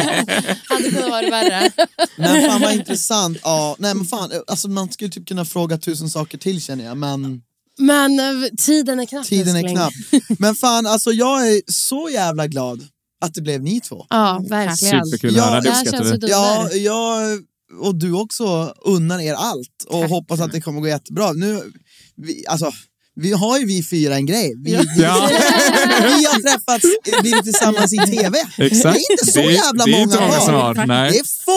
[SPEAKER 6] hade kunnat vara värre.
[SPEAKER 4] Men fan vad intressant. Ja, nej men fan, alltså man skulle typ kunna fråga tusen saker till känner jag. Men
[SPEAKER 6] Men eh, tiden är knapp.
[SPEAKER 4] tiden är knapp. Men fan, alltså jag är så jävla glad att det blev ni två.
[SPEAKER 6] Ja, verkligen.
[SPEAKER 5] Superkul att
[SPEAKER 4] Ja,
[SPEAKER 5] höra, det vi.
[SPEAKER 4] Ja, jag och du också unnar er allt och hoppas att det kommer gå jättebra. Nu, vi, alltså, vi har ju vi fyra en grej. Vi, vi,
[SPEAKER 5] Ja.
[SPEAKER 4] vi har träffats, blivit tillsammans i TV.
[SPEAKER 5] Exakt.
[SPEAKER 4] Det är inte så
[SPEAKER 5] Det är-
[SPEAKER 4] jävla
[SPEAKER 5] det är
[SPEAKER 4] många
[SPEAKER 5] inte många som har.
[SPEAKER 4] Det
[SPEAKER 5] Nej.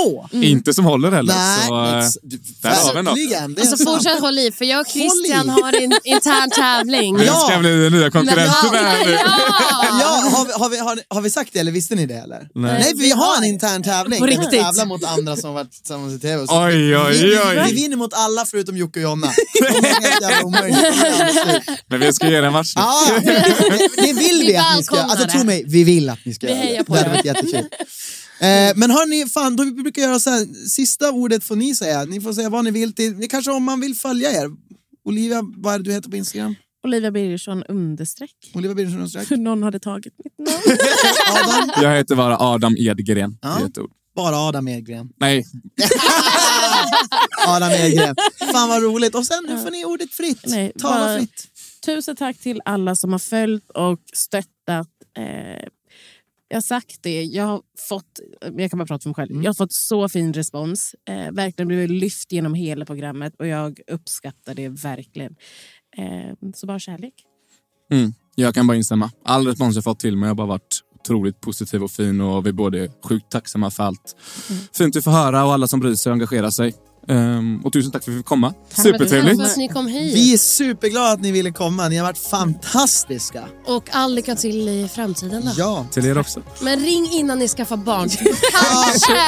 [SPEAKER 4] Få.
[SPEAKER 5] Inte som håller heller.
[SPEAKER 4] Nej,
[SPEAKER 5] så, eh, där har vi något.
[SPEAKER 6] Alltså fortsätt håll i, för jag och. Christian har en intern tävling.
[SPEAKER 4] Ja.
[SPEAKER 5] ska bli den nya konkurrenten här nu?
[SPEAKER 6] Ja!
[SPEAKER 4] Ja, har vi, har, vi, har, har vi sagt det eller visste ni det eller?
[SPEAKER 5] Nej.
[SPEAKER 4] för vi har en intern tävling.
[SPEAKER 6] På
[SPEAKER 4] där vi
[SPEAKER 6] riktigt?
[SPEAKER 4] tävlar mot andra som varit tillsammans i TV. Så
[SPEAKER 5] Oj,
[SPEAKER 4] vi,
[SPEAKER 5] oj,
[SPEAKER 4] vi,
[SPEAKER 5] oj.
[SPEAKER 4] vi vinner mot alla förutom Jocke och Jonna.
[SPEAKER 5] Men vi ska ge den en match.
[SPEAKER 4] Ja, det, det vill vi
[SPEAKER 6] Vi
[SPEAKER 4] att ni ska Alltså tro mig, vi vill att ni ska
[SPEAKER 6] Vi
[SPEAKER 4] göra det.
[SPEAKER 6] på
[SPEAKER 4] Det hade varit jättekul. Eh, men hörni, fan, då vi brukar göra så här, sista ordet får ni säga. Ni får säga vad ni vill till, kanske om man vill följa er. Olivia, vad är det du heter på Instagram?
[SPEAKER 7] Olivia Birgersson understreck.
[SPEAKER 4] Olivia Birgersson understreck.
[SPEAKER 7] För någon hade tagit mitt namn.
[SPEAKER 4] Adam,
[SPEAKER 5] Jag heter bara Adam Edgren.
[SPEAKER 4] Ja. Bara Adam Edgren.
[SPEAKER 5] Nej,
[SPEAKER 4] Adam Edgren. Fan vad roligt. Och sen nu får ni ordet fritt.
[SPEAKER 7] Nej,
[SPEAKER 4] Tala
[SPEAKER 7] bara-
[SPEAKER 4] fritt.
[SPEAKER 7] Tusen tack till alla som har följt och stöttat. Eh, jag har sagt det, jag har fått, jag kan bara prata för mig själv,
[SPEAKER 4] Mm.
[SPEAKER 7] jag har fått så fin respons. Eh, verkligen blivit lyft genom hela programmet och jag uppskattar det verkligen. Eh, så bara kärlek.
[SPEAKER 5] Mm, jag kan bara instämma. All respons jag fått till mig har bara varit otroligt positiv och fin och vi är både sjukt tacksamma för allt fint vi får höra och alla som bryr sig och engagerar sig. Ehm, och tusen tack för att vi fick komma. Supertrevligt.
[SPEAKER 6] Tack för att ni kom hit.
[SPEAKER 4] Vi är superglada att ni ville komma. Ni har varit fantastiska.
[SPEAKER 6] Och all lycka till i framtiden. Då.
[SPEAKER 4] Ja.
[SPEAKER 5] Till er också.
[SPEAKER 6] Men ring innan ni skaffar barn. Kanske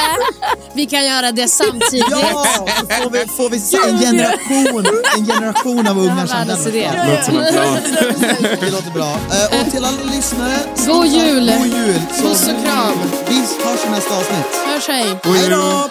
[SPEAKER 6] vi kan göra det samtidigt.
[SPEAKER 4] Ja, så får vi, får vi en generation, en generation av ungar som
[SPEAKER 5] plan.
[SPEAKER 4] Det låter bra. Eh, Och till alla lyssnare,
[SPEAKER 6] God jul!
[SPEAKER 4] god jul.
[SPEAKER 6] Puss och kram.
[SPEAKER 4] Vi hörs i nästa avsnitt.
[SPEAKER 6] Hörs hej.
[SPEAKER 4] Hej då!